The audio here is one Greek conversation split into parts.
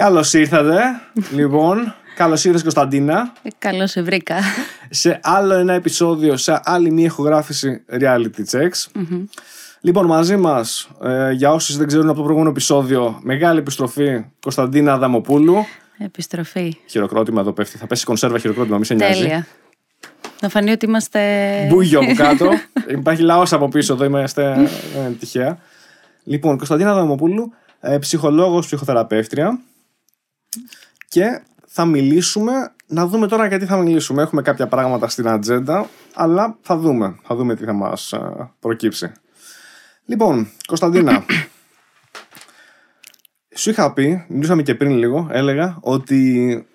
Καλώς ήρθατε. λοιπόν, καλώς ήρθατε Κωνσταντίνα. Ε, Καλώς σε βρήκα. Σε άλλο ένα επεισόδιο, σε άλλη μία ηχογράφηση reality checks. Λοιπόν, μαζί μας, ε, για όσους δεν ξέρουν από το προηγούμενο επεισόδιο, μεγάλη επιστροφή Κωνσταντίνα Αδαμοπούλου. Επιστροφή. Χειροκρότημα εδώ πέφτει. Θα πέσει κονσέρβα χειροκρότημα, μη σε νοιάζει. Τέλεια. Να φανεί ότι είμαστε. Μπούγιο από κάτω. Υπάρχει λαός από πίσω εδώ, είμαστε δεν είναι τυχαία. Λοιπόν, Κωνσταντίνα Αδαμοπούλου, ε, ψυχολόγος, ψυχοθεραπεύτρια. Και θα μιλήσουμε, να δούμε τώρα γιατί θα μιλήσουμε. Έχουμε κάποια πράγματα στην ατζέντα, αλλά θα δούμε. Θα δούμε τι θα μας ε, προκύψει. Λοιπόν, Κωνσταντίνα, σου είχα πει, μιλούσαμε και πριν λίγο, έλεγα ότι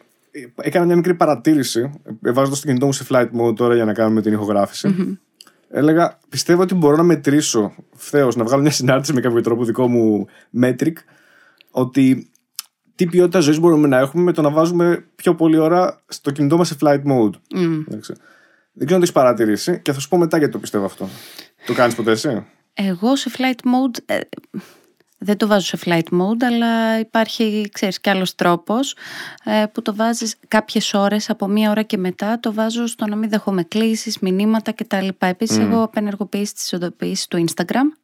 έκανα μια μικρή παρατήρηση, βάζοντας το κινητό μου σε flight mode τώρα για να κάνουμε την ηχογραφηση Έλεγα, πιστεύω ότι μπορώ να μετρήσω φθέω, να βγάλω μια συνάρτηση με κάποιο τρόπο δικό μου metric, ότι τι ποιότητα ζωής μπορούμε να έχουμε με το να βάζουμε πιο πολλή ώρα στο κινητό μας σε flight mode. Εντάξει. Δεν ξέρω αν το έχεις παρατηρήσει και θα σου πω μετά γιατί το πιστεύω αυτό. Το κάνεις ποτέ εσύ; Εγώ σε flight mode. ε, δεν το βάζω σε flight mode, αλλά υπάρχει, ξέρεις, κι άλλος τρόπος ε, που το βάζεις κάποιες ώρες, από μία ώρα και μετά, το βάζω στο να μην δεχόμαι κλήσεις, μηνύματα κτλ. Επίσης, εγώ απενεργοποιήσεις τις ειδοποιήσεις του Instagram,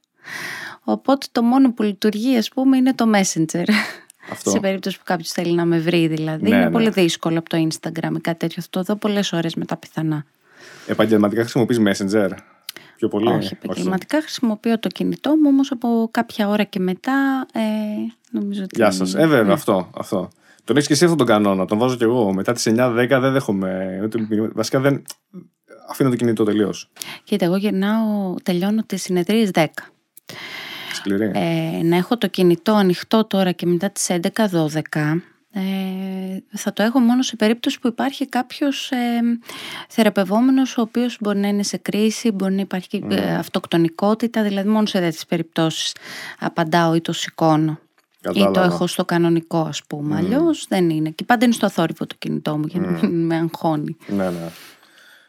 οπότε το μόνο που λειτουργεί, ας πούμε, είναι το Messenger. Αυτό. Σε περίπτωση που κάποιος θέλει να με βρει, δηλαδή. Ναι, είναι ναι. πολύ δύσκολο από το Instagram ή κάτι τέτοιο. Θα το δω πολλές ώρες μετά πιθανά. Επαγγελματικά χρησιμοποιείς Messenger. Πιο πολύ; Όχι, επαγγελματικά χρησιμοποιώ το κινητό μου, όμως από κάποια ώρα και μετά ε, νομίζω ότι. Γεια σας. Ε, βέβαια, αυτό. αυτό. Τον έχεις και εσύ αυτόν τον κανόνα. Τον βάζω κι εγώ. Μετά τις 9-10 δεν δέχομαι. ούτε μηνύματα. Βασικά δεν. Αφήνω το κινητό τελείως. Κοίτα, εγώ γυρνάω, τελειώνω τις συνεδρίες 10. Σκληρή. Ε, να έχω το κινητό ανοιχτό τώρα και μετά τις 11-12 ε, θα το έχω μόνο σε περίπτωση που υπάρχει κάποιος ε, θεραπευόμενος ο οποίος μπορεί να είναι σε κρίση, μπορεί να υπάρχει ε, αυτοκτονικότητα, δηλαδή μόνο σε τέτοιες περιπτώσεις απαντάω ή το σηκώνω. Ή το Κατάλαβα. έχω στο κανονικό ας πούμε, αλλιώς δεν είναι. Και πάντα είναι στο θόρυβο το κινητό μου για να μην με αγχώνει. Ναι, ναι.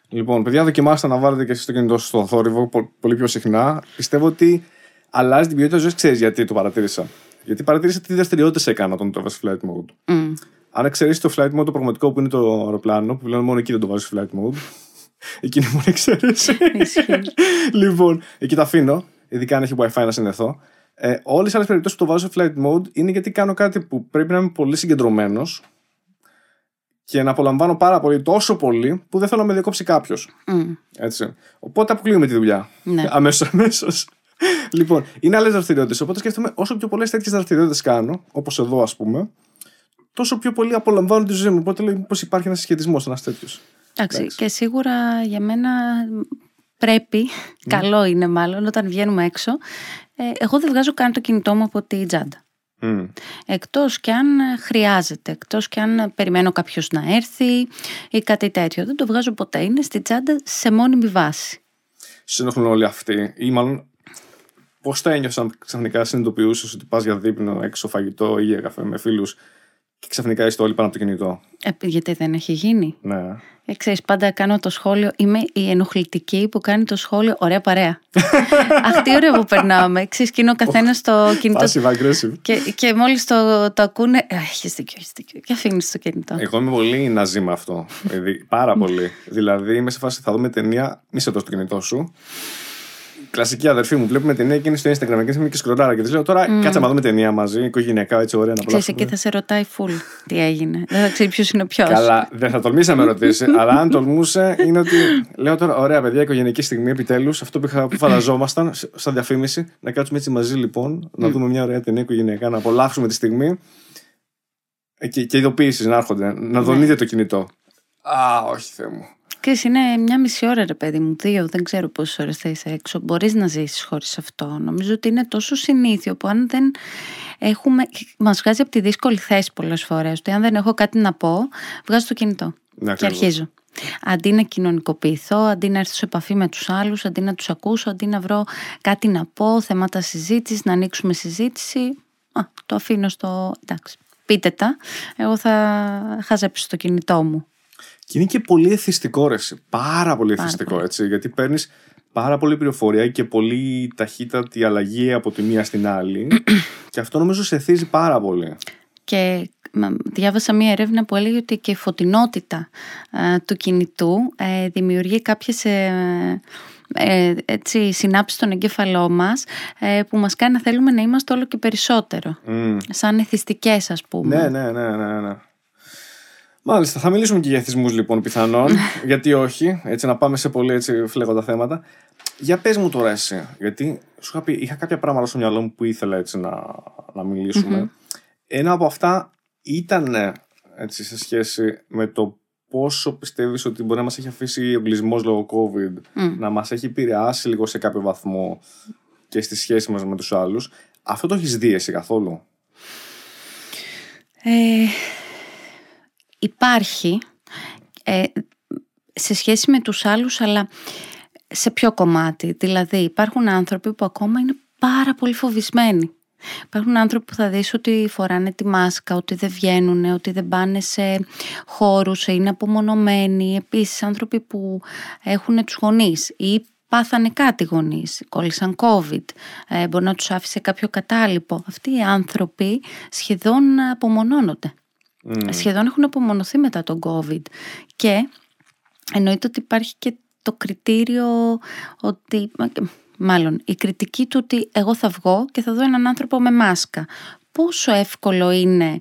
Λοιπόν, παιδιά, δοκιμάστε να βάλετε και εσείς το κινητό σας στο θόρυβο πο- πολύ πιο συχνά. Πιστεύω ότι αλλάζει την ποιότητα ζωής. Ξέρεις γιατί το παρατήρησα. Γιατί παρατήρησα τι δραστηριότητες έκανα όταν το έβαζε flight mode. Μμ. Αν εξαιρέσει το flight mode το πραγματικό που είναι το αεροπλάνο, που πλέον μόνο εκεί δεν το βάζεις flight mode. Εκείνη μόνο εξαίρεση. Ισχύει. λοιπόν, εκεί τα αφήνω, ειδικά αν έχει WiFi να συνδεθώ. Ε, Όλες οι άλλες περιπτώσεις που το βάζω σε flight mode είναι γιατί κάνω κάτι που πρέπει να είμαι πολύ συγκεντρωμένος και να απολαμβάνω πάρα πολύ, τόσο πολύ, που δεν θέλω να με διακόψει κάποιος. Μμ. Έτσι. Οπότε αποκλείουμε τη δουλειά. Ναι. Αμέσως, αμέσως. Λοιπόν, είναι άλλες δραστηριότητες. Οπότε σκέφτομαι, όσο πιο πολλές τέτοιες δραστηριότητες κάνω, όπως εδώ ας πούμε, τόσο πιο πολύ απολαμβάνω τη ζωή μου. Οπότε λέω, μήπω υπάρχει ένας συσχετισμός, ένας τέτοιος. Εντάξει, Εντάξει. και σίγουρα για μένα πρέπει, καλό είναι μάλλον όταν βγαίνουμε έξω. Ε, εγώ δεν βγάζω καν το κινητό μου από τη τζάντα. Εκτός και αν χρειάζεται, εκτός και αν περιμένω κάποιος να έρθει ή κάτι τέτοιο. Δεν το βγάζω ποτέ, είναι στη τσάντα σε μόνιμη βάση. Σε ενοχλούν όλοι αυτοί, ή μάλλον πώς το ένιωσαν ξαφνικά συνειδητοποιούσες ότι πας για δείπνο, έξω φαγητό ή για καφέ με φίλους και ξαφνικά είστε όλοι πάνω από το κινητό; Ε, γιατί δεν έχει γίνει. Ναι. Ε, ξέρεις, πάντα κάνω το σχόλιο, είμαι η ενοχλητική που κάνει το σχόλιο ωραία παρέα. Αχ, τι ωραίο που περνάμε. Ξέρεις, και είναι ο καθένας στο κινητό Passive aggressive. Και, και μόλις το, το ακούνε. Έχεις δίκιο, έχεις δίκιο. Και αφήνεις το κινητό. Εγώ είμαι πολύ ναζί με αυτό. Δηλαδή, πάρα πολύ. δηλαδή, είμαι σε φάση θα δούμε ταινία, μη σε δώσει το κινητό σου. Κλασική αδερφή μου, βλέπουμε ταινία και είναι στο Instagram και είμαι και σκρολάρα και της λέω τώρα κάτσε να δούμε ταινία μαζί, οικογενειακά, έτσι ωραία να Ξέρεις, απολαύσουμε. εκεί θα σε ρωτάει full τι έγινε. Δεν θα ξέρει ποιος είναι ο ποιος. Καλά, δεν θα τολμήσει να με ρωτήσει, αλλά αν τολμούσε είναι ότι λέω τώρα, ωραία παιδιά, οικογενειακή στιγμή επιτέλους, αυτό που, είχα, που φανταζόμασταν σε- σαν διαφήμιση, να κάτσουμε έτσι μαζί λοιπόν, να δούμε μια ωραία ταινία οικογενειακά, να απολαύσουμε τη στιγμή. Ε, Και, και ειδοποιήσει να έρχονται, να δονείτε το κινητό. Α, όχι Θεέ μου. Ξέρεις, είναι μια μισή ώρα, ρε παιδί μου, δύο, δεν ξέρω πόσες ώρες θα είσαι έξω. Μπορείς να ζήσεις χωρίς αυτό. Νομίζω ότι είναι τόσο συνήθιο που αν δεν έχουμε. Μας βγάζει από τη δύσκολη θέση πολλές φορές. Ότι αν δεν έχω κάτι να πω, βγάζω το κινητό. Ναι, και ακριβώς. αρχίζω. Αντί να κοινωνικοποιηθώ, αντί να έρθω σε επαφή με τους άλλους, αντί να τους ακούσω, αντί να βρω κάτι να πω, θέματα συζήτησης, να ανοίξουμε συζήτηση, α, το αφήνω στο... εντάξει, πείτε τα, εγώ θα χαζέψω το κινητό μου. Και είναι και πολύ εθιστικό ρε. εσύ. Πάρα πολύ Πάρα εθιστικό πολύ. έτσι. Γιατί παίρνεις πάρα πολύ πληροφορία και πολύ ταχύτατη αλλαγή από τη μία στην άλλη. και αυτό νομίζω σε εθίζει πάρα πολύ. Και διάβασα μία έρευνα που έλεγε ότι και η φωτεινότητα του κινητού ε, δημιουργεί κάποιες ε, ε, έτσι, συνάψεις στον εγκέφαλό μας ε, που μας κάνει να θέλουμε να είμαστε όλο και περισσότερο. Σαν εθιστικές ας πούμε. Ναι, ναι, ναι, ναι, ναι. Μάλιστα, θα μιλήσουμε και για εθισμού λοιπόν πιθανόν. γιατί όχι, έτσι να πάμε σε πολύ έτσι φλέγοντα θέματα. Για πες μου τώρα εσύ, γιατί σου είχα πει, είχα κάποια πράγματα στο μυαλό μου που ήθελα έτσι να, να μιλησουμε Ένα από αυτά ήταν έτσι, σε σχέση με το πόσο πιστεύεις ότι μπορεί να μας έχει αφήσει ο εγκλισμός λόγω COVID, να μας έχει επηρεάσει λίγο σε κάποιο βαθμό και στη σχέση μας με τους άλλους. Αυτό το έχεις δει εσύ καθόλου; Ε, υπάρχει ε, σε σχέση με τους άλλους αλλά σε ποιο κομμάτι. Δηλαδή υπάρχουν άνθρωποι που ακόμα είναι πάρα πολύ φοβισμένοι. Υπάρχουν άνθρωποι που θα δεις ότι φοράνε τη μάσκα, ότι δεν βγαίνουν, ότι δεν πάνε σε χώρους, είναι απομονωμένοι. Επίσης άνθρωποι που έχουν τους γονείς ή πάθανε κάτι γονείς, κόλλησαν COVID, ε, μπορεί να τους άφησε κάποιο κατάλοιπο. Αυτοί οι άνθρωποι σχεδόν απομονώνονται. Mm. Σχεδόν έχουν απομονωθεί μετά τον COVID. Και εννοείται ότι υπάρχει και το κριτήριο ότι μάλλον η κριτική του ότι εγώ θα βγω και θα δω έναν άνθρωπο με μάσκα πόσο εύκολο είναι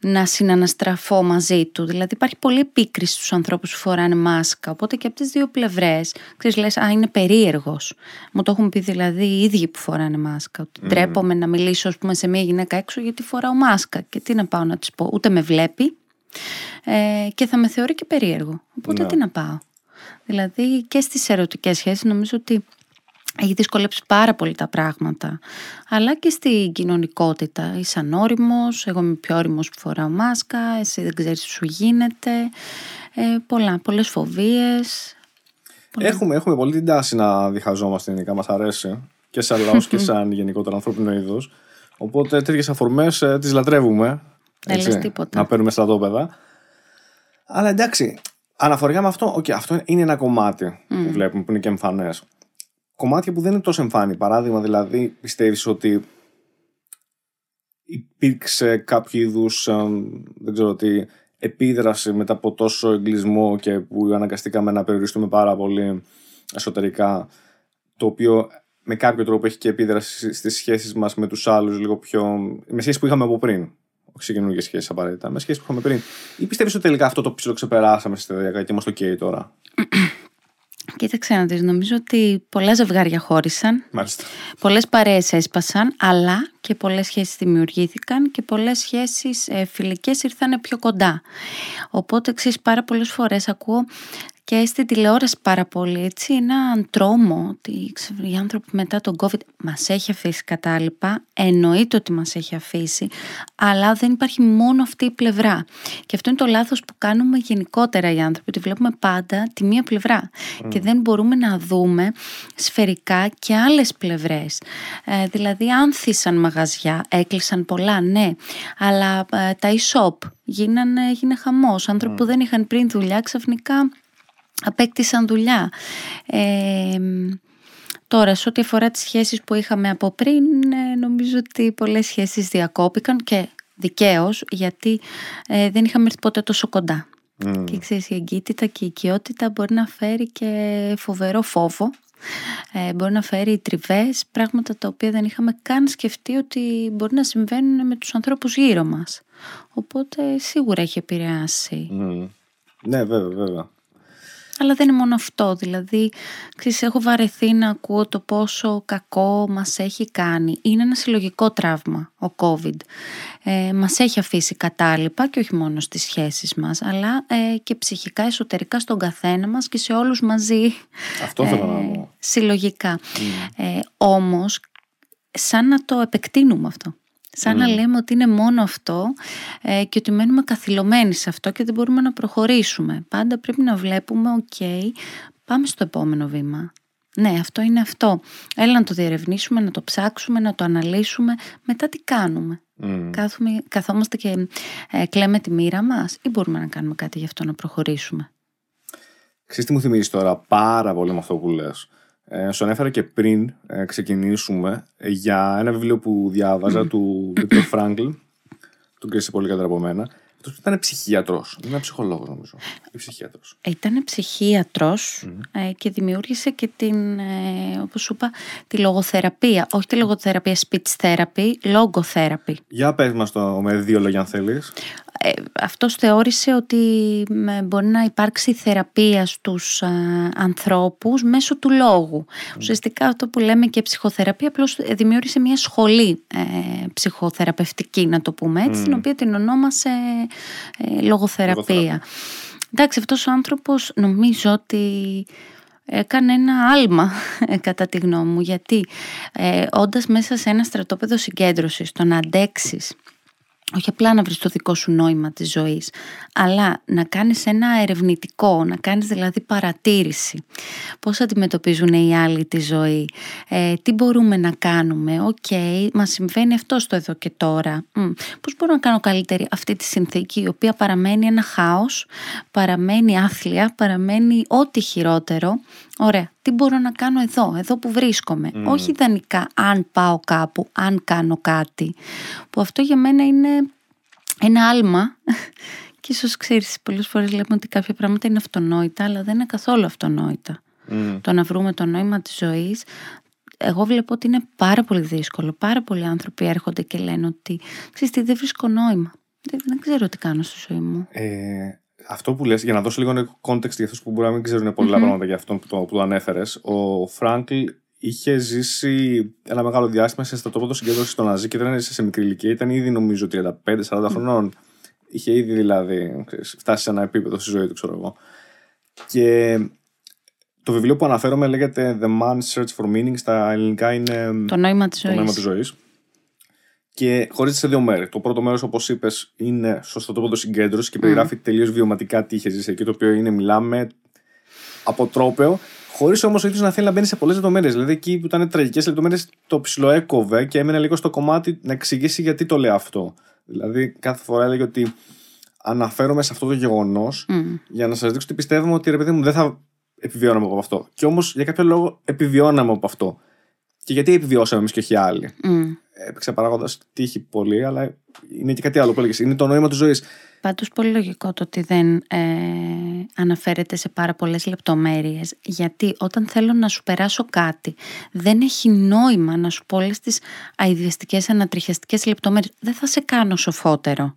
να συναναστραφώ μαζί του. Δηλαδή υπάρχει πολύ επίκριση στους ανθρώπους που φοράνε μάσκα, οπότε και από τις δύο πλευρές, ξέρεις λες, α είναι περίεργος. Μου το έχουν πει δηλαδή οι ίδιοι που φοράνε μάσκα, ότι mm. τρέπομαι να μιλήσω πούμε, σε μια γυναίκα έξω γιατί φοράω μάσκα και τι να πάω να της πω, ούτε με βλέπει ε, και θα με θεωρεί και περίεργο. Οπότε ναι. τι να πάω. Δηλαδή και στις ερωτικές σχέσεις νομίζω ότι έχει δυσκολέψει πάρα πολύ τα πράγματα. Αλλά και στην κοινωνικότητα. Είσαι ανώριμος, εγώ είμαι πιο όριμος που φοράω μάσκα, εσύ δεν ξέρεις τι σου γίνεται. Ε, πολλά, πολλές φοβίες. Έχουμε, έχουμε πολύ την τάση να διχαζόμαστε γενικά, μας αρέσει. Και σαν λαός και σαν γενικότερο ανθρώπινο είδος. Οπότε τέτοιες αφορμές ε, τις λατρεύουμε. Έτσι, τίποτα. Να παίρνουμε στρατόπεδα. Αλλά εντάξει, αναφορικά με αυτό, okay, αυτό είναι ένα κομμάτι που βλέπουμε, που είναι και εμφανές κομμάτια που δεν είναι τόσο εμφάνι. Παράδειγμα, δηλαδή, πιστεύεις ότι υπήρξε κάποιο είδους, δεν ξέρω τι, επίδραση μετά από τόσο εγκλισμό και που αναγκαστήκαμε να περιοριστούμε πάρα πολύ εσωτερικά, το οποίο με κάποιο τρόπο έχει και επίδραση στις σχέσεις μας με τους άλλους λίγο πιο... με σχέσεις που είχαμε από πριν. Όχι σε καινούργιες σχέσεις απαραίτητα, με σχέσεις που είχαμε πριν. Ή πιστεύεις ότι τελικά αυτό το ψιλοξεπεράσαμε στη σταδιακά και είμαστε OK τώρα; Κοίταξε να δεις, νομίζω ότι πολλά ζευγάρια χώρισαν, Μάλιστα. πολλές παρέες έσπασαν, αλλά και πολλές σχέσεις δημιουργήθηκαν και πολλές σχέσεις ε, φιλικές ήρθαν πιο κοντά. Οπότε, ξέρεις, πάρα πολλές φορές ακούω και στην τηλεόραση πάρα πολύ έτσι έναν τρόμο ότι οι άνθρωποι μετά τον COVID μας έχει αφήσει κατάλοιπα, εννοείται ότι μας έχει αφήσει, αλλά δεν υπάρχει μόνο αυτή η πλευρά. Και αυτό είναι το λάθος που κάνουμε γενικότερα οι άνθρωποι, ότι βλέπουμε πάντα τη μία πλευρά και δεν μπορούμε να δούμε σφαιρικά και άλλες πλευρές. Ε, δηλαδή άνθησαν μαγαζιά, έκλεισαν πολλά, ναι, αλλά ε, τα e-shop γίνανε, έγινε χαμός. Άνθρωποι που δεν είχαν πριν δουλειά ξαφνικά απέκτησαν δουλειά. Ε, τώρα, σε ό,τι αφορά τις σχέσεις που είχαμε από πριν, ε, νομίζω ότι πολλές σχέσεις διακόπηκαν και δικαίως, γιατί ε, δεν είχαμε έρθει ποτέ τόσο κοντά. Και ξέρεις, η εγκύτητα και η οικειότητα μπορεί να φέρει και φοβερό φόβο. Ε, μπορεί να φέρει τριβές, πράγματα τα οποία δεν είχαμε καν σκεφτεί ότι μπορεί να συμβαίνουν με τους ανθρώπους γύρω μας. Οπότε σίγουρα έχει επηρεάσει. Ναι, βέβαια, βέβαια. Αλλά δεν είναι μόνο αυτό, δηλαδή ξέρεις, έχω βαρεθεί να ακούω το πόσο κακό μας έχει κάνει. Είναι ένα συλλογικό τραύμα ο COVID. Ε, μας έχει αφήσει κατάλοιπα και όχι μόνο στις σχέσεις μας, αλλά ε, και ψυχικά, εσωτερικά στον καθένα μας και σε όλους μαζί. Αυτό θέλω να ε, πω. Συλλογικά. Mm. Ε, όμως, σαν να το επεκτείνουμε αυτό. Σαν να λέμε ότι είναι μόνο αυτό ε, και ότι μένουμε καθυλωμένοι σε αυτό και δεν μπορούμε να προχωρήσουμε. Πάντα πρέπει να βλέπουμε, οκέι, πάμε στο επόμενο βήμα. Ναι, αυτό είναι αυτό. Έλα να το διερευνήσουμε, να το ψάξουμε, να το αναλύσουμε. Μετά τι κάνουμε; Mm. καθόμαστε και ε, κλαίμε τη μοίρα μας ή μπορούμε να κάνουμε κάτι γι' αυτό να προχωρήσουμε; Ξέρεις τι μου θυμίζει τώρα πάρα πολύ με αυτό που λες. Ε, σου ανέφερα και πριν ε, ξεκινήσουμε για ένα βιβλίο που διάβαζα του Viktor Frankl τον ξέρεις πολύ καλύτερα από μένα. Αυτός ήταν ψυχίατρο. Δεν ήταν ψυχολόγος, νομίζω. Ή ψυχίατρο. Ήταν ψυχίατρος ε, και δημιούργησε και την, ε, όπως σου είπα, τη λογοθεραπεία. Όχι τη λογοθεραπεία speech therapy, logotherapy. Για πες μας το με δύο λόγια αν θέλεις. Ε, αυτός θεώρησε ότι με, μπορεί να υπάρξει θεραπεία στους α, ανθρώπους μέσω του λόγου. Ουσιαστικά αυτό που λέμε και ψυχοθεραπεία απλώς δημιούργησε μια σχολή ε, ψυχοθεραπευτική να το πούμε έτσι, την οποία την ονόμασε ε, λογοθεραπεία. Λογοθεραπεία. Εντάξει, αυτός ο άνθρωπος νομίζω ότι έκανε ένα άλμα κατά τη γνώμη μου γιατί ε, όντας μέσα σε ένα στρατόπεδο συγκέντρωσης το να αντέξεις όχι απλά να βρεις το δικό σου νόημα της ζωής, αλλά να κάνεις ένα ερευνητικό, να κάνεις δηλαδή παρατήρηση. Πώς αντιμετωπίζουν οι άλλοι τη ζωή, ε, τι μπορούμε να κάνουμε, okay, okay, μας συμβαίνει αυτό στο εδώ και τώρα. Μ, πώς μπορώ να κάνω καλύτερη αυτή τη συνθήκη, η οποία παραμένει ένα χάος, παραμένει άθλια, παραμένει ό,τι χειρότερο. Ωραία, τι μπορώ να κάνω εδώ, εδώ που βρίσκομαι. Όχι ιδανικά αν πάω κάπου, αν κάνω κάτι. Που αυτό για μένα είναι ένα άλμα. Και ίσως ξέρεις, πολλές φορές λέμε ότι κάποια πράγματα είναι αυτονόητα, αλλά δεν είναι καθόλου αυτονόητα. Μμ. Το να βρούμε το νόημα της ζωής, εγώ βλέπω ότι είναι πάρα πολύ δύσκολο. Πάρα πολλοί άνθρωποι έρχονται και λένε ότι, ξέρεις τι, δεν βρίσκω νόημα. Δεν, δεν ξέρω τι κάνω στη ζωή μου. Ε, αυτό που λες, για να δώσω λίγο context για αυτούς που μπορεί να μην ξέρουν πολλά πράγματα για αυτόν που το, που το ανέφερες, ο Φράγκλ είχε ζήσει ένα μεγάλο διάστημα σε στρατόπεδο συγκέντρωσης στο Ναζί και δεν έζησε σε μικρή ηλικία. Ήταν ήδη νομίζω 35-40 χρονών. Είχε ήδη δηλαδή ξέρεις, φτάσει σε ένα επίπεδο στη ζωή του, ξέρω εγώ. Και το βιβλίο που αναφέρομαι λέγεται The Man's Search for Meaning. Στα ελληνικά είναι Το νόημα της το ζωής. νόημα της ζωής. Και χωρίζεται σε δύο μέρη. Το πρώτο μέρος, όπως είπες, είναι στο στρατόπεδο συγκέντρωση και περιγράφει τελείως βιωματικά τι είχες ζήσει εκεί. Το οποίο είναι, μιλάμε αποτρόπαιο, χωρίς όμως ο ίδιος να θέλει να μπαίνει σε πολλές λεπτομέρειες. Δηλαδή εκεί που ήταν τραγικές λεπτομέρειες, το ψιλοέκοβε και έμενε λίγο στο κομμάτι να εξηγήσει γιατί το λέει αυτό. Δηλαδή κάθε φορά έλεγε ότι αναφέρομαι σε αυτό το γεγονός για να σας δείξω ότι πιστεύουμε ότι ρε παιδί μου δεν θα επιβιώναμε από αυτό. Και όμως για κάποιο λόγο επιβιώναμε από αυτό. Και γιατί επιβιώσαμε εμείς και όχι άλλοι. Μμ. Έπαιξε παράγοντας τύχη πολύ, αλλά είναι και κάτι άλλο που έλεγες. Είναι το νόημα της ζωής. Πάντως πολύ λογικό το ότι δεν ε, αναφέρεται σε πάρα πολλές λεπτομέρειες γιατί όταν θέλω να σου περάσω κάτι δεν έχει νόημα να σου πω όλες τις αειδιαστικές ανατριχιαστικές λεπτομέρειες δεν θα σε κάνω σοφότερο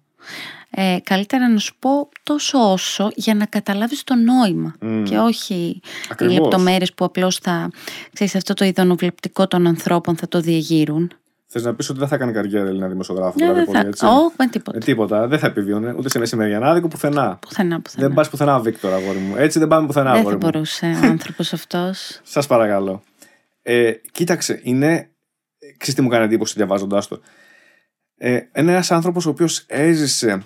ε, καλύτερα να σου πω τόσο όσο για να καταλάβεις το νόημα και όχι Ακριβώς. οι λεπτομέρειες που απλώς θα ξέρεις αυτό το ειδωνοβλεπτικό των ανθρώπων θα το διεγείρουν Θες να πεις ότι δεν θα κάνει καριέρα Έλληνα δημοσιογράφο. Ναι, δηλαδή, δεν πολύ, θα, έτσι; όχι με τίποτα Ε, τίποτα. Δεν θα επιβίωνε ούτε σε μεσημεριανάδικο πουθενά. πουθενά, πουθενά. Δεν πας πουθενά, Βίκτορ, αγόρι μου. Έτσι δεν πάμε πουθενά, δεν αγόρι θα μου. μπορούσε ο άνθρωπος αυτός Σας παρακαλώ. Ε, κοίταξε, είναι. Ξέρεις τι μου κάνει εντύπωση διαβάζοντάς το. Ε, είναι ένας άνθρωπος ο οποίος έζησε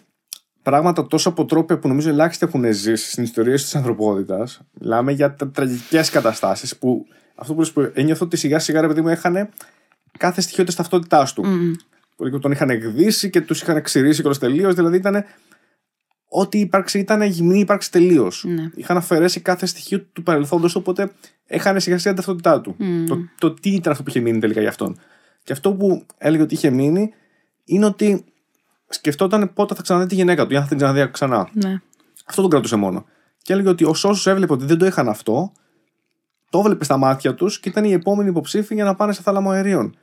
πράγματα τόσο αποτρόπια που νομίζω ελάχιστοι έχουν ζήσει στην ιστορία της ανθρωπότητας. Μιλάμε για τραγικές καταστάσεις που αυτό που λες που ένιωθω ότι σιγά σιγά ρε παιδί μου έχανε κάθε στοιχείο της ταυτότητάς του. Μμ. Που τον είχαν εκδίσει και τους είχαν ξηρίσει κιόλας τελείως. Δηλαδή ήταν. Ό,τι ύπαρξη ήταν γυμνή ύπαρξη τελείως. Ναι. Είχαν αφαιρέσει κάθε στοιχείο του παρελθόντος, οπότε έχανε σιγά σιγά την ταυτότητά του. Το, το τι ήταν αυτό που είχε μείνει τελικά για αυτόν. Και αυτό που έλεγε ότι είχε μείνει είναι ότι σκεφτόταν πότε θα ξαναδεί τη γυναίκα του ή αν θα την ξαναδεί ξανά. Ναι. Αυτό τον κρατούσε μόνο. Και έλεγε ότι ω όσου έβλεπε ότι δεν το είχαν αυτό, το έβλεπε στα μάτια τους και ήταν οι επόμενοι υποψήφοι για να πάνε σε θάλαμο αερίων.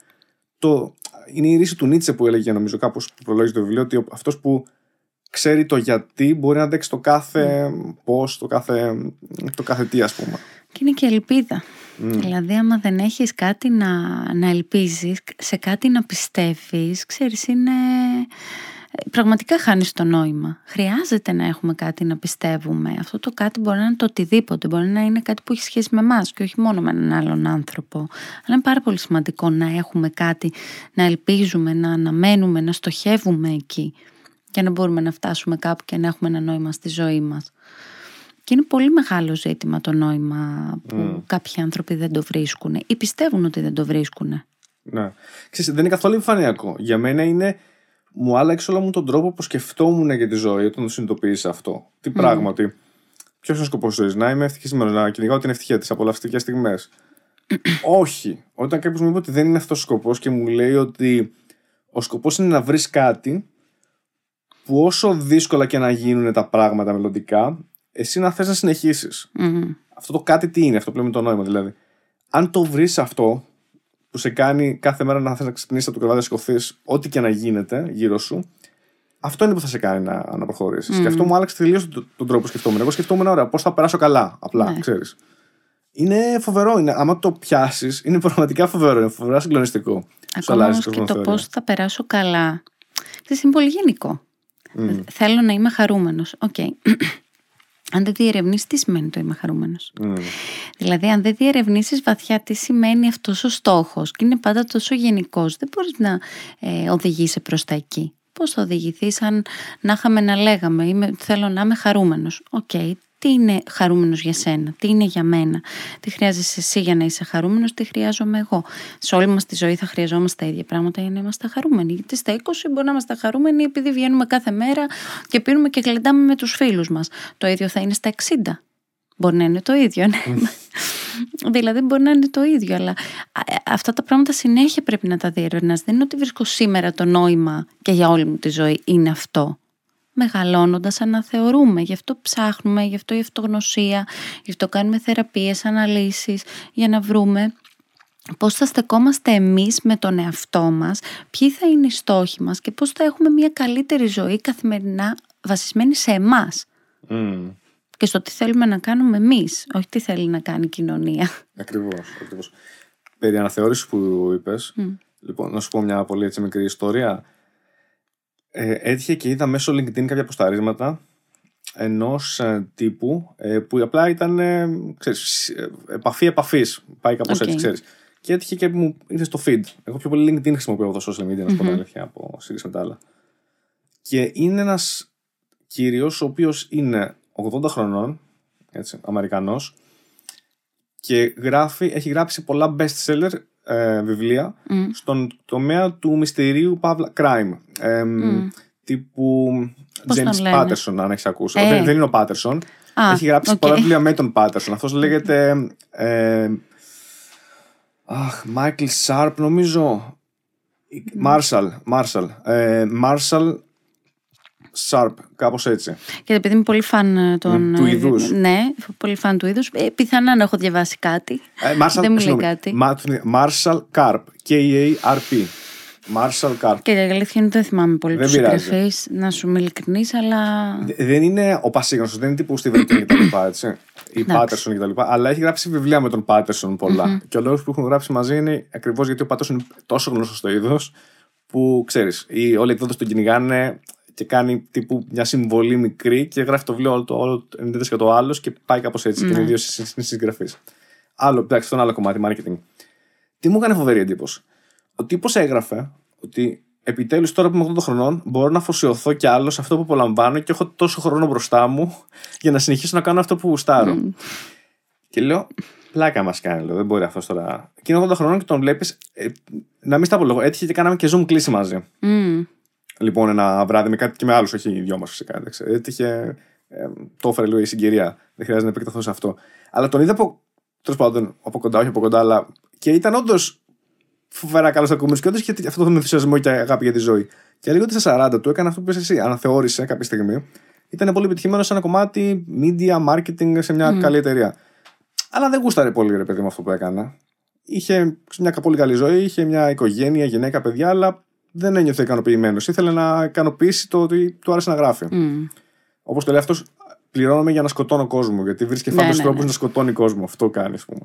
Το, είναι η ρίση του Νίτσε που έλεγε, νομίζω, κάπως που προλόγησε το βιβλίο, ότι αυτός που ξέρει το γιατί μπορεί να αντέξει το κάθε πώ, το κάθε, το κάθε τι, ας πούμε. Και είναι και ελπίδα. Δηλαδή, άμα δεν έχεις κάτι να, να ελπίζεις, σε κάτι να πιστεύεις, ξέρεις, είναι... Πραγματικά χάνεις το νόημα. Χρειάζεται να έχουμε κάτι να πιστεύουμε. Αυτό το κάτι μπορεί να είναι το οτιδήποτε. Μπορεί να είναι κάτι που έχει σχέση με εμάς και όχι μόνο με έναν άλλον άνθρωπο. Αλλά είναι πάρα πολύ σημαντικό να έχουμε κάτι να ελπίζουμε, να αναμένουμε, να στοχεύουμε εκεί. Για να μπορούμε να φτάσουμε κάπου και να έχουμε ένα νόημα στη ζωή μας. Και είναι πολύ μεγάλο ζήτημα το νόημα που κάποιοι άνθρωποι δεν το βρίσκουν ή πιστεύουν ότι δεν το βρίσκουν. Ναι. Ξέρεις, δεν είναι καθόλου επιφανειακό. Για μένα είναι. Μου άλλαξε όλο μου τον τρόπο που σκεφτόμουν για τη ζωή όταν το συνειδητοποίησα αυτό. Τι πράγμα, ότι. Ποιος είναι ο σκοπός τη ζωής, Να είμαι ευτυχισμένο, να κυνηγάω την ευτυχία της απολαυστικέ στιγμές. Όχι. Όταν κάποιος μου είπε ότι δεν είναι αυτός ο σκοπός και μου λέει ότι ο σκοπός είναι να βρεις κάτι που όσο δύσκολα και να γίνουν τα πράγματα μελλοντικά, εσύ να θες να συνεχίσεις. Αυτό το κάτι τι είναι, αυτό που λέμε το νόημα δηλαδή. Αν το βρεις αυτό που σε κάνει κάθε μέρα να θες να ξυπνήσεις από το κρεβάτι να σηκωθείς, ό,τι και να γίνεται γύρω σου, αυτό είναι που θα σε κάνει να, να προχωρήσεις. Και αυτό μου άλλαξε τελείως τον, τον τρόπο που σκεφτόμουν. Εγώ σκεφτόμουν, ωραία, πώς θα περάσω καλά, απλά, ναι. ξέρεις. Είναι φοβερό. Είναι, άμα το πιάσεις, είναι πραγματικά φοβερό. Είναι φοβερά συγκλονιστικό. Ακόμα όμως και το πώς θα περάσω καλά. Ξέρεις, είναι πολύ γενικό. Mm. Θέλω να είμαι χαρούμενος. Okay. Okay. Αν δεν διερευνήσεις, τι σημαίνει το είμαι χαρούμενος. Mm. Δηλαδή, αν δεν διερευνήσεις βαθιά τι σημαίνει αυτός ο στόχος και είναι πάντα τόσο γενικός, δεν μπορείς να ε, οδηγήσει προς τα εκεί. Πώς θα οδηγηθείς αν να είχαμε να λέγαμε, είμαι, θέλω να είμαι χαρούμενος. Okay, okay, τι είναι χαρούμενος για σένα, τι είναι για μένα, τι χρειάζεσαι εσύ για να είσαι χαρούμενος, τι χρειάζομαι εγώ. Σε όλη μας τη ζωή θα χρειαζόμαστε τα ίδια πράγματα για να είμαστε χαρούμενοι. Γιατί στα 20 μπορεί να είμαστε χαρούμενοι επειδή βγαίνουμε κάθε μέρα και πίνουμε και κλεντάμε με τους φίλους μας. Το ίδιο θα είναι στα 60. Μπορεί να είναι το ίδιο, ναι. δηλαδή μπορεί να είναι το ίδιο, αλλά ε, αυτά τα πράγματα συνέχεια πρέπει να τα διερευνάς. Δεν είναι ότι βρίσκω σήμερα το νόημα και για όλη μου τη ζωή είναι αυτό μεγαλώνοντας αναθεωρούμε. Γι' αυτό ψάχνουμε, γι' αυτό η αυτογνωσία, γι' αυτό κάνουμε θεραπείες, αναλύσεις, για να βρούμε πώς θα στεκόμαστε εμείς με τον εαυτό μας, ποιοι θα είναι οι στόχοι μας και πώς θα έχουμε μια καλύτερη ζωή καθημερινά βασισμένη σε εμάς. Και στο τι θέλουμε να κάνουμε εμείς, όχι τι θέλει να κάνει η κοινωνία. Ακριβώς, ακριβώς. Περί αναθεώρησης που είπες, λοιπόν, να σου πω μια πολύ έτσι μικρή ιστορία ε, έτυχε και είδα μέσω LinkedIn κάποια αποσταρίσματα ενός ε, τύπου ε, που απλά ήταν ε, ξέρεις, ε, επαφή επαφής. Πάει κάπως okay. έτσι, ξέρεις. Και έτυχε και μου ήρθε στο feed. Εγώ πιο πολύ LinkedIn χρησιμοποιώ από το social media, να σου πω την αλήθεια, από σύγκριση με τα άλλα. Και είναι ένας κύριος ο οποίος είναι 80 χρονών, έτσι, Αμερικανός και γράφει, έχει γράψει πολλά best seller ε, βιβλία mm. στον τομέα του μυστηρίου παύλα crime. Ε, mm. Τύπου Πώς James Patterson, αν έχεις ακούσει. Ε. Δεν, δεν, είναι ο Patterson. Ah, έχει γράψει okay. πολλά βιβλία με τον Patterson. Αυτός λέγεται. Ε, αχ, Michael Sharp, νομίζω. Marshall. Marshall. Ε, Marshall Sharp, κάπως έτσι. Και επειδή είμαι πολύ φαν ε, των. του είδους. Ναι, πολύ φαν του είδους. Ε, πιθανά να έχω διαβάσει κάτι. Ε, Marshall, Δεν μου λέει κάτι. Marshall Carp. K-A-R-P. Marshall Carp. Και η αλήθεια είναι δεν θυμάμαι πολύ τους συγγραφείς, να σου είμαι ειλικρινής, αλλά. Δεν είναι ο Πασίγνωστο, δεν είναι τύπου Steven King κτλ. Έτσι. Ή Πάτερσον κτλ. Αλλά έχει γράψει βιβλία με τον Πάτερσον πολλά. Και ο λόγος που έχουν γράψει μαζί είναι ακριβώς γιατί ο Πάτερσον είναι τόσο γνωστός στο είδος που ξέρεις, όλοι οι εκδότε τον κυνηγάνε και κάνει τύπου μια συμβολή μικρή και γράφει το βιβλίο όλο το, όλο, και το άλλος και πάει κάπως έτσι. Και είναι ναι. δύο συγγραφείς. Άλλο, εντάξει, αυτό είναι άλλο κομμάτι, marketing. Τι μου έκανε φοβερή εντύπωση. Ο τύπος έγραφε ότι επιτέλους τώρα που είμαι 80 χρονών μπορώ να αφοσιωθώ κι άλλο σε αυτό που απολαμβάνω και έχω τόσο χρόνο μπροστά μου για να συνεχίσω να κάνω αυτό που γουστάρω. Mm. Και λέω, πλάκα μας κάνει, λέω, δεν μπορεί αυτός τώρα. Και είναι 80 χρονών και τον βλέπεις. Ε, να μην στα πω έτυχε και κάναμε και zoom κλίση μαζί. Mm λοιπόν ένα βράδυ με κάτι και με άλλους, όχι οι δυο μας φυσικά. Έτυχε. Ε, το έφερε λίγο η συγκυρία. Δεν χρειάζεται να επεκταθώ σε αυτό. Αλλά τον είδα από. Τέλος πάντων, από κοντά, όχι από κοντά, αλλά. Και ήταν όντως φοβερά καλός ακούμενο και όντω είχε αυτό τον ενθουσιασμό και αγάπη για τη ζωή. Και λίγο ότι στα 40 του έκανε αυτό που είπε εσύ. Αναθεώρησε κάποια στιγμή. Ήταν πολύ επιτυχημένος σε ένα κομμάτι media, marketing σε μια mm. καλή εταιρεία. Αλλά δεν γούσταρε πολύ ρε παιδί με αυτό που έκανα. Είχε μια πολύ καλή ζωή, είχε μια οικογένεια, γυναίκα, παιδιά, αλλά δεν ένιωθε ικανοποιημένος. Ήθελε να ικανοποιήσει το ότι του άρεσε να γράφει. Mm. Όπως το λέει αυτός, πληρώνομαι για να σκοτώνω κόσμο. Γιατί βρίσκει ναι, ναι, τρόπους ναι. να σκοτώνει κόσμο. Αυτό κάνει, ας πούμε.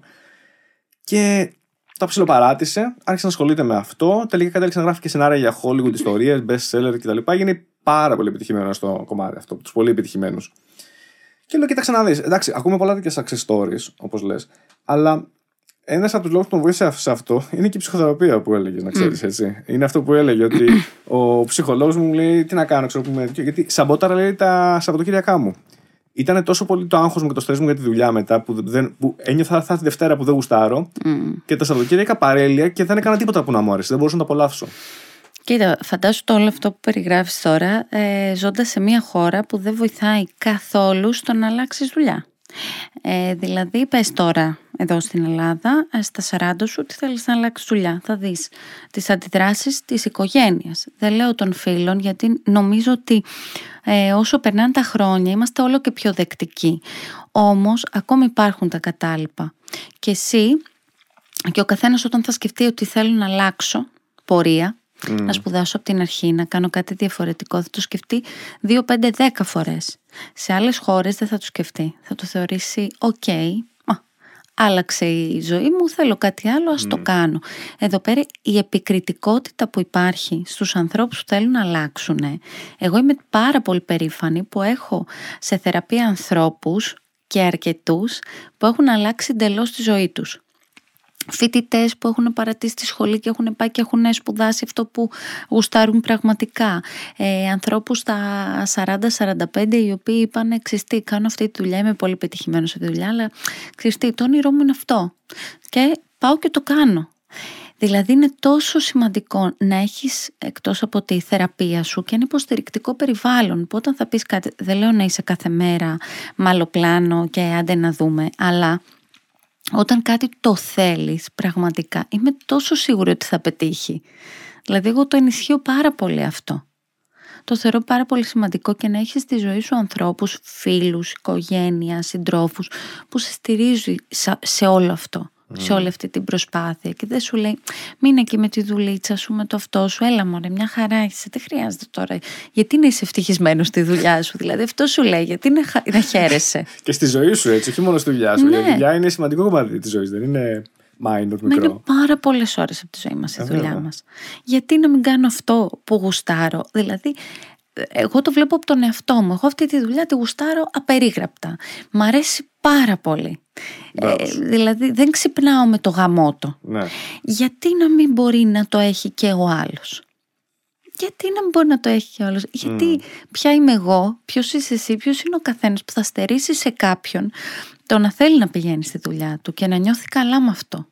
Και τα ψιλοπαράτησε, άρχισε να ασχολείται με αυτό. Τελικά κατέληξε να γράφει και σενάρια για Hollywood ιστορίες, best seller κτλ. Έγινε πάρα πολύ επιτυχημένο στο κομμάτι αυτό, τους πολύ επιτυχημένους. Και λέω, κοίταξε να δεις. Εντάξει, ακούμε πολλά τέτοια success stories, όπως λες. Αλλά ένας από τους λόγους που τον βοήθησε σε αυτό είναι και η ψυχοθεραπεία που έλεγες, να ξέρεις έτσι. Είναι αυτό που έλεγε, ότι ο ψυχολόγος μου λέει τι να κάνω, ξέρω πούμε. Γιατί σαμπόταρα λέει τα Σαββατοκύριακά μου. Ήταν τόσο πολύ το άγχος μου και το στρες μου για τη δουλειά μετά που, δεν, που ένιωθα θα τη Δευτέρα που δεν γουστάρω mm. και τα Σαββατοκύριακα παρέλεια και δεν έκανα τίποτα που να μου άρεσε. Δεν μπορούσα να το απολαύσω. Κοίτα, φαντάσου το όλο αυτό που περιγράφεις τώρα ε, ζώντας σε μια χώρα που δεν βοηθάει καθόλου στο να αλλάξεις δουλειά. Ε, δηλαδή, πες τώρα εδώ στην Ελλάδα, ε, στα 40 σου, ότι θέλεις να αλλάξεις δουλειά. Θα δεις τις αντιδράσεις της οικογένειας. Δεν λέω των φίλων, γιατί νομίζω ότι ε, όσο περνάνε τα χρόνια είμαστε όλο και πιο δεκτικοί. Όμως, ακόμη υπάρχουν τα κατάλοιπα. Και εσύ και ο καθένας όταν θα σκεφτεί ότι θέλω να αλλάξω πορεία, να σπουδάσω από την αρχή, να κάνω κάτι διαφορετικό, θα το σκεφτεί 2, 5, 10 φορές. Σε άλλες χώρες δεν θα το σκεφτεί. Θα το θεωρήσει «ΟΚ, άλλαξε η ζωή μου, θέλω κάτι άλλο, ας το κάνω». Εδώ πέρα η επικριτικότητα που υπάρχει στους ανθρώπους που θέλουν να αλλάξουν. Εγώ είμαι πάρα πολύ περήφανη που έχω σε θεραπεία ανθρώπους και αρκετούς που έχουν αλλάξει εντελώς τη ζωή τους φοιτητές που έχουν παρατήσει τη σχολή και έχουν πάει και έχουν σπουδάσει αυτό που γουστάρουν πραγματικά. Ε, ανθρώπους στα 40-45 οι οποίοι είπαν ξυστή κάνω αυτή τη δουλειά, είμαι πολύ πετυχημένος σε αυτή τη δουλειά αλλά ξυστή το όνειρό μου είναι αυτό και πάω και το κάνω. Δηλαδή είναι τόσο σημαντικό να έχεις εκτός από τη θεραπεία σου και ένα υποστηρικτικό περιβάλλον που όταν θα πεις κάτι, δεν λέω να είσαι κάθε μέρα μαλλοπλάνο και άντε να δούμε, αλλά όταν κάτι το θέλεις πραγματικά, είμαι τόσο σίγουρη ότι θα πετύχει. Δηλαδή εγώ το ενισχύω πάρα πολύ αυτό. Το θεωρώ πάρα πολύ σημαντικό και να έχεις στη ζωή σου ανθρώπους, φίλους, οικογένεια, συντρόφους που σε στηρίζουν σε όλο αυτό σε όλη αυτή την προσπάθεια και δεν σου λέει μείνε εκεί με τη δουλίτσα σου, με το αυτό σου, έλα μωρέ μια χαρά είσαι, δεν χρειάζεται τώρα. Γιατί να είσαι ευτυχισμένος στη δουλειά σου, δηλαδή αυτό σου λέει, γιατί να, να χαίρεσαι. και στη ζωή σου έτσι, όχι μόνο στη δουλειά σου. Ναι. Η δουλειά είναι σημαντικό κομμάτι της ζωής, δεν είναι minor μικρό. Είναι πάρα πολλές ώρες από τη ζωή μας η δουλειά μας. Γιατί να μην κάνω αυτό που γουστάρω, δηλαδή εγώ το βλέπω από τον εαυτό μου. Εγώ αυτή τη δουλειά τη γουστάρω απερίγραπτα. Μ' αρέσει πάρα πολύ. Ε, δηλαδή δεν ξυπνάω με το γαμότο. Ναι. Γιατί να μην μπορεί να το έχει και ο άλλος; Γιατί να μην μπορεί να το έχει και ο άλλος; Γιατί ποια είμαι εγώ, ποιος είσαι εσύ, ποιος είναι ο καθένας που θα στερήσει σε κάποιον το να θέλει να πηγαίνει στη δουλειά του και να νιώθει καλά με αυτό;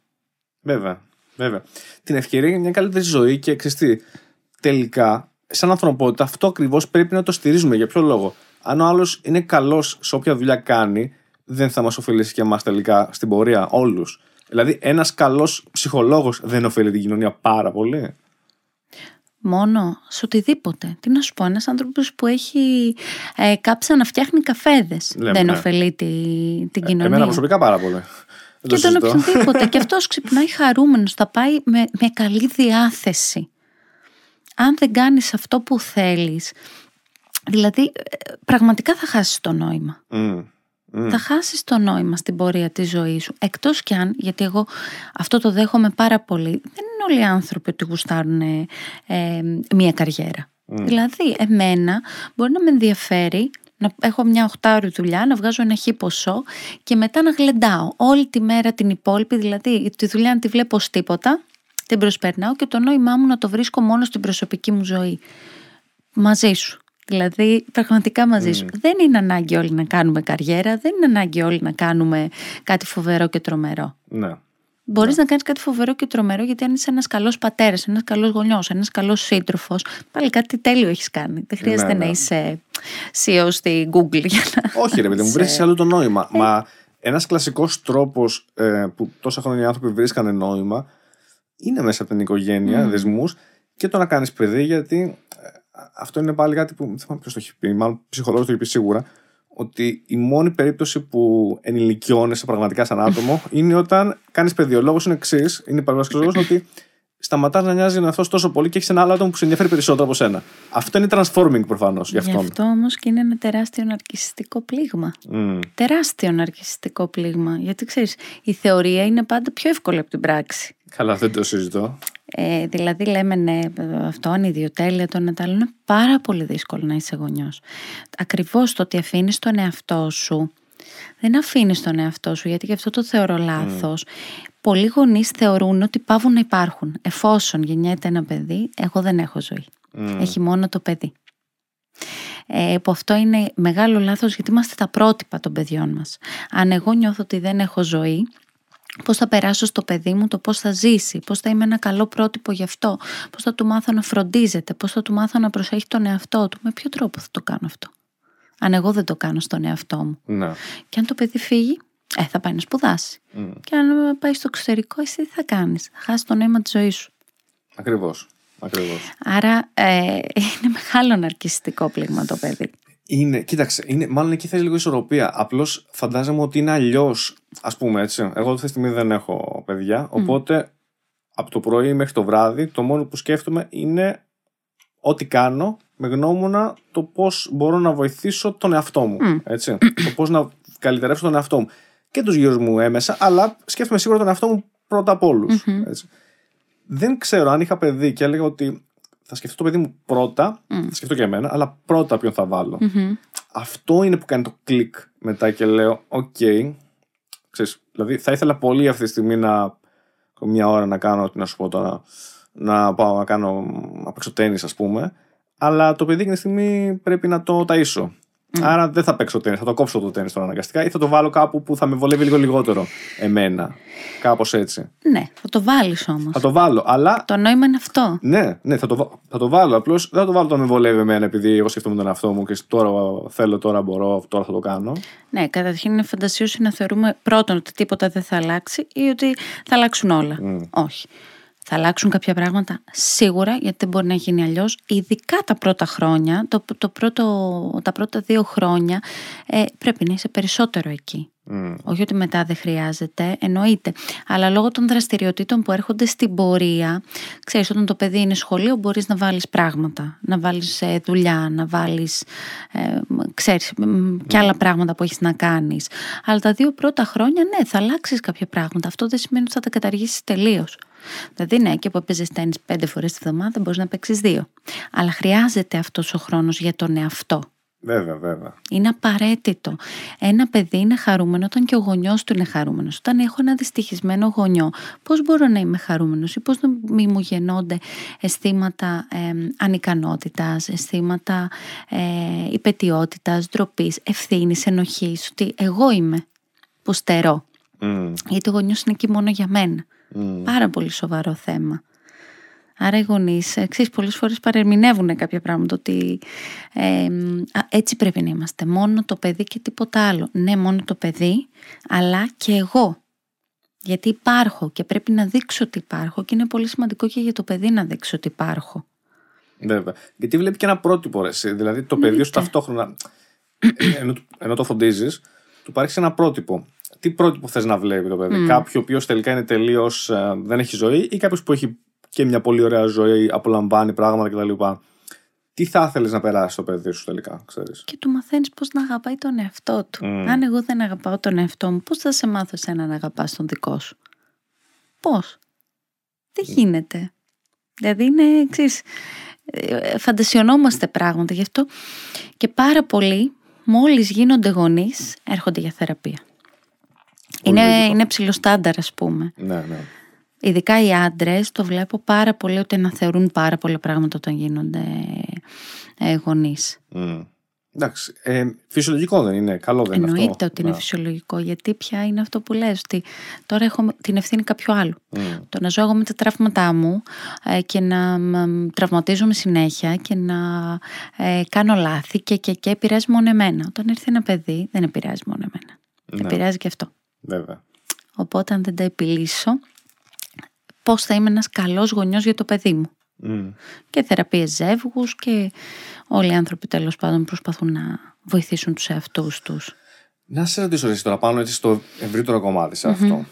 Βέβαια, βέβαια. Την ευκαιρία για μια καλύτερη ζωή και ξέρεις τελικά σαν ανθρωπότητα αυτό ακριβώς πρέπει να το στηρίζουμε. Για ποιο λόγο; Αν ο άλλος είναι καλός σε όποια δουλειά κάνει, δεν θα μας ωφελήσει και εμάς τελικά στην πορεία όλους. Δηλαδή, ένας καλός ψυχολόγος δεν ωφελεί την κοινωνία πάρα πολύ. Μόνο σε οτιδήποτε. Τι να σου πω, ένας άνθρωπος που έχει ε, κάψα να φτιάχνει καφέδες δεν ναι. ωφελεί τη, την κοινωνία. εμένα προσωπικά πάρα πολύ. Και τον οποιονδήποτε. και αυτός ξυπνάει χαρούμενος, θα πάει με, με καλή διάθεση αν δεν κάνεις αυτό που θέλεις, δηλαδή πραγματικά θα χάσεις το νόημα. Θα χάσεις το νόημα στην πορεία της ζωής σου. Εκτός κι αν, γιατί εγώ αυτό το δέχομαι πάρα πολύ, δεν είναι όλοι οι άνθρωποι ότι γουστάρουν ε, μία καριέρα. Δηλαδή, εμένα μπορεί να με ενδιαφέρει να έχω μια οχτάρου δουλειά, να βγάζω ένα χι ποσό και μετά να γλεντάω όλη τη μέρα την υπόλοιπη, δηλαδή τη δουλειά να τη βλέπω ως τίποτα την προσπερνάω και το νόημά μου να το βρίσκω μόνο στην προσωπική μου ζωή. Μαζί σου. Δηλαδή, πραγματικά μαζί σου. Δεν είναι ανάγκη όλοι να κάνουμε καριέρα, δεν είναι ανάγκη όλοι να κάνουμε κάτι φοβερό και τρομερό. Ναι. Μπορείς ναι. να κάνεις κάτι φοβερό και τρομερό, γιατί αν είσαι ένας καλός πατέρας, ένας καλός γονιός, ένας καλός σύντροφος, πάλι κάτι τέλειο έχεις κάνει. Δεν χρειάζεται ναι, να ναι. είσαι CEO στη Google για να. Όχι, ρε παιδί μου, βρίσκεις άλλο το νόημα. Ε. Μα ένας κλασικός τρόπος ε, που τόσα χρόνια οι άνθρωποι βρίσκανε νόημα είναι μέσα από την οικογένεια, mm. δεσμούς και το να κάνεις παιδί, γιατί ε, αυτό είναι πάλι κάτι που δεν θυμάμαι ποιος το έχει πει, μάλλον ψυχολόγος το έχει πει σίγουρα, ότι η μόνη περίπτωση που ενηλικιώνεσαι πραγματικά σαν άτομο είναι όταν κάνεις παιδί. Ο λόγος είναι εξής, είναι παραδοσιακό ότι σταματάς να νοιάζει ένα αυτός τόσο πολύ και έχεις ένα άλλο άτομο που σε ενδιαφέρει περισσότερο από σένα. Αυτό είναι transforming προφανώς για αυτόν. Γι' αυτό όμως και είναι ένα τεράστιο ναρκιστικό πλήγμα. Mm. Τεράστιο ναρκιστικό πλήγμα. Γιατί ξέρεις, η θεωρία είναι πάντα πιο εύκολη από την πράξη. Καλά, δεν το συζητώ. Ε, δηλαδή λέμε ναι, αυτό είναι ιδιοτέλεια, το ένα άλλο. Είναι πάρα πολύ δύσκολο να είσαι γονιός. Ακριβώς το ότι αφήνεις τον εαυτό σου. Δεν αφήνεις τον εαυτό σου, γιατί και αυτό το θεωρώ λάθος. Mm. Πολλοί γονείς θεωρούν ότι πάβουν να υπάρχουν. Εφόσον γεννιέται ένα παιδί, εγώ δεν έχω ζωή. Mm. Έχει μόνο το παιδί. Ε, που αυτό είναι μεγάλο λάθος γιατί είμαστε τα πρότυπα των παιδιών μας. Αν εγώ νιώθω ότι δεν έχω ζωή, πώς θα περάσω στο παιδί μου το πώς θα ζήσει, πώς θα είμαι ένα καλό πρότυπο γι' αυτό, πώς θα του μάθω να φροντίζεται, πώς θα του μάθω να προσέχει τον εαυτό του, με ποιο τρόπο θα το κάνω αυτό; Αν εγώ δεν το κάνω στον εαυτό μου. Ναι. Και αν το παιδί φύγει, ε, θα πάει να σπουδάσει. Και αν πάει στο εξωτερικό, εσύ τι θα κάνεις; Θα χάσεις το νόημα της ζωής σου. Ακριβώς. Ακριβώς. Άρα ε, είναι μεγάλο ναρκιστικό πλήγμα το παιδί. Είναι, κοίταξε, είναι, μάλλον εκεί θέλει λίγο ισορροπία. Απλώς φαντάζομαι ότι είναι αλλιώς, ας πούμε έτσι. Εγώ αυτή τη στιγμή δεν έχω παιδιά. Οπότε από το πρωί μέχρι το βράδυ, το μόνο που σκέφτομαι είναι ό,τι κάνω με γνώμονα το πώς μπορώ να βοηθήσω τον εαυτό μου. Έτσι. το πώς να καλυτερεύσω τον εαυτό μου. Και τους γύρω μου έμμεσα, αλλά σκέφτομαι σίγουρα τον εαυτό μου πρώτα από όλους. Δεν ξέρω αν είχα παιδί και έλεγα ότι θα σκεφτώ το παιδί μου πρώτα, θα σκεφτώ και εμένα, αλλά πρώτα ποιον θα βάλω. Αυτό είναι που κάνει το κλικ μετά και λέω, οκ, ξέρεις, δηλαδή θα ήθελα πολύ αυτή τη στιγμή να μια ώρα να κάνω, τι να σου πω τώρα, να πάω να κάνω, να παίξω τέννις ας πούμε, αλλά το παιδί εκείνη τη στιγμή πρέπει να το ταΐσω. Άρα δεν θα παίξω τέννη, θα το κόψω το τέννη τώρα αναγκαστικά ή θα το βάλω κάπου που θα με βολεύει λίγο λιγότερο εμένα. Κάπως έτσι. Ναι, θα το βάλεις όμως. Θα το βάλω, αλλά. Το νόημα είναι αυτό. Ναι, ναι, θα το, θα το βάλω. Απλώς δεν θα το βάλω το με βολεύει εμένα επειδή εγώ σκέφτομαι τον εαυτό μου και τώρα θέλω, τώρα μπορώ, τώρα θα το κάνω. Ναι, καταρχήν είναι φαντασίωση να θεωρούμε πρώτον ότι τίποτα δεν θα αλλάξει ή ότι θα αλλάξουν όλα. Όχι. Θα αλλάξουν κάποια πράγματα σίγουρα γιατί δεν μπορεί να γίνει αλλιώς. Ειδικά τα πρώτα χρόνια, το, το πρώτο, τα πρώτα δύο χρόνια ε, πρέπει να είσαι περισσότερο εκεί. Όχι ότι μετά δεν χρειάζεται, εννοείται. Αλλά λόγω των δραστηριοτήτων που έρχονται στην πορεία, ξέρεις όταν το παιδί είναι σχολείο μπορείς να βάλεις πράγματα, να βάλεις ε, δουλειά, να βάλεις, ε, ξέρεις, και άλλα πράγματα που έχεις να κάνεις. Αλλά τα δύο πρώτα χρόνια ναι θα αλλάξεις κάποια πράγματα. Αυτό δεν σημαίνει ότι θα τα καταργήσεις τελείως. Δηλαδή, ναι, και που έπαιζες τέννη πέντε φορές τη βδομάδα, μπορείς να παίξεις δύο. Αλλά χρειάζεται αυτός ο χρόνος για τον εαυτό. Βέβαια, βέβαια. Είναι απαραίτητο. Ένα παιδί είναι χαρούμενο όταν και ο γονιός του είναι χαρούμενος. Όταν έχω ένα δυστυχισμένο γονιό, πώς μπορώ να είμαι χαρούμενος ή πώς να μην μου γεννώνται αισθήματα ε, ανικανότητας, αισθήματα ε, υπετιότητας, ντροπής, ευθύνης, ενοχής, ότι εγώ είμαι που στερώ. Mm. Γιατί ο γονιός είναι εκεί μόνο για μένα. Πάρα πολύ σοβαρό θέμα. Άρα οι γονείς, εξή, πολλές φορές παρεμηνεύουν κάποια πράγματα ότι ε, έτσι πρέπει να είμαστε. Μόνο το παιδί και τίποτα άλλο. Ναι, μόνο το παιδί, αλλά και εγώ. Γιατί υπάρχω και πρέπει να δείξω ότι υπάρχω και είναι πολύ σημαντικό και για το παιδί να δείξω ότι υπάρχω. Βέβαια. Γιατί βλέπει και ένα πρότυπο, ρε, Δηλαδή το παιδί σου ταυτόχρονα, ενώ, ενώ το φροντίζεις, του πάρει ένα πρότυπο τι πρότυπο θες να βλέπει το παιδί. Mm. Κάποιο ο οποίος τελικά είναι τελείως. Ε, δεν έχει ζωή ή κάποιος που έχει και μια πολύ ωραία ζωή, απολαμβάνει πράγματα κτλ. Τι θα ήθελες να περάσει το παιδί σου τελικά, ξέρεις; Και του μαθαίνεις πώς να αγαπάει τον εαυτό του. Mm. Αν εγώ δεν αγαπάω τον εαυτό μου, πώς θα σε μάθω εσένα να αγαπάς τον δικό σου; Πώς; Δεν γίνεται. Δηλαδή είναι εξή. Ε, φαντασιωνόμαστε πράγματα γι' αυτό και πάρα πολλοί μόλις γίνονται γονείς έρχονται για θεραπεία. Είναι, είναι ψηλό στάνταρ, ας πούμε. Ναι, ναι. Ειδικά οι άντρες το βλέπω πάρα πολύ ότι αναθεωρούν πάρα πολλά πράγματα όταν γίνονται ε, γονείς. Mm. Εντάξει. Ε, φυσιολογικό δεν είναι. Καλό δεν είναι αυτό. Εννοείται ότι είναι φυσιολογικό. Γιατί πια είναι αυτό που λες ότι τώρα έχω την ευθύνη κάποιου άλλου. Mm. Το να ζω εγώ με τα τραύματά μου ε, και να τραυματίζομαι συνέχεια και να ε, κάνω λάθη και, και, και επηρεάζει μόνο εμένα. Όταν έρθει ένα παιδί δεν επηρεάζει μόνο εμένα. Ναι. Επηρεάζει και αυτό. Βέβαια. Οπότε αν δεν τα επιλύσω, πώς θα είμαι ένας καλός γονιός για το παιδί μου. Και θεραπείες ζεύγους και όλοι οι άνθρωποι τέλος πάντων προσπαθούν να βοηθήσουν τους εαυτούς τους. Να σε ρωτήσω εσύ τώρα πάνω έτσι στο ευρύτερο κομμάτι σε αυτό.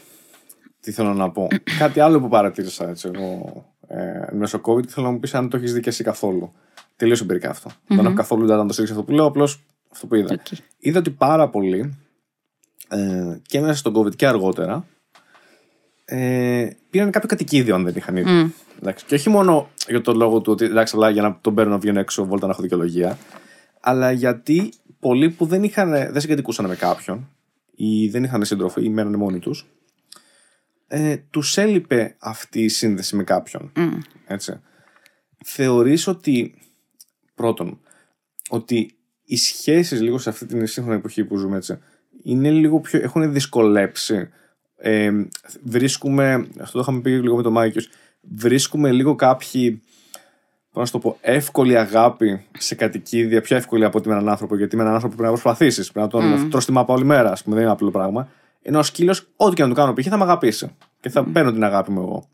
Τι θέλω να πω. Κάτι άλλο που παρατήρησα έτσι εγώ ε, μέσω COVID θέλω να μου πεις αν το έχεις δει και εσύ καθόλου. Τελείως εμπειρικά αυτό. Δεν έχω καθόλου να το στήριξω αυτό που λέω, απλώς αυτό που είδα. Είδα ότι πάρα πολλοί ε, και μέσα στον COVID και αργότερα ε, πήραν κάποιο κατοικίδιο αν δεν είχαν ήδη. Mm. Εντάξει, και όχι μόνο για τον λόγο του ότι εντάξει, αλλά για να τον παίρνω να βγαίνω έξω, βόλτα να έχω δικαιολογία, αλλά γιατί πολλοί που δεν, είχαν, δεν συγκατοικούσαν με κάποιον ή δεν είχαν σύντροφο ή μένανε μόνοι τους, ε, τους έλειπε αυτή η σύνδεση με κάποιον. Mm. Έτσι. Θεωρείς ότι πρώτον, ότι οι σχέσεις λίγο σε αυτή την σύγχρονη εποχή που ζούμε έτσι, είναι λίγο πιο, έχουν δυσκολέψει. Ε, βρίσκουμε, αυτό το είχαμε πει λίγο με τον Μάικιος, βρίσκουμε λίγο κάποιοι Πώς να σου το πω, εύκολη αγάπη σε κατοικίδια, πιο εύκολη από ότι με έναν άνθρωπο. Γιατί με έναν άνθρωπο πρέπει να προσπαθήσεις. Πρέπει να τον mm. τρώσει τη μάπα όλη μέρα, ας πούμε, δεν είναι απλό πράγμα. Ενώ ο σκύλος, ό,τι και να του κάνω π.χ. θα με αγαπήσει. Και θα mm. παίρνω την αγάπη μου εγώ.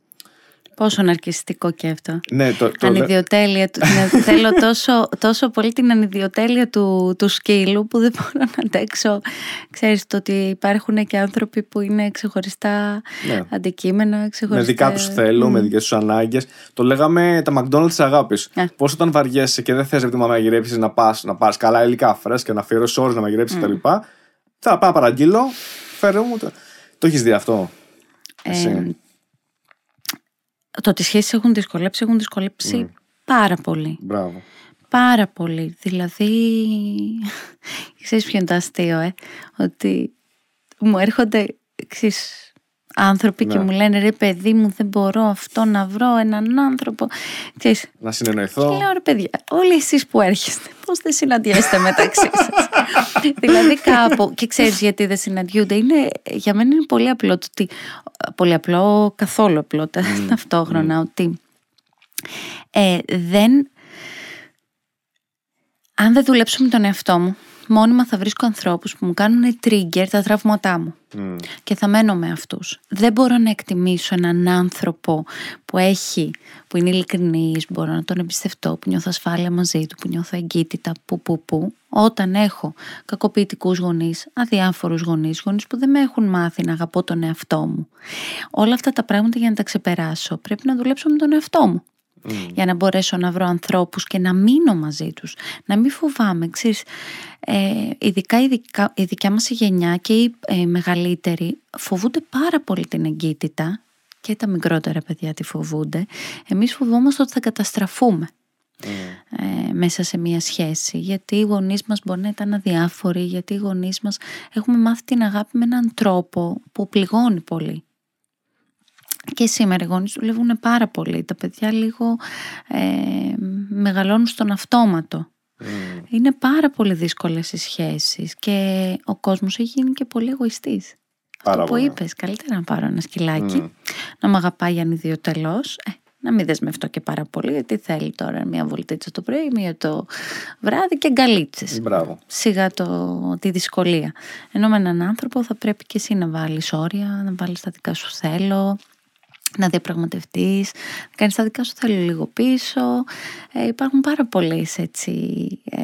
Πόσο ναρκιστικό και αυτό. Ναι, το, το... Ανιδιοτέλεια του. ναι, θέλω τόσο, τόσο πολύ την ανιδιοτέλεια του, του σκύλου που δεν μπορώ να αντέξω. Ξέρεις το ότι υπάρχουν και άνθρωποι που είναι ξεχωριστά ναι. αντικείμενα. Ξεχωριστά... Με δικά τους θέλω, mm. με δικές τους ανάγκες. Το λέγαμε τα McDonald's της αγάπης. Yeah. Πώς όταν βαριέσαι και δεν θες επειδή να μαγειρέψεις να πας να πάρεις καλά υλικά φρέσκα, να αφιερώσεις ώρες να μαγειρέψεις mm. κτλ. Θα πάω παραγγείλω, φέρω μου. Το, το έχεις δει αυτό. Ε, το ότι οι σχέσεις έχουν δυσκολέψει, έχουν δυσκολέψει ναι. πάρα πολύ. Μπράβο. Πάρα πολύ. Δηλαδή, ξέρεις ποιο είναι το αστείο, ε; ότι μου έρχονται, ξέρεις, άνθρωποι και ναι. μου λένε ρε παιδί μου δεν μπορώ αυτό να βρω έναν άνθρωπο ξέρεις, να συνεννοηθώ και λέω ρε παιδιά όλοι εσείς που έρχεστε πώς δεν συναντιέστε μεταξύ σας; Δηλαδή κάπου και ξέρεις γιατί δεν συναντιούνται είναι, για μένα είναι πολύ απλό το ότι, πολύ απλό καθόλου απλό mm. ταυτόχρονα mm. ότι ε, δεν αν δεν δουλέψω με τον εαυτό μου μόνιμα θα βρίσκω ανθρώπους που μου κάνουν trigger τα τραύματά μου και θα μένω με αυτούς. Δεν μπορώ να εκτιμήσω έναν άνθρωπο που έχει, που είναι ειλικρινής, μπορώ να τον εμπιστευτώ, που νιώθω ασφάλεια μαζί του, που νιώθω εγκύτητα, που που που. Όταν έχω κακοποιητικούς γονείς, αδιάφορους γονείς, γονείς που δεν με έχουν μάθει να αγαπώ τον εαυτό μου. Όλα αυτά τα πράγματα για να τα ξεπεράσω πρέπει να δουλέψω με τον εαυτό μου. Mm. για να μπορέσω να βρω ανθρώπους και να μείνω μαζί τους, να μην φοβάμαι, ξέρεις, ε, ειδικά, ειδικά η δικιά μας η γενιά και οι ε, μεγαλύτεροι φοβούνται πάρα πολύ την εγκύτητα και τα μικρότερα παιδιά τη φοβούνται, εμείς φοβόμαστε ότι θα καταστραφούμε. Mm. Ε, μέσα σε μια σχέση γιατί οι γονείς μας μπορεί να ήταν αδιάφοροι γιατί οι γονείς μας έχουμε μάθει την αγάπη με έναν τρόπο που πληγώνει πολύ και σήμερα οι γονείς δουλεύουν πάρα πολύ. Τα παιδιά λίγο ε, μεγαλώνουν στον αυτόματο. Mm. Είναι πάρα πολύ δύσκολες οι σχέσεις και ο κόσμος έχει γίνει και πολύ εγωιστής. Πάρα Αυτό που είπες, καλύτερα να πάρω ένα σκυλάκι, mm. να με αγαπάει ανιδιοτελώς, ε, να μην δεσμευτώ και πάρα πολύ, γιατί θέλει τώρα μια βολτίτσα το πρωί, μία το βράδυ και γκαλίτσες. Μπράβο. Σιγά το, τη δυσκολία. Ενώ με έναν άνθρωπο θα πρέπει και εσύ να βάλεις όρια, να βάλεις τα δικά σου θέλω, να διαπραγματευτείς, να κάνεις τα δικά σου θέλω λίγο πίσω. Ε, υπάρχουν πάρα πολλές ε,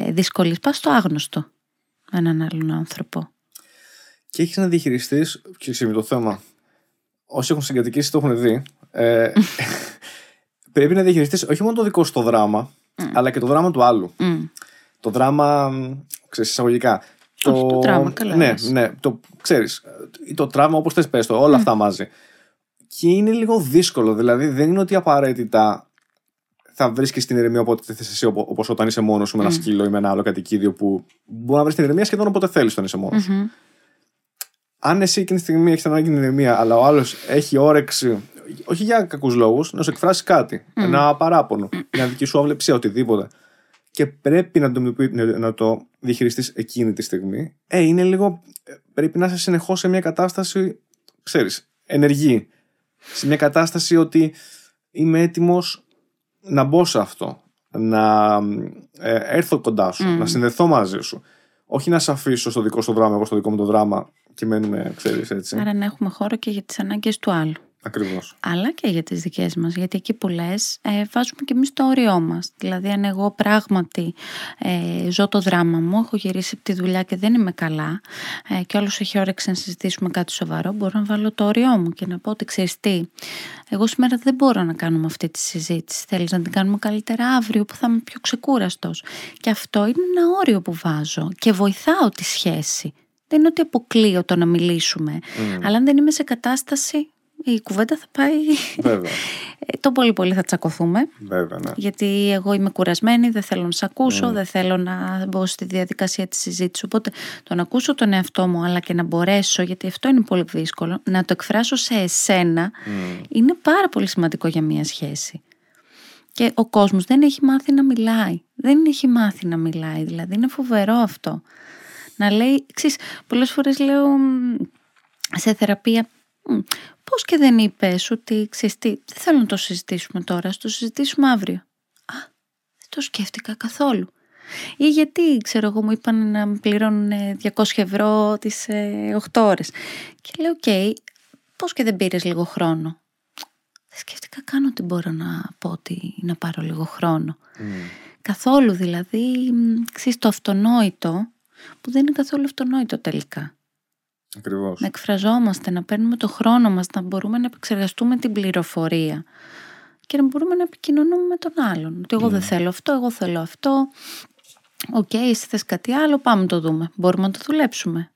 δυσκολίες. Πας στο άγνωστο με έναν άλλον άνθρωπο. Και έχεις να διαχειριστείς, και με το θέμα, όσοι έχουν συγκατοικήσει το έχουν δει. Ε, πρέπει να διαχειριστείς όχι μόνο το δικό σου το δράμα, αλλά και το δράμα του άλλου. Το δράμα, ξέρεις, εισαγωγικά. Το, το δράμα, καλά. Ναι, ναι, το ξέρεις, το τραύμα όπως θες πες το, όλα αυτά μαζί και είναι λίγο δύσκολο. Δηλαδή δεν είναι ότι απαραίτητα θα βρίσκεις την ηρεμία όποτε θες εσύ, όπως όταν είσαι μόνος σου με ένα mm. σκύλο ή με ένα άλλο κατοικίδιο που μπορεί να βρεις την ηρεμία σχεδόν όποτε θέλεις όταν είσαι μόνος mm-hmm. Αν εσύ εκείνη τη στιγμή έχεις ανάγκη την ηρεμία, αλλά ο άλλος έχει όρεξη, όχι για κακούς λόγους, να σου εκφράσει κάτι, mm. ένα παράπονο, mm. μια δική σου αυλεψία, οτιδήποτε. Και πρέπει να το, να το διαχειριστείς εκείνη τη στιγμή. Ε, είναι λίγο. Ε, πρέπει να είσαι συνεχώς σε μια κατάσταση, ξέρεις, ενεργή σε μια κατάσταση ότι είμαι έτοιμος να μπω σε αυτό, να ε, έρθω κοντά σου, να συνδεθώ μαζί σου. Όχι να σε αφήσω στο δικό σου δράμα, εγώ στο δικό μου το δράμα και μένουμε, ξέρεις έτσι. Άρα να έχουμε χώρο και για τις ανάγκες του άλλου. Ακριβώς. Αλλά και για τις δικές μας, γιατί εκεί που λες ε, βάζουμε και εμείς το όριό μας. Δηλαδή αν εγώ πράγματι ε, ζω το δράμα μου, έχω γυρίσει από τη δουλειά και δεν είμαι καλά ε, και όλος έχει όρεξη να συζητήσουμε κάτι σοβαρό, μπορώ να βάλω το όριό μου και να πω ότι ξέρεις τι, εγώ σήμερα δεν μπορώ να κάνουμε αυτή τη συζήτηση, θέλεις να την κάνουμε καλύτερα αύριο που θα είμαι πιο ξεκούραστος. Και αυτό είναι ένα όριο που βάζω και βοηθάω τη σχέση. Δεν είναι ότι αποκλείω το να μιλήσουμε, mm. αλλά αν δεν είμαι σε κατάσταση η κουβέντα θα πάει. Βέβαια. Ε, το πολύ πολύ θα τσακωθούμε. Βέβαια, ναι. Γιατί εγώ είμαι κουρασμένη, δεν θέλω να σε ακούσω, mm. δεν θέλω να μπω στη διαδικασία της συζήτησης. Οπότε το να ακούσω τον εαυτό μου, αλλά και να μπορέσω, γιατί αυτό είναι πολύ δύσκολο, να το εκφράσω σε εσένα, mm. είναι πάρα πολύ σημαντικό για μία σχέση. Και ο κόσμος δεν έχει μάθει να μιλάει. Δεν έχει μάθει να μιλάει. Δηλαδή είναι φοβερό αυτό. Να λέει, ξέρεις, πολλές φορές λέω σε θεραπεία Πώς και δεν είπες ότι ξέρεις τι, δεν θέλω να το συζητήσουμε τώρα, το συζητήσουμε αύριο. Α, το σκέφτηκα καθόλου. Ή γιατί, ξέρω εγώ, μου είπαν να με πληρώνουν 200 ευρώ τις 8 ώρες. Και λέω, okay, okay, πώς και δεν πήρες λίγο χρόνο. Δεν σκέφτηκα καν ότι μπορώ να πω ότι να πάρω λίγο χρόνο. Καθόλου δηλαδή, ξέρεις το αυτονόητο, που δεν είναι καθόλου αυτονόητο τελικά. Ακριβώς. Να εκφραζόμαστε, να παίρνουμε το χρόνο μας, να μπορούμε να επεξεργαστούμε την πληροφορία και να μπορούμε να επικοινωνούμε με τον άλλον. Ότι εγώ δεν θέλω αυτό, εγώ θέλω αυτό. Okay, okay, εσύ θες κάτι άλλο, πάμε να το δούμε. Μπορούμε να το δουλέψουμε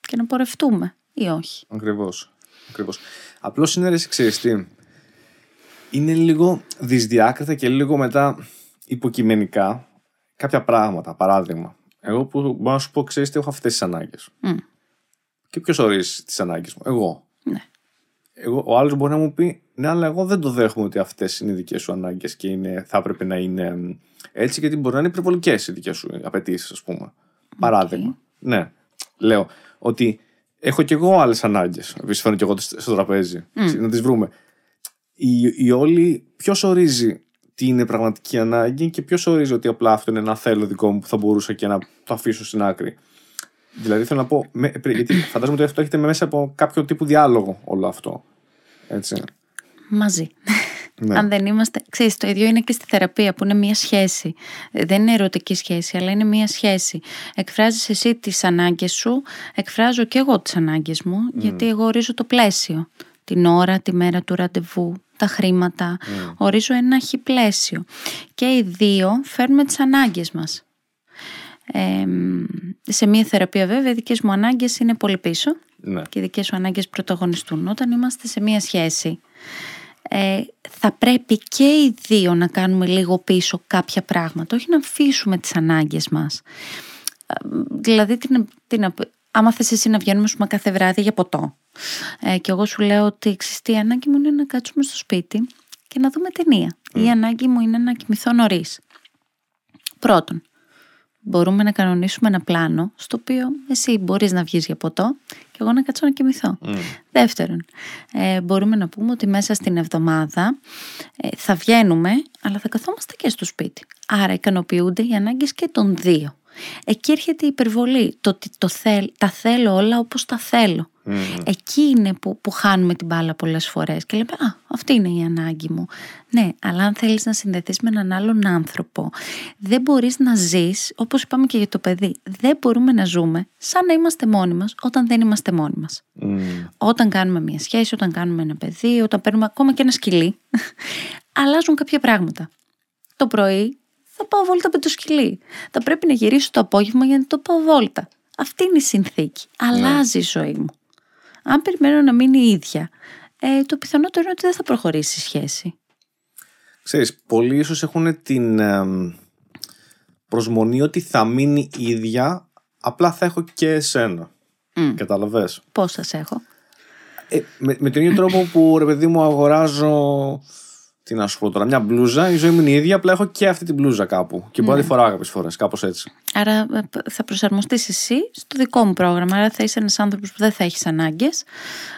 και να πορευτούμε ή όχι. Ακριβώς. Ακριβώς. Απλώς είναι ρε ξέρεις τι. Είναι λίγο δυσδιάκριτα και λίγο μετά υποκειμενικά κάποια πράγματα. Παράδειγμα, εγώ που μπορώ να σου πω, ξέρεις τι, έχω αυτές τις ανάγκες. Mm. Και ποιος ορίζει τις ανάγκες μου, εγώ. Ναι. εγώ ο άλλος μπορεί να μου πει, ναι, αλλά εγώ δεν το δέχομαι ότι αυτές είναι οι δικές σου ανάγκες και είναι, θα έπρεπε να είναι έτσι, γιατί μπορεί να είναι υπερβολικές οι δικές σου απαιτήσεις, ας πούμε. Παράδειγμα. Ναι. Λέω ότι έχω κι εγώ άλλες ανάγκες. Επίσης φέρνω κι εγώ στο τραπέζι. Να τις βρούμε. Η, η όλη, ποιος ορίζει τι είναι πραγματική ανάγκη και ποιος ορίζει ότι απλά αυτό είναι ένα θέλω δικό μου που θα μπορούσα και να το αφήσω στην άκρη. Δηλαδή θέλω να πω, με, γιατί φαντάζομαι ότι αυτό έχετε μέσα από κάποιο τύπου διάλογο όλο αυτό. Έτσι. Μαζί. Ναι. Αν δεν είμαστε. Ξέρεις, το ίδιο είναι και στη θεραπεία που είναι μια σχέση. Δεν είναι ερωτική σχέση, αλλά είναι μια σχέση. Εκφράζεις εσύ τις ανάγκες σου, εκφράζω και εγώ τις ανάγκες μου, γιατί εγώ ορίζω το πλαίσιο. Την ώρα, τη μέρα του ραντεβού, τα χρήματα. Ορίζω ένα πλαίσιο. Και οι δύο φέρνουμε τις ανάγκες μας. σε μια θεραπεία βέβαια οι δικές μου ανάγκες είναι πολύ πίσω Ναι. και οι δικές σου ανάγκες πρωταγωνιστούν. Όταν είμαστε σε μια σχέση ε, θα πρέπει και οι δύο να κάνουμε λίγο πίσω κάποια πράγματα, όχι να αφήσουμε τις ανάγκες μας. Ε, Δηλαδή, την, την, άμα θες εσύ να βγαίνουμε πούμε, κάθε βράδυ για ποτό ε, και εγώ σου λέω ότι ξέρεις η ανάγκη μου είναι να κάτσουμε στο σπίτι και να δούμε ταινία. Η ανάγκη μου είναι να κοιμηθώ νωρίς. Πρώτον, μπορούμε να κανονίσουμε ένα πλάνο στο οποίο εσύ μπορείς να βγεις για ποτό και εγώ να κάτσω να κοιμηθώ. Δεύτερον, ε, μπορούμε να πούμε ότι μέσα στην εβδομάδα ε, θα βγαίνουμε αλλά θα καθόμαστε και στο σπίτι. Άρα ικανοποιούνται οι ανάγκες και των δύο. Εκεί έρχεται η υπερβολή, το ότι το θέλ, τα θέλω όλα όπως τα θέλω. Εκεί είναι που, που χάνουμε την μπάλα πολλές φορές και λέμε «Α, αυτή είναι η ανάγκη μου». Ναι, αλλά αν θέλεις να συνδεθείς με έναν άλλον άνθρωπο, δεν μπορείς να ζεις, όπως είπαμε και για το παιδί, δεν μπορούμε να ζούμε σαν να είμαστε μόνοι μας όταν δεν είμαστε μόνοι μας. Όταν κάνουμε μια σχέση, όταν κάνουμε ένα παιδί, όταν παίρνουμε ακόμα και ένα σκυλί, αλλάζουν κάποια πράγματα. Το πρωί θα πάω βόλτα με το σκυλί. Θα πρέπει να γυρίσω το απόγευμα για να το πάω βόλτα. Αυτή είναι η συνθήκη. Αλλάζει η ζωή μου. Αν περιμένω να μείνει η ίδια, ε, το πιθανότερο είναι ότι δεν θα προχωρήσει η σχέση. Ξέρεις, πολλοί ίσως έχουν την εμ, προσμονή ότι θα μείνει ίδια, απλά θα έχω και εσένα. Mm. Καταλαβες. Πώς σας έχω; Ε, με, με τον ίδιο τρόπο που ρε παιδί μου αγοράζω. Τι να σου πω τώρα, μια μπλούζα, η ζωή μου είναι η ίδια, απλά έχω και αυτή την μπλούζα κάπου. Και μπορώ να τη φοράω κάποιες φορές, κάπως έτσι. Άρα ε, θα προσαρμοστείς εσύ στο δικό μου πρόγραμμα. Άρα θα είσαι ένας άνθρωπος που δεν θα έχεις ανάγκες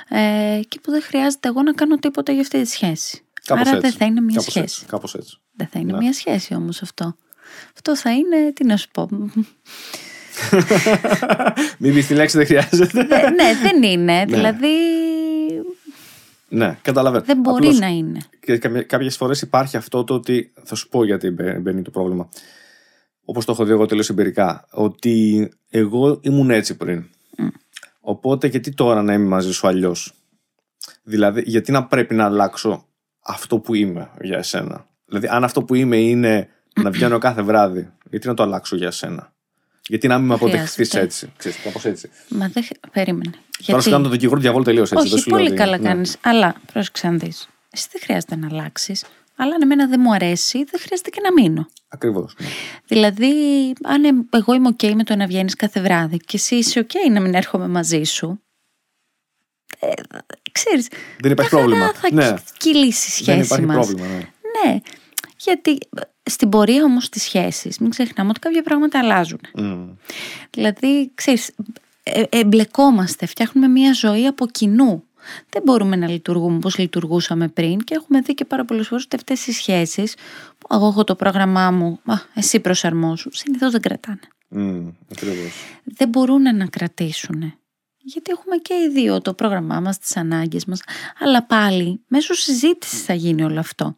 ε, και που δεν χρειάζεται εγώ να κάνω τίποτα για αυτή τη σχέση. Κάπως Άρα έτσι. δεν θα είναι μια Κάπως σχέση. Έτσι, κάπως έτσι. Δεν θα είναι Ναι. μια σχέση όμως αυτό. Αυτό θα είναι, τι να σου πω. Μην πει τη λέξη, δεν χρειάζεται. Δε- ναι, δεν είναι. Δηλαδή ναι, καταλαβαίνω. δεν μπορεί Απλώς, να είναι. Και κάποιες φορές υπάρχει αυτό το ότι. Θα σου πω γιατί μπαι- μπαίνει το πρόβλημα. Όπως το έχω δει εγώ τελείως εμπειρικά. Ότι εγώ ήμουν έτσι πριν. Οπότε γιατί τώρα να είμαι μαζί σου αλλιώς; Δηλαδή, γιατί να πρέπει να αλλάξω αυτό που είμαι για εσένα; Δηλαδή, αν αυτό που είμαι είναι να βγαίνω κάθε βράδυ, γιατί να το αλλάξω για εσένα; Γιατί να μην με αποδεχθείς Χρειάζεται. έτσι. Ξέρεις, κάπως έτσι. Μα δεν. χρ- Περίμενε. Τώρα σου κάνω τον δικηγόρο διαβόλου τελείω έτσι. δεν Όχι, σου λέω πολύ ότι- καλά ναι. κάνεις. Αλλά πρόσεξε να δεις. Εσύ δεν χρειάζεται να αλλάξεις. Αλλά αν εμένα δεν μου αρέσει, δεν χρειάζεται και να μείνω. Ακριβώς, ναι. Δηλαδή, αν ε- εγώ είμαι OK με το να βγαίνεις κάθε βράδυ και εσύ είσαι OK να μην έρχομαι μαζί σου. Ε, ξέρεις, Δεν υπάρχει μια χαρά πρόβλημα. Θα Ναι. κυ- κυλήσει η Δεν σχέση υπάρχει μας. πρόβλημα. Ναι. Ναι, γιατί στην πορεία όμως της σχέσης, μην ξεχνάμε ότι κάποια πράγματα αλλάζουν. Μμ. Δηλαδή, ξέρεις, ε, εμπλεκόμαστε, φτιάχνουμε μια ζωή από κοινού. Δεν μπορούμε να λειτουργούμε όπως λειτουργούσαμε πριν και έχουμε δει και πάρα πολλές φορές ότι αυτές οι σχέσεις που εγώ έχω το πρόγραμμά μου, α, εσύ προσαρμόσου, συνήθως δεν κρατάνε. Mm, ακριβώς. Δεν μπορούν να κρατήσουν. Γιατί έχουμε και οι δύο το πρόγραμμά μας, τις ανάγκες μας, αλλά πάλι μέσω συζήτησης θα γίνει όλο αυτό.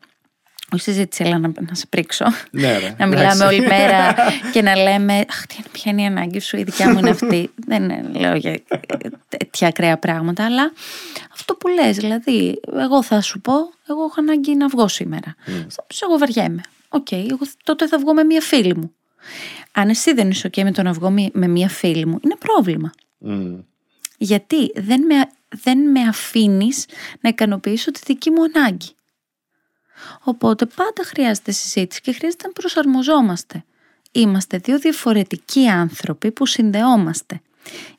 Όχι συζήτηση, αλλά να, να σε πρίξω. Ναι, ρε. να μιλάμε Εντάξει. όλη μέρα και να λέμε Αχ, τι είναι, ποια είναι η ανάγκη σου, η δικιά μου είναι αυτή. Δεν είναι, λέω για τέτοια ακραία πράγματα, αλλά αυτό που λες, δηλαδή, εγώ θα σου πω, εγώ έχω ανάγκη να βγω σήμερα. Mm. Εγώ βαριέμαι. Οκ, εγώ τότε θα βγω με μία φίλη μου. Αν εσύ δεν είσαι ok με το να βγω με- με μία φίλη μου, είναι πρόβλημα. Mm. Γιατί δεν με, δεν με αφήνεις να ικανοποιήσω τη δική μου ανάγκη. Οπότε πάντα χρειάζεται συζήτηση και χρειάζεται να προσαρμοζόμαστε. Είμαστε δύο διαφορετικοί άνθρωποι που συνδεόμαστε.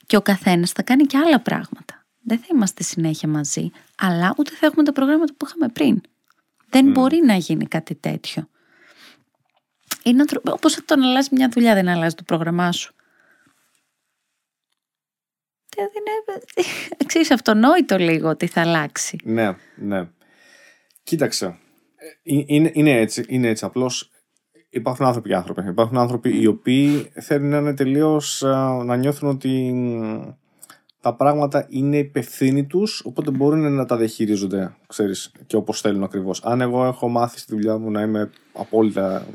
Και ο καθένας θα κάνει και άλλα πράγματα. Δεν θα είμαστε συνέχεια μαζί, αλλά ούτε θα έχουμε τα προγράμματα που είχαμε πριν. Δεν μπορεί να γίνει κάτι τέτοιο. Είναι ανθρω- όπως το να αλλάζει μια δουλειά δεν αλλάζει το πρόγραμμά σου. Δηλαδή είναι, ξέρεις, αυτονόητο λίγο ότι θα αλλάξει. Ναι, ναι. Κοίταξε. Ε, Είναι, είναι έτσι. Είναι έτσι. Απλώς υπάρχουν άνθρωποι και άνθρωποι. Υπάρχουν άνθρωποι οι οποίοι θέλουν να είναι τελείως να νιώθουν ότι μ, τα πράγματα είναι υπευθύνοι τους, οπότε μπορούν να τα διαχειρίζονται, ξέρεις, και όπως θέλουν ακριβώς. Αν εγώ έχω μάθει στη δουλειά μου να είμαι απόλυτα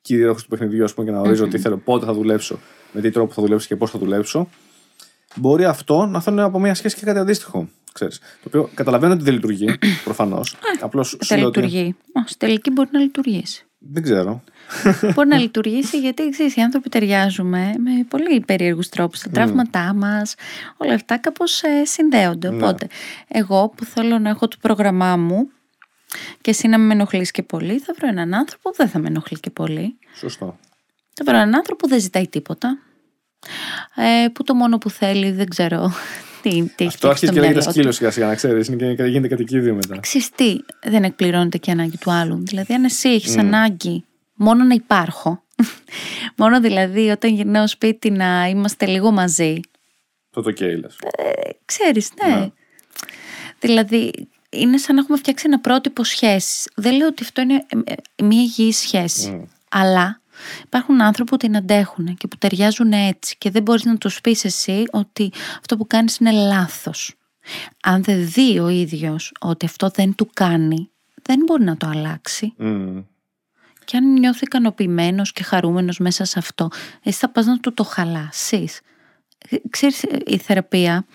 κυρίαρχος του παιχνιδιού, ας πούμε, και να ορίζω τι θέλω, πότε θα δουλέψω, με τι τρόπο θα δουλέψω και πώς θα δουλέψω, μπορεί αυτό να θέλουν από μια σχέση και κάτι αντίστοιχο. Ξέρεις. Το οποίο καταλαβαίνω ότι δεν λειτουργεί, προφανώς. Απλώς σου Θα λέω ότι. λειτουργεί. Ω, Στην τελική μπορεί να λειτουργήσει. Δεν ξέρω. μπορεί να λειτουργήσει γιατί ξέρεις, οι άνθρωποι ταιριάζουμε με πολύ περίεργους τρόπους. Τα τραύματά μας, όλα αυτά κάπως ε, συνδέονται. Ναι. Οπότε, εγώ που θέλω να έχω το πρόγραμμά μου και εσύ να με ενοχλείς και πολύ, θα βρω έναν άνθρωπο που δεν θα με ενοχλεί και πολύ. Σωστό. Θα βρω έναν άνθρωπο που δεν ζητάει τίποτα. Ε, που το μόνο που θέλει δεν ξέρω τι, τι έχει Αυτό φτιάξει αρχίζει στο και λέγεται μυαλό του. σκύλος σιγά σιγά, να ξέρεις. Γίνεται κατοικίδιο μετά. Ξέρεις τι, δεν εκπληρώνεται και η ανάγκη του άλλου. Δηλαδή, αν εσύ έχεις ανάγκη μόνο να υπάρχω, μόνο δηλαδή όταν γυρνάω σπίτι να είμαστε λίγο μαζί, Το το κέιλε. ξέρεις, ναι. Ναι. Δηλαδή, είναι σαν να έχουμε φτιάξει ένα πρότυπο σχέσης. Δεν λέω ότι αυτό είναι ε, ε, μια υγιή σχέση. Αλλά υπάρχουν άνθρωποι που την αντέχουν και που ταιριάζουν έτσι και δεν μπορείς να τους πεις εσύ ότι αυτό που κάνεις είναι λάθος. Αν δεν δει ο ίδιος ότι αυτό δεν του κάνει, δεν μπορεί να το αλλάξει. Και αν νιώθει ικανοποιημένος και χαρούμενος μέσα σε αυτό, εσύ θα πας να του το χαλάσεις. Ε, Ξέρεις, ε, η θεραπεία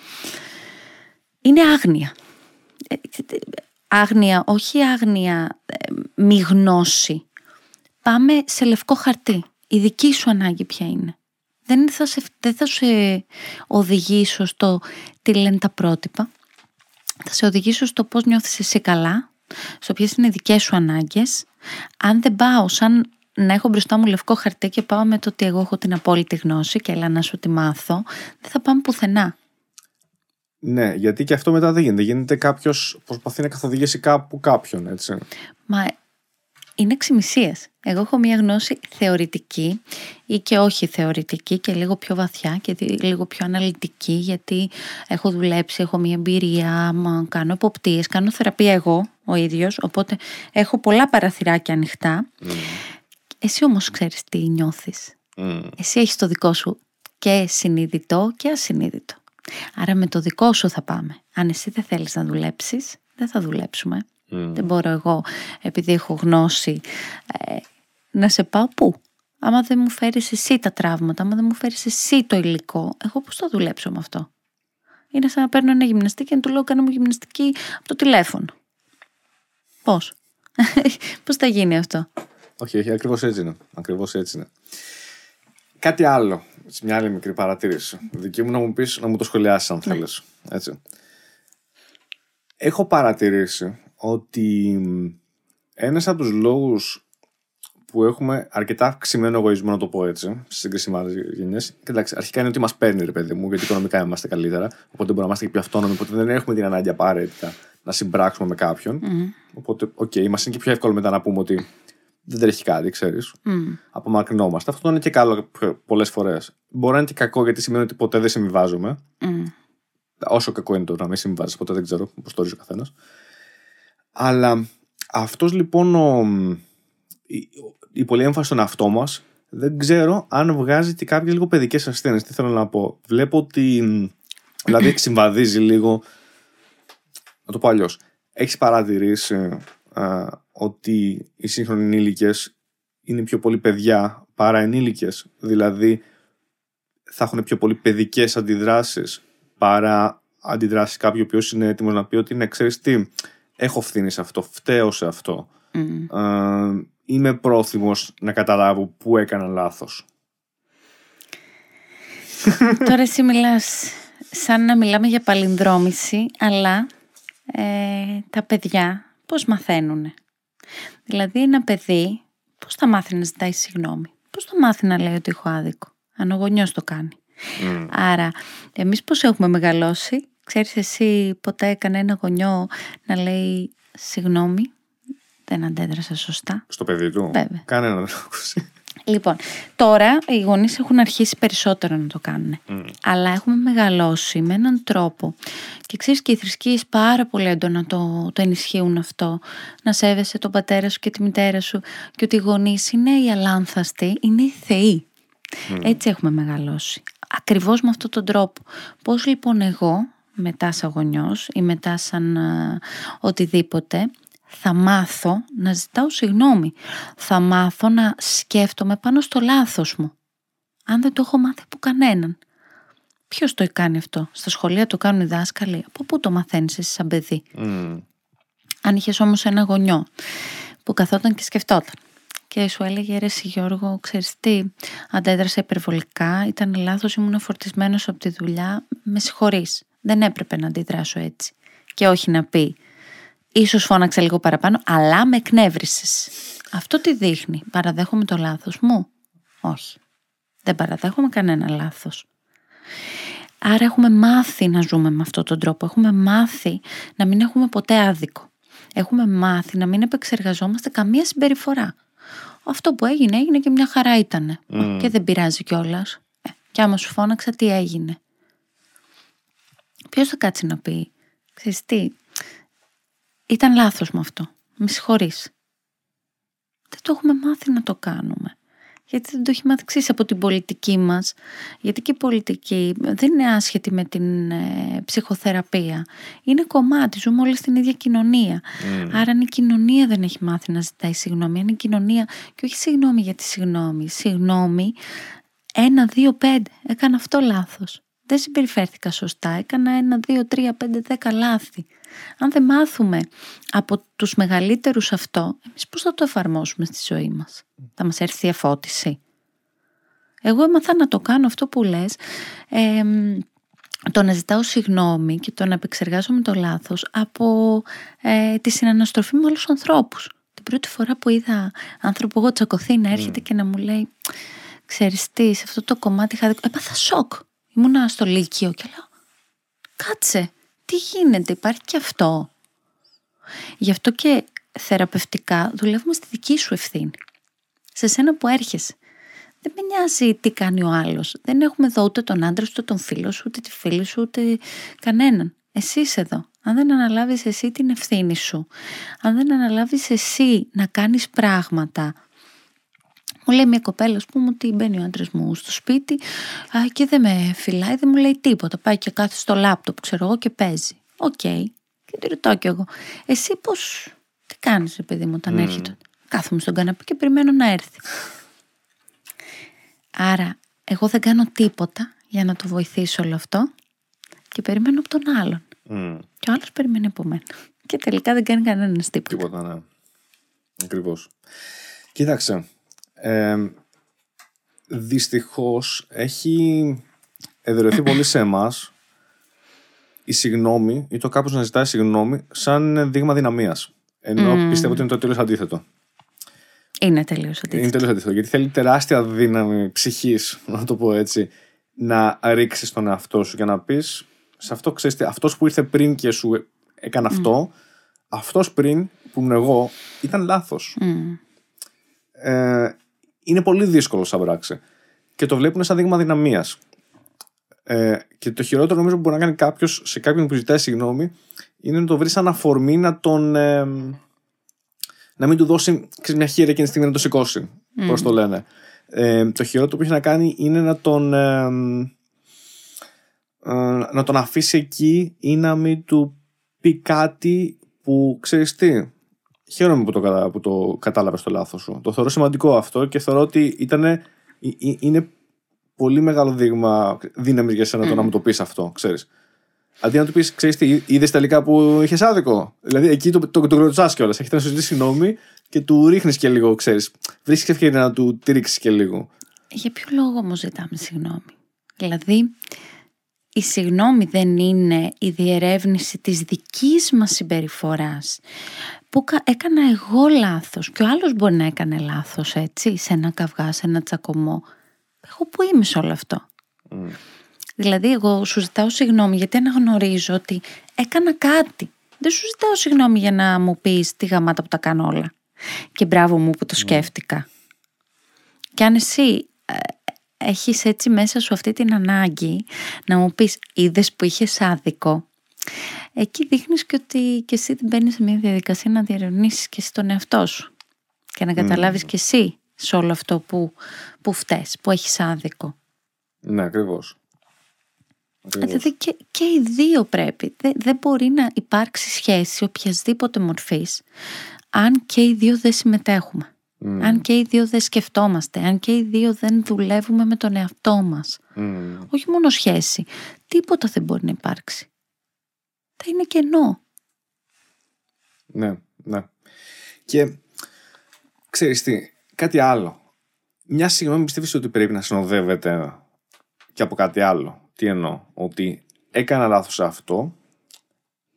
είναι άγνοια. Ε, ε, Άγνοια, όχι άγνοια ε, μη γνώση. Πάμε σε λευκό χαρτί. Η δική σου ανάγκη ποια είναι; Δεν θα σε, δεν θα σε οδηγήσω στο τι λένε τα πρότυπα. Θα σε οδηγήσω στο πώς νιώθεις εσύ καλά, στο ποιες είναι οι δικές σου ανάγκες. Αν δεν πάω σαν να έχω μπροστά μου λευκό χαρτί και πάω με το ότι εγώ έχω την απόλυτη γνώση και έλα να σου τη μάθω, δεν θα πάμε πουθενά. Ναι, γιατί και αυτό μετά δεν γίνεται. Γίνεται κάποιος προσπαθεί να καθοδηγήσει κάπου κάποιον, έτσι. Μα είναι εξημισίες. Εγώ έχω μια γνώση θεωρητική ή και όχι θεωρητική και λίγο πιο βαθιά και δι- λίγο πιο αναλυτική γιατί έχω δουλέψει, έχω μια εμπειρία, μα κάνω εποπτείες, κάνω θεραπεία εγώ ο ίδιος, οπότε έχω πολλά παραθυράκια ανοιχτά. Εσύ όμως ξέρεις τι νιώθεις. Μμ. Εσύ έχεις το δικό σου και συνειδητό και ασυνείδητο. Άρα με το δικό σου θα πάμε. Αν εσύ δεν θέλεις να δουλέψεις, δεν θα δουλέψουμε. Δεν μπορώ εγώ, επειδή έχω γνώση, ε, να σε πάω πού; Άμα δεν μου φέρεις εσύ τα τραύματα, άμα δεν μου φέρεις εσύ το υλικό, εγώ πώς θα δουλέψω με αυτό; Είναι σαν να παίρνω ένα γυμναστή και να του λέω κάνω μου γυμναστική από το τηλέφωνο. Πώς; πώς θα γίνει αυτό; Όχι, όχι, ακριβώς έτσι είναι. Ακριβώς έτσι είναι. Κάτι άλλο. Σε μια άλλη μικρή παρατήρηση. Δική μου να μου πεις να μου το σχολιάσεις, αν θέλεις. Έτσι. Έχω παρατηρήσει ότι ένας από τους λόγους που έχουμε αρκετά αυξημένο εγωισμό, να το πω έτσι, σε σύγκριση με άλλε γενιές. Κοιτάξτε, αρχικά είναι ότι μας παίρνει, ρε παιδί μου, γιατί οικονομικά είμαστε καλύτερα. Οπότε μπορούμε να είμαστε και πιο αυτόνομοι. Οπότε δεν έχουμε την ανάγκη απαραίτητα να συμπράξουμε με κάποιον. Οπότε, okay, okay, μας είναι και πιο εύκολο μετά να πούμε ότι δεν τρέχει κάτι, ξέρεις. Απομακρυνόμαστε. Αυτό είναι και καλό πολλές φορές. Μπορεί να είναι και κακό γιατί σημαίνει ότι ποτέ δεν συμβιβάζουμε. Όσο κακό είναι το να μην συμβιβάζει, ποτέ δεν ξέρω πώς το ορίζει ο καθένας. Αλλά αυτός λοιπόν ο, η, η πολύ έμφαση στον εαυτό μας δεν ξέρω αν βγάζει και κάποιες λίγο παιδικές ασθένειες. Τι θέλω να πω. Βλέπω ότι. Δηλαδή συμβαδίζει λίγο. Να το πω αλλιώς. Έχεις παρατηρήσει α, ότι οι σύγχρονοι ενήλικες είναι πιο πολύ παιδιά παρά ενήλικες; Δηλαδή θα έχουν πιο πολύ παιδικές αντιδράσεις παρά αντιδράσεις κάποιου ο οποίος είναι έτοιμος να πει ότι ναι ξέρεις τι έχω φθήνει σε αυτό, φταίω σε αυτό. Mm. είμαι πρόθυμος να καταλάβω που έκανα λάθος. Τώρα εσύ μιλάς σαν να μιλάμε για παλινδρόμηση, αλλά ε, τα παιδιά πώς μαθαίνουν. Δηλαδή ένα παιδί πώς θα μάθει να ζητάει συγγνώμη; Πώς θα μάθει να λέει ότι έχω άδικο; Αν ο γονιός το κάνει. Άρα εμείς πώς έχουμε μεγαλώσει; Ξέρεις εσύ ποτέ έκανε ένα γονιό να λέει συγγνώμη. Δεν αντέδρασα σωστά. Στο παιδί του; Βέβαια. Κανένα δεν το ακούσει. Λοιπόν, τώρα οι γονείς έχουν αρχίσει περισσότερο να το κάνουν. Αλλά έχουμε μεγαλώσει με έναν τρόπο. Και ξέρεις και οι θρησκείες πάρα πολύ έντονα το, το ενισχύουν αυτό. Να σέβεσαι τον πατέρα σου και τη μητέρα σου. Και ότι οι γονείς είναι οι αλάνθαστοι, είναι οι θεοί. Έτσι έχουμε μεγαλώσει. Ακριβώς με αυτόν τον τρόπο. Πώς λοιπόν εγώ, μετά σαν γονιός ή μετά σαν οτιδήποτε, θα μάθω να ζητάω συγγνώμη. Θα μάθω να σκέφτομαι πάνω στο λάθος μου. Αν δεν το έχω μάθει από κανέναν. Ποιος το κάνει αυτό; Στα σχολεία το κάνουν οι δάσκαλοι; Από πού το μαθαίνεις εσύ σαν παιδί; Αν είχες όμως ένα γονιό που καθόταν και σκεφτόταν και σου έλεγε ρε εσύ Γιώργο, ξέρεις τι, αντέδρασα υπερβολικά, ήταν λάθος, ήμουν φορτισμένος από τη δουλειά, με συγχωρείς, δεν έπρεπε να αντιδράσω έτσι. Και όχι να πει, ίσως φώναξε λίγο παραπάνω, αλλά με εκνεύρισες. Αυτό τι δείχνει, παραδέχομαι το λάθος μου; Όχι, δεν παραδέχομαι κανένα λάθος. Άρα έχουμε μάθει να ζούμε με αυτόν τον τρόπο, έχουμε μάθει να μην έχουμε ποτέ άδικο. Έχουμε μάθει να μην επεξεργαζόμαστε καμία συμπεριφορά. Αυτό που έγινε έγινε και μια χαρά ήταν. Και δεν πειράζει κιόλας. Ε, και άμα σου φώναξα τι έγινε; Ποιος θα κάτσει να πει, ξέρεις τι, ήταν λάθος με αυτό. Με συγχωρείς. Δεν το έχουμε μάθει να το κάνουμε. Γιατί δεν το έχει μάθει από την πολιτική μας. Γιατί και η πολιτική δεν είναι άσχετη με την ε, ψυχοθεραπεία. Είναι κομμάτι, ζούμε όλοι στην ίδια κοινωνία. Άρα αν η κοινωνία δεν έχει μάθει να ζητάει συγγνώμη, αν η κοινωνία, και όχι συγγνώμη για τη συγγνώμη, συγγνώμη, ένα, δύο, πέντε, έκανα αυτό λάθος. Δεν συμπεριφέρθηκα σωστά, έκανα ένα, δύο, τρία, πέντε, δέκα λάθη. Αν δεν μάθουμε από τους μεγαλύτερους αυτό, εμείς πώς θα το εφαρμόσουμε στη ζωή μας; Θα μας έρθει η εφώτιση; Εγώ έμαθα να το κάνω αυτό που λες, ε, το να ζητάω συγγνώμη και το να επεξεργάζομαι το λάθος από ε, τη συναναστροφή με άλλους ανθρώπους. Την πρώτη φορά που είδα άνθρωπο εγώ τσακωθεί να έρχεται και να μου λέει ξέρεις τι, σε αυτό το κομμάτι είχα έπαθα σοκ. Ήμουνα στο Λύκειο και λέω κάτσε, τι γίνεται, υπάρχει και αυτό. Γι' αυτό και θεραπευτικά δουλεύουμε στη δική σου ευθύνη. Σε σένα που έρχεσαι. Δεν με νοιάζει τι κάνει ο άλλος. Δεν έχουμε εδώ ούτε τον άντρα σου, ούτε τον φίλο σου, ούτε τη φίλη σου, ούτε κανέναν. Εσύ είσαι εδώ. Αν δεν αναλάβεις εσύ την ευθύνη σου, αν δεν αναλάβεις εσύ να κάνεις πράγματα μου λέει μια κοπέλα, ας πούμε, ότι μπαίνει ο άντρας μου στο σπίτι α, και δεν με φυλάει, δεν μου λέει τίποτα. Πάει και κάθεται στο λάπτοπ, ξέρω εγώ, και παίζει. OK. Okay. Και τη ρωτάω κι εγώ. Εσύ πώς. Τι κάνεις, παιδί μου, όταν μμ. έρχεται; Κάθομαι στον καναπέ και περιμένω να έρθει. Άρα, εγώ δεν κάνω τίποτα για να το βοηθήσω όλο αυτό και περιμένω από τον άλλον. Mm. Και ο άλλος περιμένει από μένα. Και τελικά δεν κάνει κανένας τίποτα. Τίποτα, ναι. Ακριβώς. Κοίταξε, ε, δυστυχώς έχει εδραιωθεί πολύ σε εμάς η συγνώμη ή το κάποιος να ζητάει συγνώμη σαν δείγμα δυναμίας. Ενώ πιστεύω ότι είναι το τελείως αντίθετο. Είναι τελείως αντίθετο. Είναι τελείως αντίθετο. Γιατί θέλει τεράστια δύναμη ψυχής, να το πω έτσι, να ρίξεις τον εαυτό σου και να πεις σε αυτό, ξέρετε, αυτός που ήρθε πριν και σου έκανε αυτό, αυτός πριν που ήμουν εγώ ήταν λάθος. Ε, είναι πολύ δύσκολο σαν πράξη. Και το βλέπουν σαν δείγμα δυναμίας. Ε, και το χειρότερο νομίζω που μπορεί να κάνει κάποιος σε κάποιον που ζητάει συγγνώμη είναι να το βρει σαν αφορμή να τον. Ε, να μην του δώσει ξέρεις, μια χείρα εκείνη τη στιγμή να το σηκώσει. Mm. Πώς το λένε. Ε, το χειρότερο που έχει να κάνει είναι να τον. Ε, ε, να τον αφήσει εκεί ή να μην του πει κάτι που ξέρεις τι χαίρομαι που το, που το κατάλαβες το λάθος σου το θεωρώ σημαντικό αυτό και θεωρώ ότι ήταν, είναι πολύ μεγάλο δείγμα δύναμης για σένα το να μου το πεις αυτό, ξέρεις. Αντί να του πεις, ξέρεις τι, είδες τελικά που είχες άδικο. Δηλαδή εκεί το, το, το, το κιόλας. Έχετε να σου ζητήσει συγγνώμη και του ρίχνεις και λίγο, ξέρεις. Βρίσκεις ευκαιρία να του τη ρίξει και λίγο. Για ποιο λόγο όμω ζητάμε συγγνώμη. Δηλαδή, η συγγνώμη δεν είναι η διερεύνηση της δικής μας συμπεριφοράς που έκανα εγώ λάθος και ο άλλος μπορεί να έκανε λάθος έτσι σε ένα καυγά, σε ένα τσακωμό εγώ που είμαι σε όλο αυτό. Δηλαδή, εγώ σου ζητάω συγγνώμη γιατί αναγνωρίζω ότι έκανα κάτι. Δεν σου ζητάω συγγνώμη για να μου πεις τι γαμάτα που τα κάνω όλα. Και μπράβο μου που το ναι. σκέφτηκα. Και αν εσύ ε, έχεις έτσι μέσα σου αυτή την ανάγκη να μου πεις είδες που είχες άδικο, εκεί δείχνεις και ότι και εσύ την μπαίνει σε μια διαδικασία να διαρευνήσεις και εσύ τον εαυτό σου και να καταλάβεις και εσύ σε όλο αυτό που, που φταίς, που έχεις άδικο. Ναι, ακριβώς. Δηλαδή και, και οι δύο πρέπει. Δεν, δεν μπορεί να υπάρξει σχέση οποιασδήποτε μορφής αν και οι δύο δεν συμμετέχουμε. Αν και οι δύο δεν σκεφτόμαστε, αν και οι δύο δεν δουλεύουμε με τον εαυτό μας. Όχι μόνο σχέση. Τίποτα δεν μπορεί να υπάρξει. Θα είναι κενό. Ναι, ναι. Και ξέρεις τι, κάτι άλλο. Μια συγγνώμη πιστεύεις ότι πρέπει να συνοδεύεται και από κάτι άλλο; Τι εννοώ, ότι έκανα λάθος σε αυτό,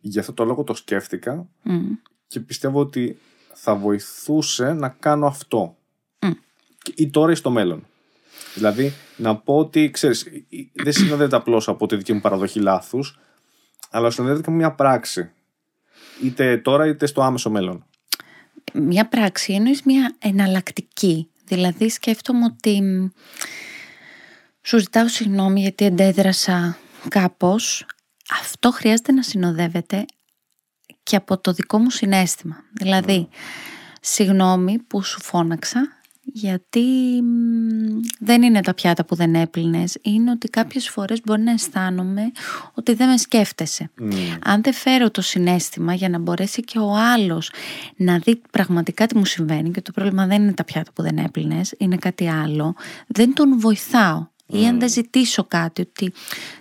γι' αυτό το λόγο το σκέφτηκα και πιστεύω ότι θα βοηθούσε να κάνω αυτό. Mm. Ή τώρα ή στο μέλλον. Δηλαδή, να πω ότι, ξέρεις, δεν συνοδεύεται απλώς από τη δική μου παραδοχή λάθους, αλλά συνοδεύεται και με μια πράξη. Είτε τώρα είτε στο άμεσο μέλλον μια πράξη, εννοείς μια εναλλακτική. Δηλαδή σκέφτομαι ότι σου ζητάω συγγνώμη γιατί εντέδρασα κάπως. Αυτό χρειάζεται να συνοδεύεται και από το δικό μου συνέστημα. Δηλαδή, ναι. συγγνώμη που σου φώναξα γιατί δεν είναι τα πιάτα που δεν έπλυνες είναι ότι κάποιες φορές μπορεί να αισθάνομαι ότι δεν με σκέφτεσαι αν δεν φέρω το συνέστημα για να μπορέσει και ο άλλος να δει πραγματικά τι μου συμβαίνει και το πρόβλημα δεν είναι τα πιάτα που δεν έπλυνες είναι κάτι άλλο δεν τον βοηθάω ή αν δεν ζητήσω κάτι ότι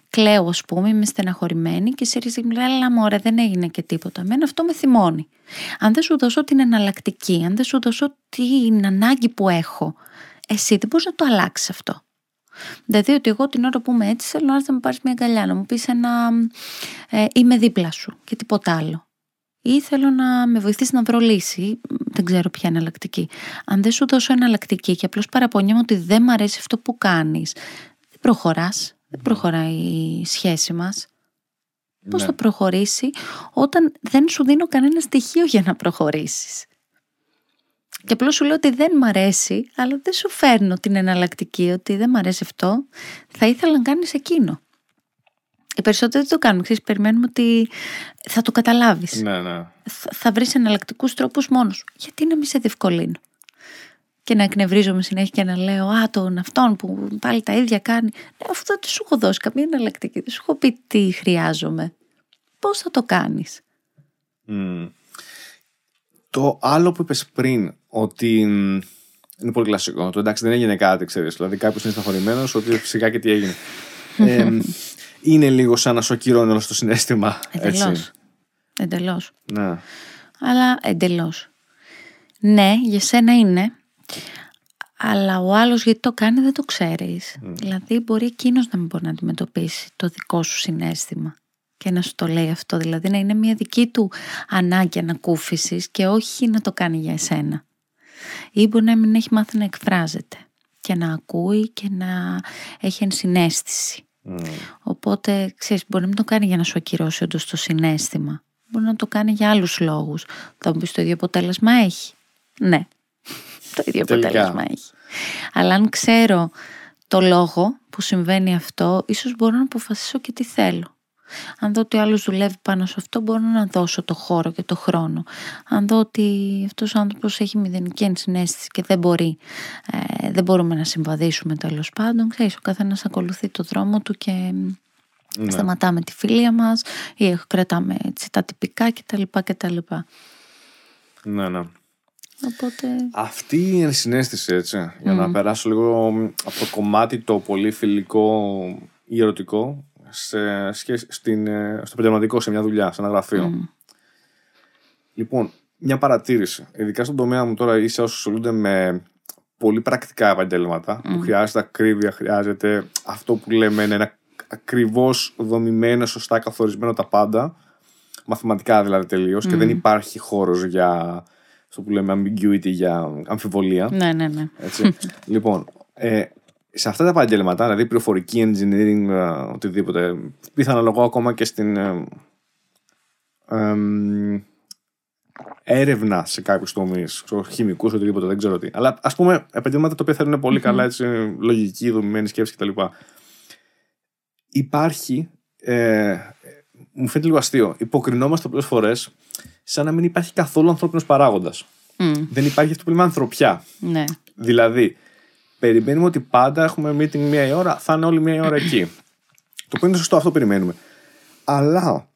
κλαίω ας πούμε, είμαι στεναχωρημένη και σε ρίχνει μου λέει αλλά μωρέ δεν έγινε και τίποτα. Μένα αυτό με θυμώνει. Αν δεν σου δώσω την εναλλακτική, αν δεν σου δώσω την ανάγκη που έχω, εσύ δεν μπορείς να το αλλάξεις αυτό. Δηλαδή ότι εγώ την ώρα που είμαι έτσι θέλω να έρθει να μου πάρεις μια αγκαλιά, να μου πεις ένα ε, είμαι δίπλα σου και τίποτα άλλο. Ή θέλω να με βοηθήσει να βρω λύση. Δεν ξέρω ποια είναι εναλλακτική. Αν δεν σου δώσω εναλλακτική και απλώς παραπονιέμαι ότι δεν μ' αρέσει αυτό που κάνεις, δεν προχωράς. Δεν προχωράει η σχέση μας. Πώς ναι. θα προχωρήσει όταν δεν σου δίνω κανένα στοιχείο για να προχωρήσεις; Και απλώς σου λέω ότι δεν μ' αρέσει, αλλά δεν σου φέρνω την εναλλακτική ότι δεν μ' αρέσει αυτό. Θα ήθελα να κάνεις εκείνο. Οι περισσότεροι δεν το κάνουν. Ξέρεις, περιμένουμε ότι θα το καταλάβεις. Ναι, ναι. Θα, θα βρεις εναλλακτικούς τρόπους μόνος. Γιατί να μην σε διευκολύνω; Και να εκνευρίζομαι συνέχεια και να λέω Α, τον αυτόν που πάλι τα ίδια κάνει. Ναι, αυτό δεν σου έχω δώσει καμία εναλλακτική. Δεν σου έχω πει τι χρειάζομαι. Πώς θα το κάνεις; Το άλλο που είπες πριν, ότι. Είναι πολύ κλασικό. Το εντάξει, δεν έγινε κάτι, ξέρεις. Δηλαδή, κάποιος είναι σταχωρημένο, ότι φυσικά και τι έγινε. ε, είναι λίγο σαν να σοκυρώνει όλο το συνέστημα. Εντελώς. Εντελώς. Ναι. Αλλά εντελώς. Ναι, για σένα είναι. Αλλά ο άλλος γιατί το κάνει δεν το ξέρεις. Δηλαδή μπορεί εκείνος να μην μπορεί να αντιμετωπίσει το δικό σου συνέστημα και να σου το λέει αυτό. Δηλαδή να είναι μια δική του ανάγκη ανακούφισης και όχι να το κάνει για εσένα. Ή μπορεί να μην έχει μάθει να εκφράζεται και να ακούει και να έχει ενσυναίσθηση. Οπότε, ξέρεις, μπορεί να μην το κάνει για να σου ακυρώσει όντως το συνέστημα. Μπορεί να το κάνει για άλλους λόγους. Θα μου πεις το ίδιο αποτέλεσμα έχει. Ναι, το ίδιο αποτέλεσμα έχει. Αλλά αν ξέρω το λόγο που συμβαίνει αυτό, ίσως μπορώ να αποφασίσω και τι θέλω. Αν δω ότι άλλος δουλεύει πάνω σε αυτό, μπορώ να δώσω το χώρο και το χρόνο. Αν δω ότι αυτός ο άνθρωπος έχει μηδενική ενσυναίσθηση και δεν μπορεί, ε, δεν μπορούμε να συμβαδίσουμε τέλος πάντων, ξέρεις, ο καθένας ακολουθεί το δρόμο του και ναι. σταματάμε τη φιλία μας ή κρατάμε έτσι, τα τυπικά κτλ. κτλ. Ναι, ναι. Οπότε... Αυτή η ενσυναίσθηση, έτσι, για να περάσω λίγο από το κομμάτι το πολύ φιλικό ή ερωτικό σε, στην, ε, στο επαγγελματικό, σε μια δουλειά, σε ένα γραφείο. Λοιπόν, μια παρατήρηση. Ειδικά στον τομέα μου τώρα, είσαι όσοι ασχολούνται με πολύ πρακτικά επαγγέλματα, που χρειάζεται ακρίβεια, χρειάζεται αυτό που λέμε να είναι ακριβώς δομημένο, σωστά καθορισμένο τα πάντα. Μαθηματικά δηλαδή τελείως, και δεν υπάρχει χώρος για αυτό που λέμε ambiguity, για αμφιβολία. Ναι, ναι, ναι. Έτσι. λοιπόν, ε, σε αυτά τα επαγγέλματα, δηλαδή πληροφορική, engineering, ε, οτιδήποτε, πιθανολογώ ακόμα και στην ε, ε, έρευνα σε κάποιους τομείς, χημικούς, οτιδήποτε, δεν ξέρω τι. Αλλά ας πούμε επαγγέλματα τα οποία θέλουν πολύ καλά έτσι, λογική, δομημένη σκέψη κτλ. Υπάρχει. Ε, μου φαίνεται λίγο αστείο. Υποκρινόμαστε πολλές φορές σαν να μην υπάρχει καθόλου ανθρώπινος παράγοντας. Δεν υπάρχει αυτό που λέμε ανθρωπιά. Ναι. Δηλαδή, περιμένουμε ότι πάντα έχουμε meeting μία ώρα, θα είναι όλη μία ώρα εκεί. το οποίο είναι σωστό, αυτό περιμένουμε. Αλλά,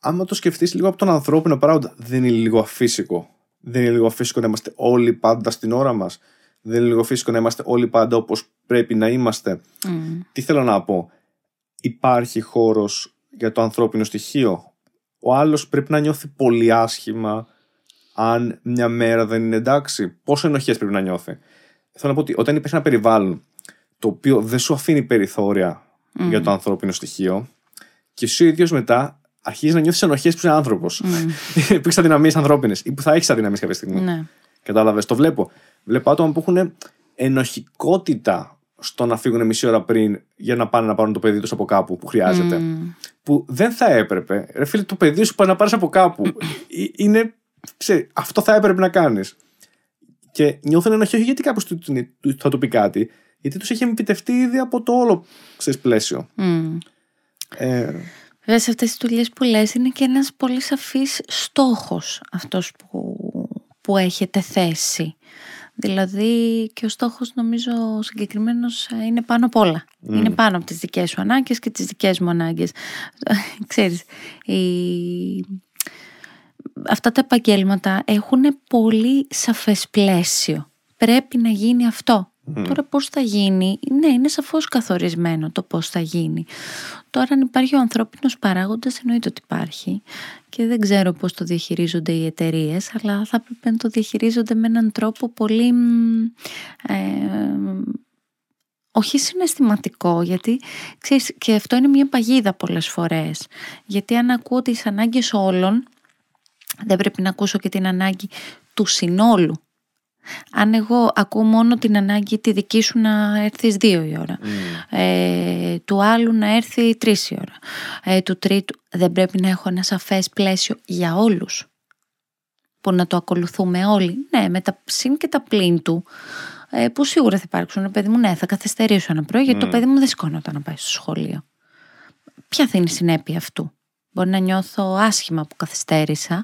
άμα το σκεφτείς λίγο από τον ανθρώπινο παράγοντα, δεν είναι λίγο αφύσικο. Δεν είναι λίγο αφύσικο να είμαστε όλοι πάντα στην ώρα μας. Δεν είναι λίγο φύσικο να είμαστε όλοι πάντα όπως πρέπει να είμαστε. Τι θέλω να πω; Υπάρχει χώρος για το ανθρώπινο στοιχείο. Ο άλλος πρέπει να νιώθει πολύ άσχημα αν μια μέρα δεν είναι εντάξει. Πόσο ενοχές πρέπει να νιώθει; Θέλω να πω ότι όταν υπάρχει ένα περιβάλλον το οποίο δεν σου αφήνει περιθώρια για το ανθρώπινο στοιχείο και εσύ ο ίδιο μετά αρχίζει να νιώθει ενοχέ που είσαι άνθρωπο. Mm. που έχει αδυναμίε ανθρώπινε ή που θα έχει αδυναμίε κάποια στιγμή. Ναι. Κατάλαβε, το βλέπω. Βλέπω άτομα που έχουν ενοχικότητα στο να φύγουν μισή ώρα πριν για να πάνε να πάρουν το παιδί του από κάπου που χρειάζεται. Που δεν θα έπρεπε. Ρε φίλε, το παιδί σου πάει να πάρει από κάπου. Ε, είναι. Ξέρει, αυτό θα έπρεπε να κάνει. Και νιώθουν ενοχή όχι γιατί κάποιος θα του πει κάτι, γιατί τους έχει επιτευτεί ήδη από το όλο ξέρεις, πλαίσιο. Mm. Ε, Βέβαια σε αυτές τις δουλειές που λες είναι και ένας πολύ σαφής στόχος αυτός που, που έχετε θέσει. Δηλαδή και ο στόχος νομίζω συγκεκριμένος είναι πάνω απ' όλα. Είναι πάνω από τις δικές σου ανάγκες και τις δικές μου ανάγκες. Ξέρεις, η αυτά τα επαγγέλματα έχουν πολύ σαφές πλαίσιο. Πρέπει να γίνει αυτό. Τώρα πώς θα γίνει, ναι είναι σαφώς καθορισμένο το πώς θα γίνει. Τώρα αν υπάρχει ο ανθρώπινος παράγοντας εννοείται ότι υπάρχει και δεν ξέρω πώς το διαχειρίζονται οι εταιρείες, αλλά θα πρέπει να το διαχειρίζονται με έναν τρόπο πολύ ε, όχι συναισθηματικό, γιατί ξέρεις, και αυτό είναι μια παγίδα πολλές φορές. Γιατί αν ακούω τις ανάγκες όλων, δεν πρέπει να ακούσω και την ανάγκη του συνόλου. Αν εγώ ακούω μόνο την ανάγκη τη δική σου να έρθεις δύο η ώρα, mm. ε, του άλλου να έρθει τρεις η ώρα, ε, του τρίτου, δεν πρέπει να έχω ένα σαφές πλαίσιο για όλους που να το ακολουθούμε όλοι. Ναι, με τα συν και τα πλήν του, ε, που σίγουρα θα υπάρξουν. Παιδί μου, ναι, θα καθυστερήσω ένα πρωί, γιατί το παιδί μου δεν σηκώνονταν να πάει στο σχολείο. Ποια θα είναι η συνέπεια αυτού; Μπορεί να νιώθω άσχημα που καθυστέρησα,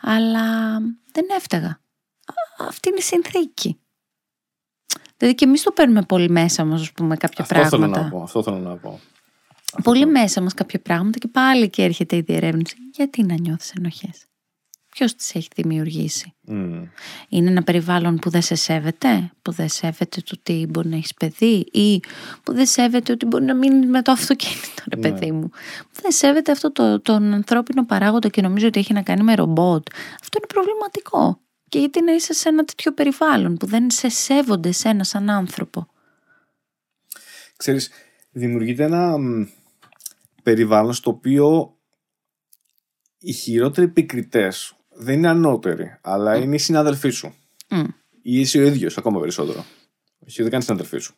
αλλά δεν έφταγα. Αυτή είναι η συνθήκη. Δηλαδή και εμείς το παίρνουμε πολύ μέσα μα, ας πούμε, κάποια αυτό πράγματα. Θέλω να πω, αυτό θέλω να πω. Πολύ μέσα μα κάποια πράγματα και πάλι και έρχεται η διερεύνηση. Γιατί να νιώθεις ενοχές; Ποιος τις έχει δημιουργήσει; Είναι ένα περιβάλλον που δεν σε σέβεται, που δεν σέβεται το ότι μπορεί να έχεις παιδί ή που δεν σέβεται ότι μπορεί να μείνει με το αυτοκίνητο, ρε ναι. παιδί μου. Που δεν σέβεται αυτό το, τον ανθρώπινο παράγοντα και νομίζω ότι έχει να κάνει με ρομπότ. Αυτό είναι προβληματικό. Και γιατί να είσαι σε ένα τέτοιο περιβάλλον που δεν σε σέβονται σε ένα σαν άνθρωπο. Ξέρεις, δημιουργείται ένα περιβάλλον στο οποίο οι χειρότεροι επικριτές δεν είναι ανώτεροι, αλλά είναι οι συνάδελφοί σου. Mm. Ή είσαι ο ίδιος ακόμα περισσότερο. Όχι, δεν κάνει συνάδελφοί σου.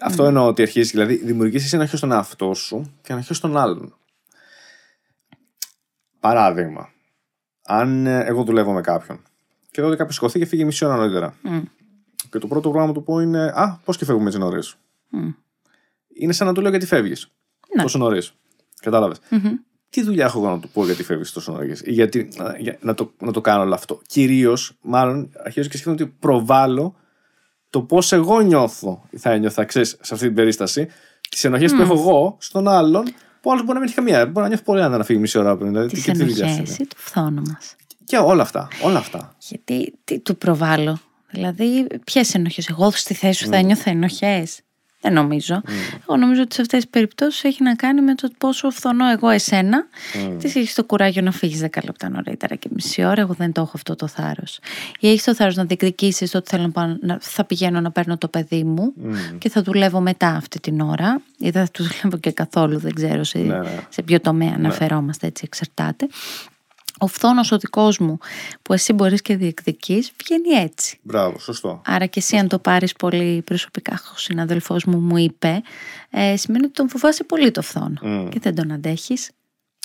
Αυτό εννοώ ότι αρχίζεις, δηλαδή δημιουργήσει εσύ ένα στον εαυτό σου και ένα στον άλλον. Παράδειγμα, αν ε, εγώ δουλεύω με κάποιον και τότε κάποιος σηκωθεί και φύγει μισή ώρα νωρίτερα. Και το πρώτο πράγμα που του πω είναι Α, πώς και φεύγουμε έτσι νωρίς. Είναι σαν να του λέω γιατί φεύγεις; Ναι. Τόσο νωρίς. Κατάλαβες. Τι δουλειά έχω εγώ να του πω γιατί φεύγεις τόσο νωρίς, ή γιατί για- να, το, να το κάνω όλο αυτό. Κυρίως, μάλλον, αρχίζω και σκέφτομαι ότι προβάλλω το πώς εγώ νιώθω, θα ένιωθα, ξέρεις, σε αυτή την περίσταση, τις ενοχές που έχω εγώ στον άλλον, που άλλος μπορεί να μην έχει καμία. Μπορεί να νιώθει πολύ αν να φύγει μισή ώρα πριν. Δηλαδή, Τις και τι δουλειά σου ενοχέ είναι. ή το φθόνο μας. Και όλα αυτά. Όλα αυτά. Γιατί τι του προβάλλω. Δηλαδή, ποιες ενοχές; Εγώ στη θέση σου θα Ναι. ένιωθα ενοχές; Δεν νομίζω. Εγώ νομίζω ότι σε αυτές τις περιπτώσεις έχει να κάνει με το πόσο φθονώ εγώ εσένα. Τι έχεις το κουράγιο να φύγεις 10 λεπτά νωρίτερα και μισή ώρα. Εγώ δεν το έχω αυτό το θάρρος. Ή έχεις το θάρρος να διεκδικήσεις το ότι θέλω να, πάω, να θα πηγαίνω να παίρνω το παιδί μου και θα δουλεύω μετά αυτή την ώρα. Ή δεν θα του δουλεύω και καθόλου. Δεν ξέρω σε, Ναι, ναι. σε ποιο τομέα αναφερόμαστε, έτσι εξαρτάται. Ο φθόνος ο δικός μου που εσύ μπορείς και διεκδικείς βγαίνει έτσι. Μπράβο, σωστό. Άρα και εσύ αν το πάρεις πολύ προσωπικά, ο συναδελφός μου μου είπε, ε, σημαίνει ότι τον φοβάσαι πολύ το φθόνο και δεν τον αντέχεις.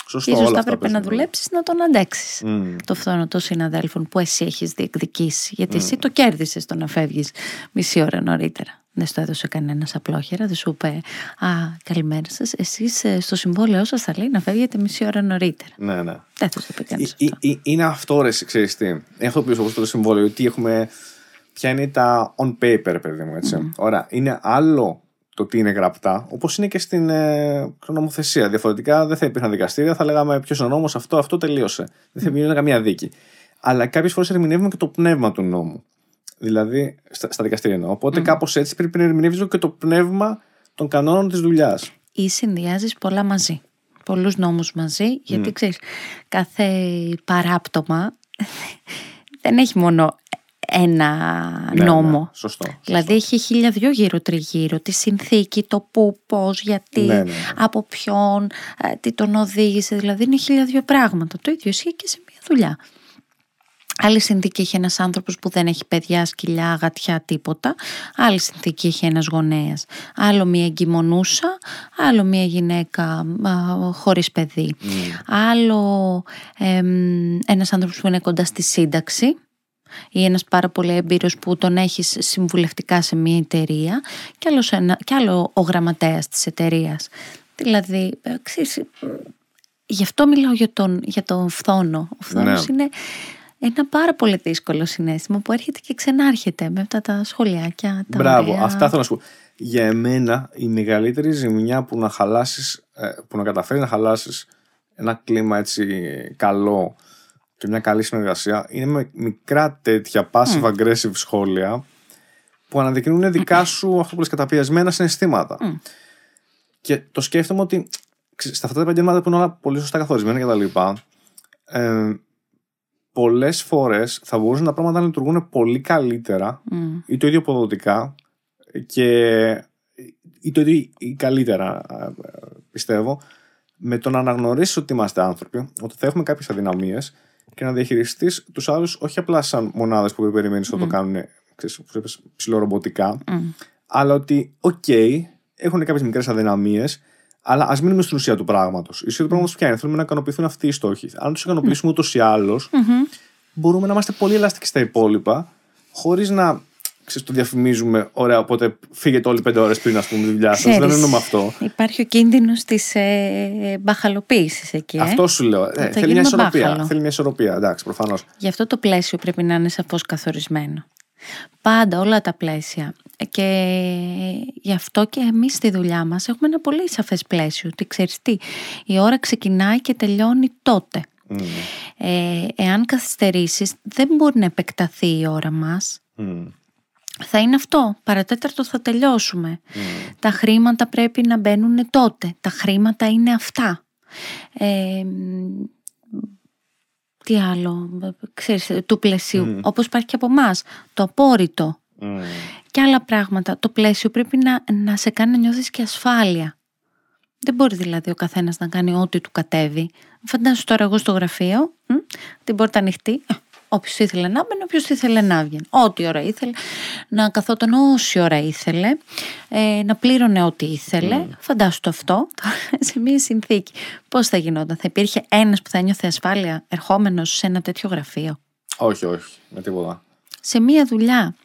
Σωστό. Ίσως όλα θα αυτά έπρεπε να παίζουν ρόλο. δουλέψεις να τον αντέξεις. Μμ. Το φθόνο των συναδέλφων που εσύ έχεις διεκδικήσει. Γιατί εσύ το κέρδισες το να φεύγεις μισή ώρα νωρίτερα. Δεν στο έδωσε κανένας απλόχερα, δεν σου είπε Α, καλημέρα σας. Εσείς στο συμβόλαιό σας θα λέει να φεύγετε μισή ώρα νωρίτερα. Ναι, ναι. Δεν θα το πει κανείς Ε, ε, ε, Είναι αυτό, ρε, ξέρεις τι. Είναι αυτό που είπες, το συμβόλαιο, ότι έχουμε. Ποια είναι τα on paper, παιδί μου, έτσι. Ωραία. Είναι άλλο το τι είναι γραπτά, όπως είναι και στην ε, νομοθεσία. Διαφορετικά δεν θα υπήρχαν δικαστήρια, θα λέγαμε ποιος είναι ο νόμος, αυτό, αυτό τελείωσε. Δεν θα υπήρχε καμία δίκη. Αλλά κάποιες φορές ερμηνεύουμε και το πνεύμα του νόμου. Δηλαδή, στα, στα δικαστήρια εννοώ. Οπότε κάπως έτσι πρέπει να ερμηνεύεις και το πνεύμα των κανόνων της δουλειάς. Ή συνδυάζεις πολλά μαζί. Πολλούς νόμους μαζί, γιατί ξέρεις, κάθε παράπτωμα δεν έχει μόνο ένα νόμο. Ναι, σωστό. Δηλαδή έχει χίλια δυο γύρω τριγύρω, τη συνθήκη, το πού, πώς, γιατί, Ναι, ναι, ναι. από ποιον, ε, τι τον οδήγησε, δηλαδή είναι χίλια δυο πράγματα. Το ίδιο ισχύει και σε μια δουλειά. Άλλη συνθήκη έχει ένας άνθρωπος που δεν έχει παιδιά, σκυλιά, γατιά, τίποτα. Άλλη συνθήκη έχει ένας γονέας. Άλλο μια εγκυμονούσα, άλλο μια γυναίκα α, χωρίς παιδί. Άλλο εμ, ένας άνθρωπος που είναι κοντά στη σύνταξη ή ένας πάρα πολύ έμπειρος που τον έχεις συμβουλευτικά σε μια εταιρεία και, άλλος ένα, και άλλο ο γραμματέας της εταιρείας. Δηλαδή, ε, ξέρεις, ε, γι' αυτό μιλάω για τον, για τον φθόνο. Ο φθόνος Ναι. είναι ένα πάρα πολύ δύσκολο συνέστημα που έρχεται και ξενάρχεται με αυτά τα σχολιάκια. Τα Μπράβο, ωραία. αυτά θέλω να σου πω. Για εμένα η μεγαλύτερη ζημιά που να χαλάσεις, που να καταφέρει να χαλάσεις ένα κλίμα έτσι καλό και μια καλή συνεργασία είναι με μικρά τέτοια passive aggressive σχόλια που αναδεικνύουν δικά σου αυτό που λες καταπιεσμένα συναισθήματα. Και το σκέφτομαι ότι ξέρεις, στα αυτά τα επαγγέλματα που είναι όλα πολύ σωστά καθορισμένα κτλ. Ε, Πολλές φορές θα μπορούσαν τα πράγματα να λειτουργούν πολύ καλύτερα Μμ. ή το ίδιο αποδοτικά και ή το ίδιο ή καλύτερα ε, πιστεύω με το να αναγνωρίσεις ότι είμαστε άνθρωποι, ότι θα έχουμε κάποιες αδυναμίες και να διαχειριστείς τους άλλους όχι απλά σαν μονάδες που περιμένεις ότι το κάνουν ξέρεις, όπως είπες, ψιλορομποτικά αλλά ότι οκ, έχουν κάποιες μικρές αδυναμίες αλλά ας μείνουμε στην ουσία του πράγματος. Η ουσία του πράγματος ποια είναι, θέλουμε να ικανοποιηθούν αυτοί οι στόχοι. Αν τους ικανοποιήσουμε ούτως ή άλλως, μπορούμε να είμαστε πολύ ελαστικοί στα υπόλοιπα, χωρίς να ξέρεις, το διαφημίζουμε. Ωραία, οπότε φύγετε όλοι πέντε ώρες πριν, ας πούμε, τη δουλειά σας. Δεν Ξέρεις, εννοούμε αυτό. Υπάρχει ο κίνδυνος της ε, μπαχαλοποίησης εκεί. ε; Αυτό σου λέω. Ε, θα θέλει μια γίνουμε ισορροπία. μπάχαλο. Θέλει μια ισορροπία, εντάξει, προφανώς. Γι' αυτό το πλαίσιο πρέπει να είναι σαφώς καθορισμένο. Πάντα όλα τα πλαίσια. Και γι' αυτό και εμείς στη δουλειά μας έχουμε ένα πολύ σαφές πλαίσιο. Ότι ξέρεις τι, η ώρα ξεκινάει και τελειώνει τότε. Ε, εάν καθυστερήσεις δεν μπορεί να επεκταθεί η ώρα μας. Θα είναι αυτό. Παρατέταρτο θα τελειώσουμε. Τα χρήματα πρέπει να μπαίνουν τότε. Τα χρήματα είναι αυτά. Ε, τι άλλο, ξέρεις, του πλαισίου. Όπως υπάρχει και από εμάς. Το απόρριτο. Και άλλα πράγματα. Το πλαίσιο πρέπει να, να σε κάνει να νιώθεις και ασφάλεια. Δεν μπορεί δηλαδή ο καθένας να κάνει ό,τι του κατέβει. Φαντάσου τώρα εγώ στο γραφείο, μ, την πόρτα ανοιχτή, Όποιος ήθελε να μπαίνει, όποιος ήθελε να βγαίνει. Ό,τι ώρα ήθελε, να καθόταν όση ώρα ήθελε, ε, να πλήρωνε ό,τι ήθελε. Φαντάσου το αυτό τώρα, σε μία συνθήκη. Πώς θα γινόταν, θα υπήρχε ένας που θα νιώθει ασφάλεια ερχόμενος σε ένα τέτοιο γραφείο; Όχι, όχι, με τίποτα. Σε μία δουλειά;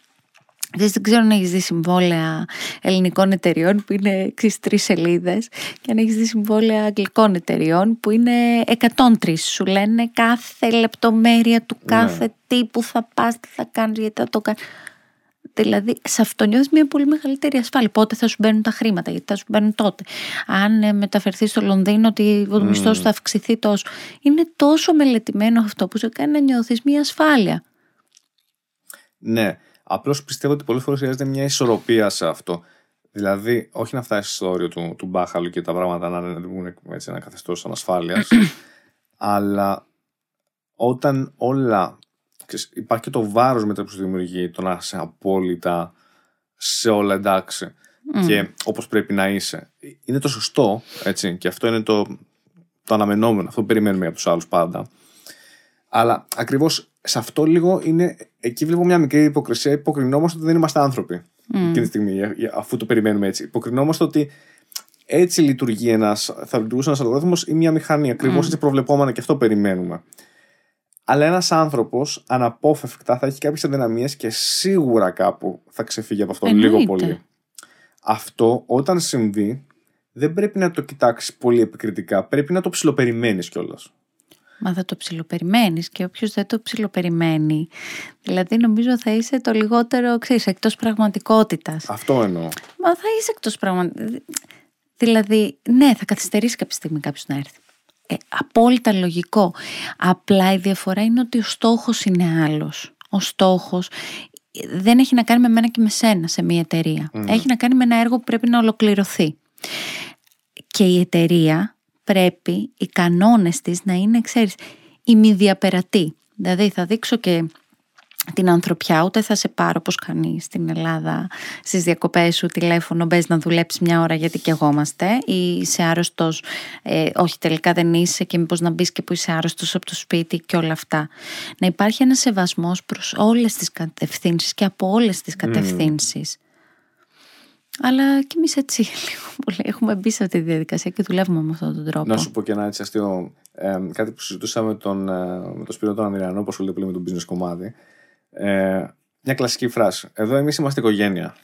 Δεν ξέρω αν έχεις δει συμβόλαια ελληνικών εταιριών που είναι τρεις σελίδες και αν έχεις δει συμβόλαια αγγλικών εταιριών που είναι 103. Σου λένε κάθε λεπτομέρεια του ναι. κάθε ναι. τι που θα πας, τι θα κάνεις, γιατί θα το κάνεις. Δηλαδή, σε αυτό νιώθεις μια πολύ μεγαλύτερη ασφάλεια. Πότε θα σου μπαίνουν τα χρήματα, γιατί θα σου μπαίνουν τότε. Αν ε, μεταφερθείς στο Λονδίνο, ότι ο mm. μισθός θα αυξηθεί τόσο. Είναι τόσο μελετημένο αυτό που σε κάνει να νιώθεις μια ασφάλεια. Ναι. Απλώς πιστεύω ότι πολλές φορές χρειάζεται μια ισορροπία σε αυτό. Δηλαδή, όχι να φτάσεις στο όριο του, του μπάχαλου και τα πράγματα να είναι έτσι, ένα καθεστώς ανασφάλειας, αλλά όταν όλα. Ξέρεις, υπάρχει και το βάρος μετά που σου δημιουργεί το να είσαι απόλυτα σε όλα εντάξει και όπως πρέπει να είσαι. Είναι το σωστό, έτσι, και αυτό είναι το, το αναμενόμενο, αυτό που περιμένουμε από τους άλλους πάντα. Αλλά ακριβώς σε αυτό λίγο είναι. Εκεί βλέπω μια μικρή υποκρισία. Υποκρινόμαστε ότι δεν είμαστε άνθρωποι. Mm. Εκείνη τη στιγμή, αφού το περιμένουμε έτσι. Υποκρινόμαστε ότι έτσι λειτουργεί ένας. Θα λειτουργούσε ένας αλγόριθμος ή μια μηχανή. Ακριβώς mm. έτσι προβλεπόμενα και αυτό περιμένουμε. Αλλά ένας άνθρωπος αναπόφευκτα θα έχει κάποιες αδυναμίες και σίγουρα κάπου θα ξεφύγει από αυτό λίγο πολύ. Αυτό όταν συμβεί δεν πρέπει να το κοιτάξεις πολύ επικριτικά. Πρέπει να το ψιλοπεριμένεις κιόλας. Μα θα το ψιλοπεριμένεις και όποιος δεν το ψιλοπεριμένει, δηλαδή νομίζω θα είσαι το λιγότερο, ξέρεις, εκτός πραγματικότητας. Αυτό εννοώ. Μα θα είσαι εκτός πραγματικότητας. Δηλαδή, ναι, θα καθυστερήσει κάποια στιγμή κάποιος να έρθει. Ε, απόλυτα λογικό. Απλά η διαφορά είναι ότι ο στόχος είναι άλλος. Ο στόχος δεν έχει να κάνει με μένα και με σένα σε μια εταιρεία. Έχει να κάνει με ένα έργο που πρέπει να ολοκληρωθεί. Και η εταιρεία πρέπει οι κανόνες της να είναι, ξέρεις, ημιδιαπερατοί. Δηλαδή θα δείξω και την ανθρωπιά, ούτε θα σε πάρω όπως κάνει στην Ελλάδα στις διακοπές σου τηλέφωνο, μπες να δουλέψεις μια ώρα γιατί και εγώ είμαστε ή είσαι άρρωστος, ε, όχι τελικά δεν είσαι και μήπως να μπεις και που είσαι άρρωστος από το σπίτι και όλα αυτά. Να υπάρχει ένας σεβασμός προς όλες τις κατευθύνσεις και από όλες τις κατευθύνσεις. Αλλά και εμείς έτσι λίγο πολύ έχουμε μπει σε αυτή τη διαδικασία και δουλεύουμε με αυτόν τον τρόπο. Να σου πω και ένα έτσι αστείο. Ε, κάτι που συζητούσαμε με τον, ε, με τον Σπύρο τον Αμυριανό, που ασχολείται πολύ με τον business κομμάτι. Ε, μια κλασική φράση. Εδώ εμείς είμαστε οικογένεια.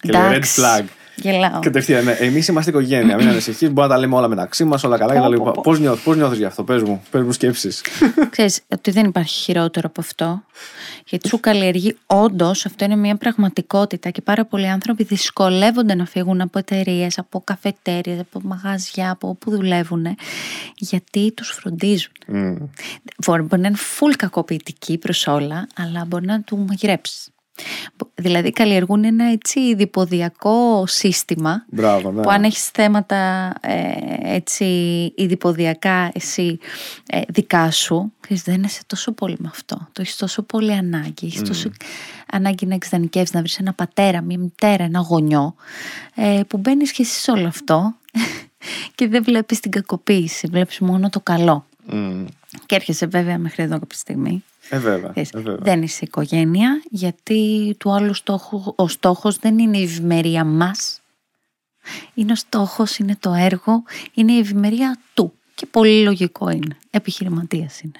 Και λέει red flag. Γελάω. Κατευθείαν, ναι. Εμείς είμαστε οικογένεια. Μην ανησυχείς, μπορούμε να τα λέμε όλα μεταξύ μας, όλα καλά Πώς νιώθει πώς νιώθεις γι' αυτό, πες μου, πες μου σκέψεις. Ξέρεις ότι δεν υπάρχει χειρότερο από αυτό. Γιατί σου καλλιεργεί όντως, αυτό είναι μια πραγματικότητα και πάρα πολλοί άνθρωποι δυσκολεύονται να φύγουν από εταιρείες, από καφετέρειες, από μαγαζιά, από όπου δουλεύουν, γιατί τους φροντίζουν. Mm. Μπορεί να είναι full κακοποιητική προς όλα, αλλά μπορεί να του μαγειρέψεις. Δηλαδή καλλιεργούν ένα έτσι διποδιακό σύστημα Μπράβο, ναι. που αν έχεις θέματα ε, έτσι ιδιποδιακά εσύ ε, δικά σου δεν είσαι τόσο πολύ με αυτό. Το έχεις τόσο πολύ ανάγκη. Έχεις τόσο ανάγκη να εξδανικεύεις να βρεις ένα πατέρα, μια μητέρα, ένα γονιό ε, που μπαίνεις και εσύ σε όλο αυτό και δεν βλέπεις την κακοποίηση. Βλέπεις μόνο το καλό και έρχεσαι βέβαια μέχρι εδώ κάποια στιγμή ε, βέβαια, ε, βέβαια. Δεν είσαι οικογένεια, γιατί του άλλου στόχου, ο στόχος δεν είναι η ευημερία μας. Είναι ο στόχος, είναι το έργο, είναι η ευημερία του. Και πολύ λογικό είναι. Επιχειρηματίας είναι.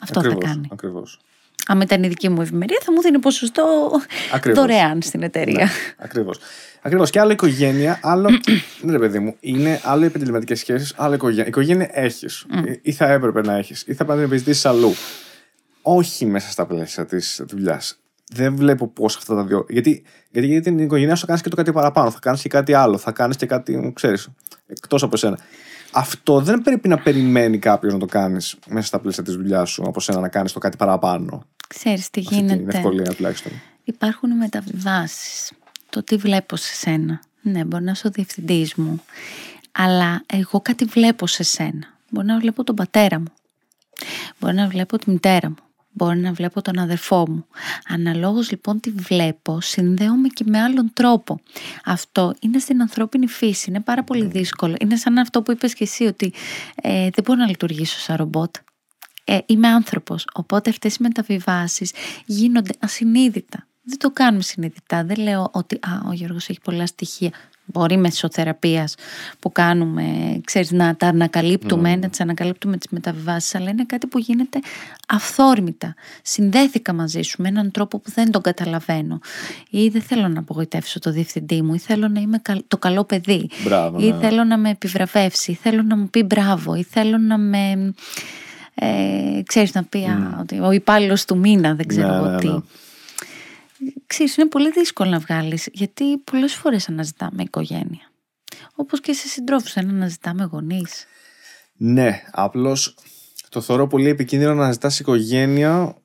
Αυτό ακριβώς, θα κάνει. Ακριβώς. Αν ήταν η δική μου ευημερία, θα μου δίνει ποσοστό ακριβώς. δωρεάν στην εταιρεία. Ναι, Ακριβώς. Ακριβώς. Και άλλο οικογένεια, άλλο. ναι, ρε παιδί μου, είναι άλλο επαγγελματικές σχέσεις, άλλο οικογένεια. Οικογένεια έχεις. Ή θα έπρεπε να έχεις. Ή θα πρέπει να επιζητήσει αλλού όχι μέσα στα πλαίσια της δουλειάς. Δεν βλέπω πώς αυτά τα δύο. Γιατί, γιατί, γιατί την οικογένειά σου θα κάνεις και το κάτι παραπάνω. Θα κάνεις και κάτι άλλο. Θα κάνεις και κάτι, ξέρεις, εκτός από εσένα. Αυτό δεν πρέπει να περιμένει κάποιος να το κάνεις μέσα στα πλαίσια της δουλειάς σου από σένα να κάνεις το κάτι παραπάνω. Ξέρεις τι γίνεται. Είναι ευκολία τουλάχιστον. Υπάρχουν μεταβιβάσεις. Το τι βλέπω σε σένα. Ναι, μπορεί να είσαι ο διευθυντής μου. Αλλά εγώ κάτι βλέπω σε σένα. Μπορεί να βλέπω τον πατέρα μου. Μπορεί να βλέπω τη μητέρα μου. Μπορεί να βλέπω τον αδερφό μου. Αναλόγως λοιπόν τι βλέπω, συνδέομαι και με άλλον τρόπο. Αυτό είναι στην ανθρώπινη φύση, είναι πάρα πολύ δύσκολο. Είναι σαν αυτό που είπες και εσύ ότι ε, δεν μπορώ να λειτουργήσω σαν ρομπότ. Ε, είμαι άνθρωπος, οπότε αυτές οι μεταβιβάσεις γίνονται ασυνείδητα. Δεν το κάνουμε συνειδητά. Δεν λέω ότι α, ο Γιώργος έχει πολλά στοιχεία. μπορεί μέσω θεραπείας που κάνουμε, ξέρεις, να τα ανακαλύπτουμε, mm. να τις ανακαλύπτουμε τις μεταβιβάσεις, αλλά είναι κάτι που γίνεται αυθόρμητα. Συνδέθηκα μαζί σου με έναν τρόπο που δεν τον καταλαβαίνω ή δεν θέλω να απογοητεύσω το διευθυντή μου ή θέλω να είμαι το καλό παιδί Μπράβο, ή ναι. θέλω να με επιβραβεύσει ή θέλω να μου πει μπράβο ή θέλω να με... Ε, ξέρεις να πει mm. ότι ο υπάλληλος του μήνα δεν ξέρω Ναι, εγώ ναι, τι. ναι. Ξέρεις, είναι πολύ δύσκολο να βγάλεις, γιατί πολλές φορές αναζητάμε οικογένεια. Όπως και σε συντρόφους, δεν αναζητάμε γονείς. Ναι, απλώς το θεωρώ πολύ επικίνδυνο να ζητάς οικογένεια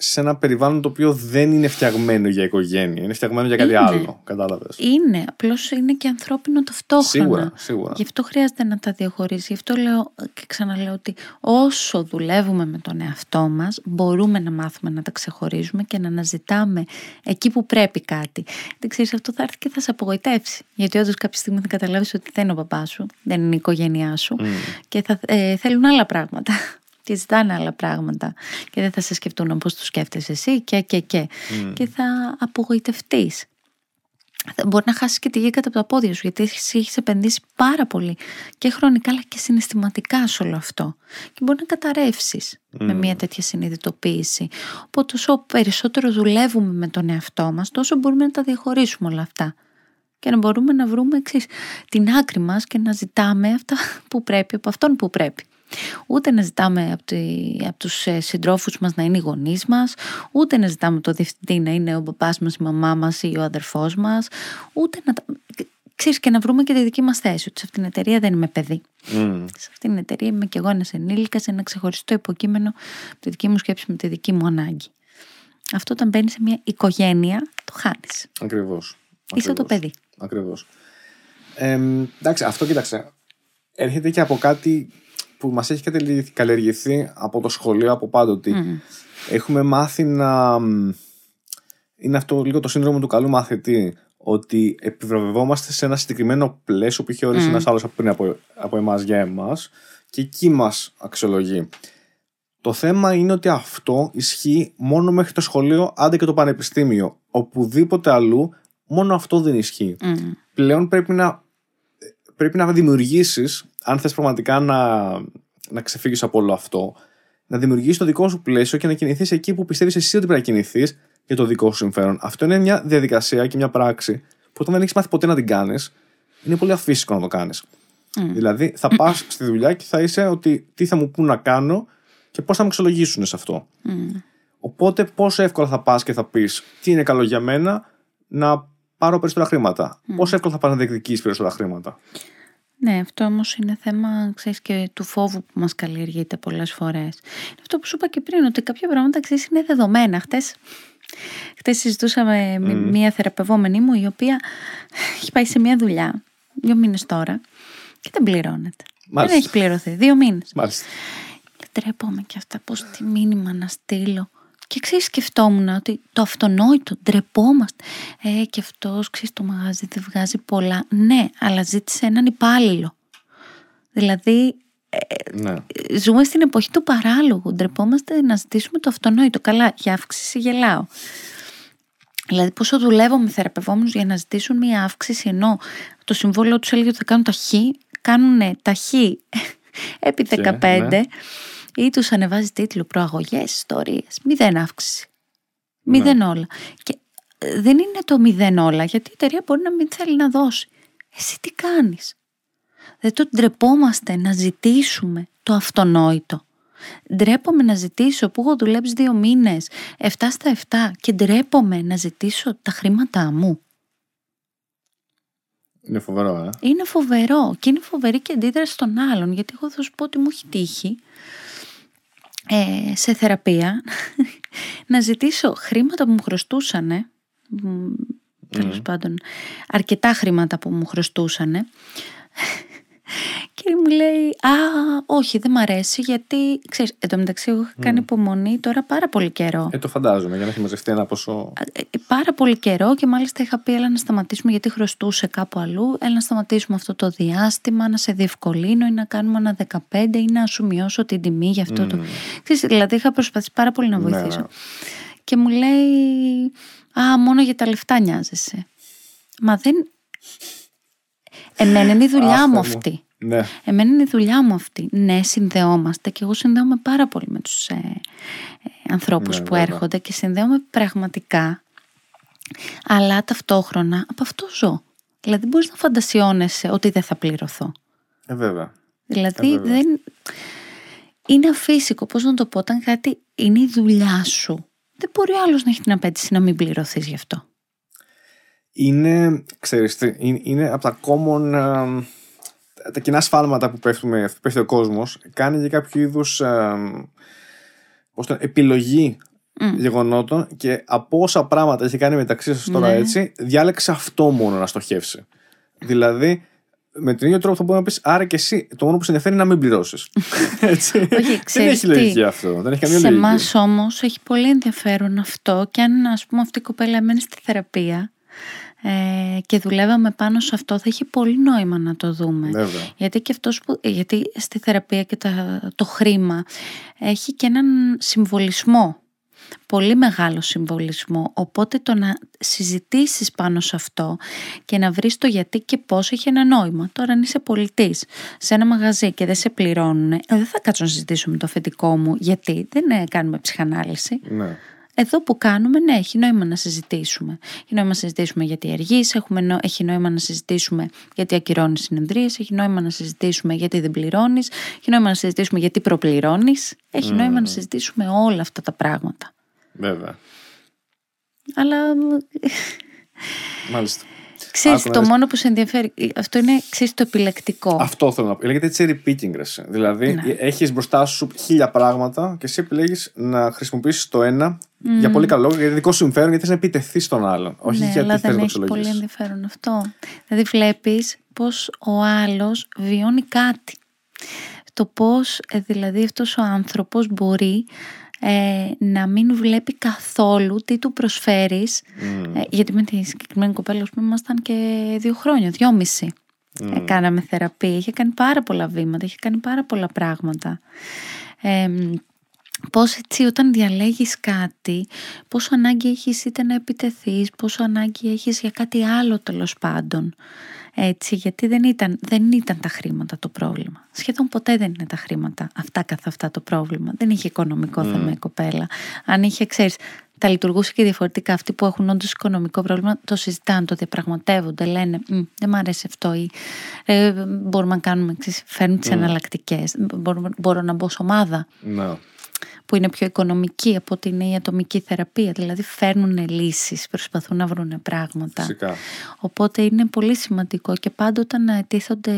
σε ένα περιβάλλον το οποίο δεν είναι φτιαγμένο για οικογένεια. Είναι φτιαγμένο για κάτι Είναι. άλλο. Κατάλαβες. Είναι, απλώς είναι και ανθρώπινο ταυτόχρονα. Σίγουρα, σίγουρα. Γι' αυτό χρειάζεται να τα διαχωρίσει. Γι' αυτό λέω και ξαναλέω ότι όσο δουλεύουμε με τον εαυτό μας μπορούμε να μάθουμε να τα ξεχωρίζουμε και να αναζητάμε εκεί που πρέπει κάτι. Δεν ξέρεις, αυτό θα έρθει και θα σε απογοητεύσει. Γιατί όντως κάποια στιγμή θα καταλάβεις ότι δεν είναι ο παπάς σου, δεν είναι η οικογένειά σου και θα ε, θέλουν άλλα πράγματα. Και ζητάνε άλλα πράγματα και δεν θα σε σκεφτούν όπως τους σκέφτεσαι εσύ και και και. Και θα απογοητευτείς. Θα Μπορεί να χάσεις και τη γη κατά από τα πόδια σου, γιατί εσύ έχεις επενδύσει πάρα πολύ και χρονικά αλλά και συναισθηματικά σε όλο αυτό. Και μπορεί να καταρρεύσεις με μια τέτοια συνειδητοποίηση. Οπότε, όσο περισσότερο δουλεύουμε με τον εαυτό μας, τόσο μπορούμε να τα διαχωρίσουμε όλα αυτά. Και να μπορούμε να βρούμε εξής, την άκρη μας και να ζητάμε αυτά που πρέπει από αυτόν που πρέπει. Ούτε να ζητάμε από, τη, από τους ε, συντρόφους μας να είναι οι γονείς μας, ούτε να ζητάμε το διευθυντή να είναι ο παπάς μας, η μαμά μας ή ο αδερφός μας, ούτε να... τα- Ξέρεις και να βρούμε και τη δική μας θέση, ότι σε αυτήν την εταιρεία δεν είμαι παιδί. Μμ. Σε αυτήν την εταιρεία είμαι και εγώ ένας ενήλικας, ένα ξεχωριστό υποκείμενο από τη δική μου σκέψη με τη δική μου ανάγκη. Αυτό όταν μπαίνεις σε μια οικογένεια, το χάνεις. Ακριβώς. Είσαι το Ακριβώς. παιδί. Ακριβώς. Ε, εντάξει, αυτό κοίταξε. Έρχεται και από κάτι που μας έχει κατελη- καλλιεργηθεί από το σχολείο από πάντοτε. Έχουμε μάθει να... μ, Είναι αυτό λίγο το σύνδρομο του καλού μαθητή. Ότι επιβραβευόμαστε σε ένα συγκεκριμένο πλαίσιο που είχε ορίσει ένας άλλος από πριν από, από εμάς για εμάς και εκεί μας αξιολογεί. Το θέμα είναι ότι αυτό ισχύει μόνο μέχρι το σχολείο, άντε και το πανεπιστήμιο. Οπουδήποτε αλλού, μόνο αυτό δεν ισχύει. Μμ. Πλέον πρέπει να, πρέπει να δημιουργήσεις, αν θες πραγματικά να, να ξεφύγεις από όλο αυτό, να δημιουργήσεις το δικό σου πλαίσιο και να κινηθείς εκεί που πιστεύεις εσύ ότι πρέπει να κινηθείς για το δικό σου συμφέρον. Αυτό είναι μια διαδικασία και μια πράξη που όταν δεν έχεις μάθει ποτέ να την κάνεις, είναι πολύ αφύσικο να το κάνεις. Δηλαδή θα πας στη δουλειά και θα είσαι ότι τι θα μου πούν να κάνω και πώς θα με αξιολογήσουν σε αυτό. Οπότε πόσο εύκολα θα πας και θα πεις τι είναι καλό για μένα να πάρω περισσότερα χρήματα. Πόσο εύκολα θα πας να διεκδικήσεις περισσότερα χρήματα; Ναι, αυτό όμως είναι θέμα ξέρεις, και του φόβου που μας καλλιεργείται πολλές φορές. Είναι αυτό που σου είπα και πριν, ότι κάποια πράγματα ξέρεις, είναι δεδομένα. Χτες χτες συζητούσαμε με μία θεραπευόμενη μου, η οποία έχει πάει σε μία δουλειά, δύο μήνες τώρα, και δεν πληρώνεται. Μάλιστα. Δεν έχει πληρωθεί. Δύο μήνες. Μάλιστα. Ντρέπομαι και αυτά, πώς τι μήνυμα να στείλω. Και ξέρεις σκεφτόμουν ότι το αυτονόητο, ντρεπόμαστε. Ε, και αυτός, ξέρεις, το μαγάζι δεν βγάζει πολλά. Ναι, αλλά ζήτησε έναν υπάλληλο. Δηλαδή, Ναι. ζούμε στην εποχή του παράλογου. Ντρεπόμαστε να ζητήσουμε το αυτονόητο. Καλά, για αύξηση γελάω. Δηλαδή, πόσο δουλεύω με θεραπευόμενους για να ζητήσουν μία αύξηση, ενώ το συμβόλαιο τους έλεγε ότι θα κάνουν τα χ, κάνουν τα χ επί Και, 15 ναι. Ή τους ανεβάζει τίτλο προαγωγές, ιστορίες, μηδέν αύξηση. Μηδέν όλα. Και ε, δεν είναι το μηδέν όλα, γιατί η εταιρεία μπορεί να μην θέλει να δώσει. Εσύ τι κάνεις; Δεν το ντρεπόμαστε να ζητήσουμε το αυτονόητο. Ντρέπομαι να ζητήσω που έχω δουλέψει δύο μήνες, 7 στα 7 και ντρέπομαι να ζητήσω τα χρήματά μου. Είναι φοβερό, ε. Είναι φοβερό και είναι φοβερή και αντίδραση των άλλων γιατί εγώ θα σου πω ότι μου έχει τύχει ε, σε θεραπεία. Να ζητήσω χρήματα που μου χρωστούσανε. Μ, τέλος πάντων αρκετά χρήματα που μου χρωστούσανε και μου λέει «Α, όχι δεν μ' αρέσει γιατί, ξέρεις, εν τω μεταξύ εγώ είχα κάνει υπομονή τώρα πάρα πολύ καιρό Ε, το φαντάζομαι για να έχει μαζευτεί ένα ποσό. ε, ε, πάρα πολύ καιρό και μάλιστα είχα πει έλα να σταματήσουμε γιατί χρωστούσε κάπου αλλού, έλα να σταματήσουμε αυτό το διάστημα, να σε διευκολύνω ή να κάνουμε ένα 15 ή να σου μειώσω την τιμή για αυτό το... Ξέρεις, δηλαδή είχα προσπαθήσει πάρα πολύ να Ναι, βοηθήσω. ναι. Και μου λέει, α, μόνο για τα λεφτά νοιάζεσαι. Μα δεν... Εμένα είναι η δουλειά Αχ, μου Θεέ μου. αυτή. Ναι. Εμένα είναι η δουλειά μου αυτή. Ναι, συνδεόμαστε και εγώ συνδέομαι πάρα πολύ με τους ε, ε, ανθρώπους Ναι, που βέβαια. έρχονται και συνδέομαι πραγματικά. Αλλά ταυτόχρονα από αυτό ζω. Δηλαδή μπορείς να φαντασιώνεσαι ότι δεν θα πληρωθώ. Ε, βέβαια. Δηλαδή Ε, βέβαια. δεν... Είναι αφύσικο, πώς να το πω, όταν κάτι είναι η δουλειά σου. Δεν μπορεί ο άλλος να έχει την απέτηση να μην πληρωθείς γι' αυτό. Είναι, ξέρεις, τι, είναι, είναι από τα common, ε, τα κοινά σφάλματα που πέφτουμε, που πέφτει ο κόσμος, κάνει για κάποιο είδους ε, πώς το, επιλογή γεγονότων και από όσα πράγματα έχει κάνει μεταξύ σας τώρα Ναι. έτσι, διάλεξε αυτό μόνο να στοχεύσει. Δηλαδή, με τον ίδιο τρόπο θα μπορείς να πεις, άρα και εσύ, το μόνο που σε ενδιαφέρει είναι να μην πληρώσεις. Έτσι. Όχι, δεν ξέρεις έχει τι. λογική αυτό. Δεν έχει καμία Σε λογική. εμάς όμως έχει πολύ ενδιαφέρον αυτό και αν ας πούμε αυτή η κοπέλα μένει στη θεραπεία ε, και δουλεύαμε πάνω σε αυτό θα έχει πολύ νόημα να το δούμε. Βέβαια. Γιατί και αυτός που, γιατί στη θεραπεία και τα, το χρήμα έχει και έναν συμβολισμό. Πολύ μεγάλο συμβολισμό. Οπότε το να συζητήσεις πάνω σε αυτό και να βρεις το γιατί και πώς έχει ένα νόημα. Τώρα αν είσαι πολιτής σε ένα μαγαζί και δεν σε πληρώνουν, ε, δεν θα κάτσω να συζητήσω με το αφεντικό μου γιατί δεν ε, κάνουμε ψυχανάλυση. Ναι. Εδώ που κάνουμε, ναι, έχει νόημα να συζητήσουμε. Έχει νόημα να συζητήσουμε γιατί αργείς, έχουμε νο... έχει νόημα να συζητήσουμε γιατί ακυρώνεις συνεδρίες, έχει νόημα να συζητήσουμε γιατί δεν πληρώνεις, έχει νόημα να συζητήσουμε γιατί προπληρώνεις, έχει νόημα να συζητήσουμε όλα αυτά τα πράγματα. Βέβαια. Αλλά Μάλιστα. ξέρεις, Άκου να το δεις. μόνο που σε ενδιαφέρει, αυτό είναι ξέρεις, το επιλεκτικό. Αυτό θέλω να πω. Λέγεται cherry picking, ρε. εσύ. Δηλαδή, Ναι. έχεις μπροστά σου χίλια πράγματα και εσύ επιλέγεις να χρησιμοποιήσεις το ένα για πολύ καλό λόγο, για δικό σου συμφέρον, γιατί θες να επιτεθεί στον άλλον. Όχι ναι, γιατί αλλά θες να δεν το έχει πολύ εξολογήσει. ενδιαφέρον αυτό. Δηλαδή βλέπεις πως ο άλλος βιώνει κάτι. Το πως ε, δηλαδή αυτός ο άνθρωπος μπορεί ε, να μην βλέπει καθόλου τι του προσφέρεις. Ε, γιατί με τη συγκεκριμένη κοπέλα ας πούμε, ήμασταν και δύο χρόνια, δυόμιση. Ε, κάναμε θεραπεία, είχε κάνει πάρα πολλά βήματα, είχε κάνει πάρα πολλά πράγματα. Ε, Πώς έτσι όταν διαλέγεις κάτι, πόσο ανάγκη έχεις είτε να επιτεθείς, πόσο ανάγκη έχεις για κάτι άλλο τέλος πάντων. Έτσι, γιατί δεν ήταν, δεν ήταν τα χρήματα το πρόβλημα. Σχεδόν ποτέ δεν είναι τα χρήματα αυτά καθ' αυτά το πρόβλημα. Δεν είχε οικονομικό θέμα η κοπέλα. Αν είχε, ξέρεις, τα λειτουργούσε και διαφορετικά. Αυτοί που έχουν όντως οικονομικό πρόβλημα το συζητάνε, το διαπραγματεύονται, λένε «Μ, Δεν μου αρέσει αυτό ή «Ε, μπορούμε να κάνουμε, ξέρεις, φέρνουν τις εναλλακτικές. Μπορώ, μπορώ να μπω σε ομάδα Ναι. Που είναι πιο οικονομική από ότι είναι η ατομική θεραπεία. Δηλαδή φέρνουν λύσεις, προσπαθούν να βρουν πράγματα. Φυσικά. Οπότε είναι πολύ σημαντικό και πάντα όταν ετίθονται,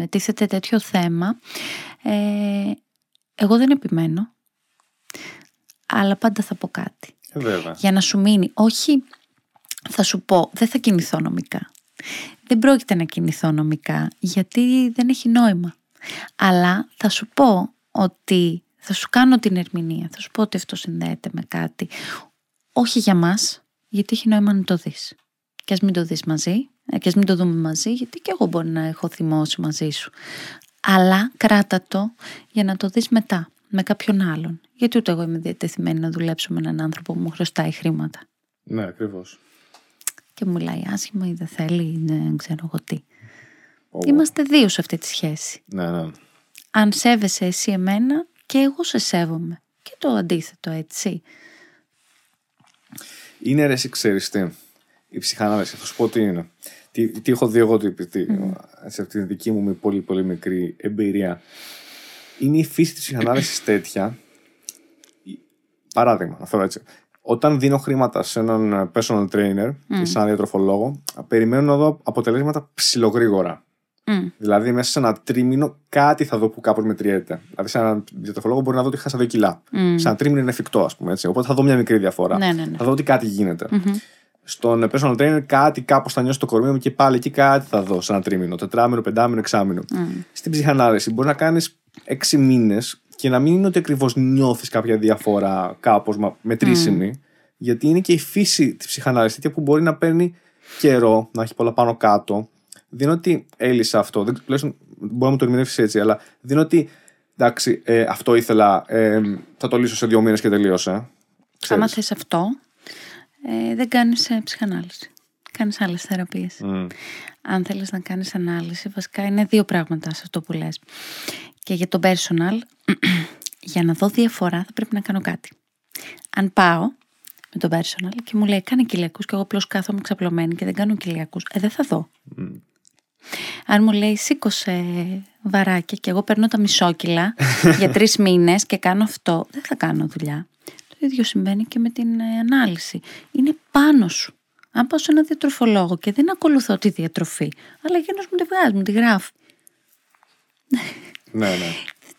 ετίθεται τέτοιο θέμα, ε, εγώ δεν επιμένω, αλλά πάντα θα πω κάτι. Ε, βέβαια. Για να σου μείνει, όχι θα σου πω, δεν θα κινηθώ νομικά. Δεν πρόκειται να κινηθώ νομικά, γιατί δεν έχει νόημα. Αλλά θα σου πω ότι θα σου κάνω την ερμηνεία, θα σου πω ότι αυτό συνδέεται με κάτι. Όχι για μας, γιατί έχει νόημα να το δεις. Και ας μην το δεις μαζί, ε, και ας μην το δούμε μαζί, γιατί και εγώ μπορεί να έχω θυμώσει μαζί σου. Αλλά κράτα το για να το δεις μετά, με κάποιον άλλον. Γιατί ούτε εγώ είμαι διατεθειμένη να δουλέψω με έναν άνθρωπο που μου χρωστάει χρήματα. Ναι, ακριβώς. Και μου μιλάει άσχημα ή δεν θέλει, ή δεν ξέρω εγώ τι. Είμαστε δύο σε αυτή τη σχέση. Ναι, ναι. Αν σέβεσαι εσύ εμένα και εγώ σε σέβομαι. Και το αντίθετο έτσι. Είναι ρε, εσύ ξέρεις τι. Η ψυχανάλυση, θα σου πω τι είναι. Τι, τι έχω δει εγώ τι, τι, σε αυτή τη δική μου με πολύ πολύ μικρή εμπειρία. Είναι η φύση της ψυχανάλυσης τέτοια. Παράδειγμα, να φέρω έτσι. Όταν δίνω χρήματα σε έναν personal trainer ή σε έναν διατροφολόγο, περιμένω να δω αποτελέσματα ψιλογρήγορα. Μμ. Δηλαδή, μέσα σε ένα τρίμηνο κάτι θα δω που κάπως μετριέται. Δηλαδή, σε έναν διατροφολόγο μπορεί να δω ότι χάσα 2 κιλά. Σε ένα τρίμηνο είναι εφικτό, ας πούμε έτσι. Οπότε θα δω μια μικρή διαφορά. Ναι, ναι, ναι. Θα δω ότι κάτι γίνεται. Στον personal trainer κάτι κάπως θα νιώσει το κορμί μου και πάλι εκεί κάτι θα δω σε ένα τρίμηνο. Τετράμινο, πεντάμινο, εξάμινο. Στην ψυχανάλυση μπορεί να κάνεις έξι μήνες και να μην είναι ότι ακριβώς νιώθεις κάποια διαφορά κάπως μετρήσιμη. Γιατί είναι και η φύση της ψυχανάλυσης τέτοια που μπορεί να παίρνει καιρό, να έχει πολλά πάνω κάτω. Δεν είναι ότι έλυσα αυτό. Δεν, τουλάχιστον μπορεί να μου το ερμηνεύσεις έτσι, αλλά δεν είναι ότι εντάξει, ε, αυτό ήθελα, ε, θα το λύσω σε δύο μήνες και τελείωσε. Άμα Ξέρεις. θες αυτό, ε, δεν κάνεις ε, ψυχανάλυση. κάνεις άλλες θεραπείες. Μμ. Αν θέλεις να κάνεις ανάλυση, βασικά είναι δύο πράγματα σε αυτό που λες. Και για το personal, για να δω διαφορά θα πρέπει να κάνω κάτι. Αν πάω με το personal και μου λέει κάνει κοιλιακούς και εγώ απλώς κάθομαι ξαπλωμένη και δεν κάνω κοιλιακούς, ε, δεν θα δω. Μμ. Αν μου λέει σήκωσε βαράκια και εγώ παίρνω τα μισόκιλα για τρεις μήνες και κάνω αυτό, δεν θα κάνω δουλειά. Το ίδιο συμβαίνει και με την ε, ανάλυση. Είναι πάνω σου. Αν πάω σε ένα διατροφολόγο και δεν ακολουθώ τη διατροφή, αλλά εκείνος μου τη βγάζει, μου τη γράφει. Ναι, ναι.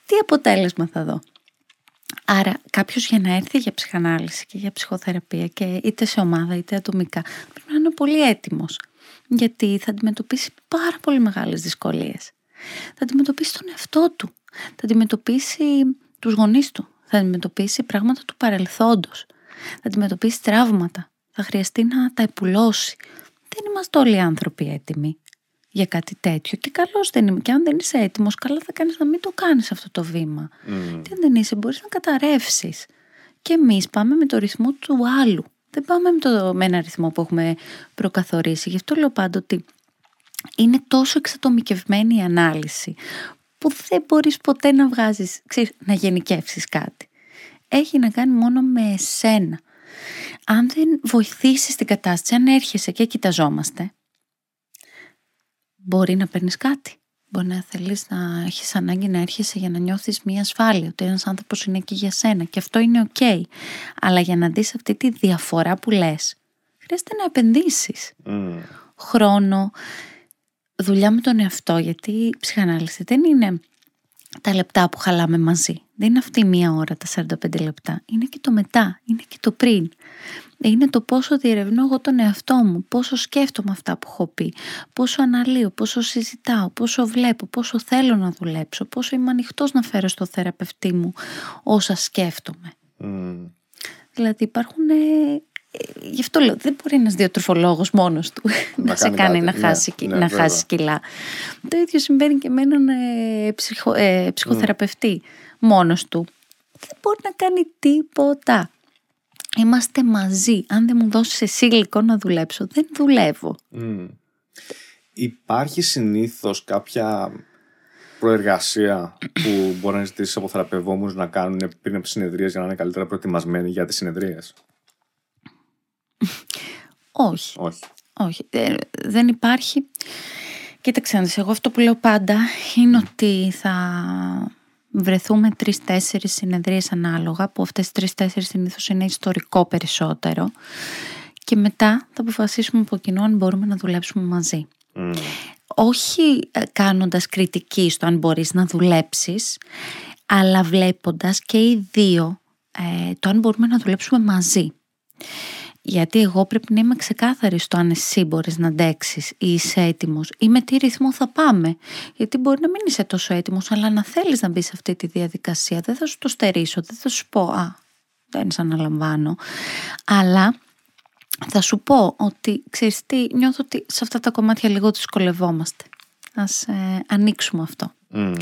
Τι αποτέλεσμα θα δω; Άρα κάποιος για να έρθει για ψυχανάλυση και για ψυχοθεραπεία και είτε σε ομάδα είτε ατομικά πρέπει να είναι πολύ έτοιμος. Γιατί θα αντιμετωπίσει πάρα πολύ μεγάλες δυσκολίες. Θα αντιμετωπίσει τον εαυτό του. Θα αντιμετωπίσει τους γονείς του. Θα αντιμετωπίσει πράγματα του παρελθόντος. Θα αντιμετωπίσει τραύματα. Θα χρειαστεί να τα επουλώσει. Δεν είμαστε όλοι άνθρωποι έτοιμοι για κάτι τέτοιο. Και καλώς δεν είμαι. Και αν δεν είσαι έτοιμος, καλά θα κάνεις να μην το κάνεις αυτό το βήμα. Μμ. Και αν δεν είσαι, μπορείς να καταρρεύσεις. Και εμείς πάμε με το ρυθμό του άλλου. Δεν πάμε με, το, με ένα ρυθμό που έχουμε προκαθορίσει. Γι' αυτό λέω πάντα ότι είναι τόσο εξατομικευμένη η ανάλυση που δεν μπορείς ποτέ να βγάζεις, ξέρεις, να γενικεύσεις κάτι. Έχει να κάνει μόνο με εσένα. Αν δεν βοηθήσεις την κατάσταση, αν έρχεσαι και κοιταζόμαστε, μπορεί να παίρνεις κάτι. Μπορεί να θέλεις να έχεις ανάγκη να έρχεσαι για να νιώθεις μια ασφάλεια, ότι ένας άνθρωπος είναι εκεί για σένα και αυτό είναι ok. Αλλά για να δεις αυτή τη διαφορά που λες, χρειάζεται να επενδύσεις Μμ. χρόνο, δουλειά με τον εαυτό, γιατί η ψυχανάλυση δεν είναι τα λεπτά που χαλάμε μαζί. Δεν είναι αυτή η μία ώρα, τα 45 λεπτά. Είναι και το μετά, είναι και το πριν. Είναι το πόσο διερευνώ εγώ τον εαυτό μου, πόσο σκέφτομαι αυτά που έχω πει, πόσο αναλύω, πόσο συζητάω, πόσο βλέπω, πόσο θέλω να δουλέψω, πόσο είμαι ανοιχτός να φέρω στο θεραπευτή μου όσα σκέφτομαι. Μμ. Δηλαδή υπάρχουν. Ε, ε, γι' αυτό λέω, δεν μπορεί ένας διατροφολόγος μόνος του να, σε κάνει κάνει κάτι. να, Ναι, χάσει, ναι, να βέβαια. χάσεις κιλά. Το ίδιο συμβαίνει και με έναν ε, ψυχο, ε, ψυχοθεραπευτή μόνος του. Δεν μπορεί να κάνει τίποτα. Είμαστε μαζί. Αν δεν μου δώσεις εσύ υλικό να δουλέψω, δεν δουλεύω. Μμ. Υπάρχει συνήθως κάποια προεργασία που μπορεί να ζητήσεις από θεραπευόμενους να κάνουν πριν από τις συνεδρίες για να είναι καλύτερα προετοιμασμένοι για τις συνεδρίες; Όχι. Όχι. Όχι, ε, δεν υπάρχει. Κοίταξε να δεις, εγώ αυτό που λέω πάντα είναι ότι θα βρεθούμε τρεις-τέσσερις συνεδρίες ανάλογα, που αυτές οι τρεις-τέσσερις συνήθως είναι ιστορικό περισσότερο και μετά θα αποφασίσουμε από κοινό αν μπορούμε να δουλέψουμε μαζί. Μμ. Όχι ε, κάνοντας κριτική στο αν μπορείς να δουλέψεις, αλλά βλέποντας και οι δύο ε, το αν μπορούμε να δουλέψουμε μαζί. Γιατί εγώ πρέπει να είμαι ξεκάθαρη στο αν εσύ μπορείς να αντέξεις ή είσαι έτοιμος ή με τι ρυθμό θα πάμε. Γιατί μπορεί να μην είσαι τόσο έτοιμος, αλλά να θέλεις να μπεις σε αυτή τη διαδικασία. Δεν θα σου το στερήσω, δεν θα σου πω «Α, δεν σε αναλαμβάνω». Αλλά θα σου πω ότι, ξέρεις τι, νιώθω ότι σε αυτά τα κομμάτια λίγο δυσκολευόμαστε. Ας ε, ανοίξουμε αυτό. Μμ.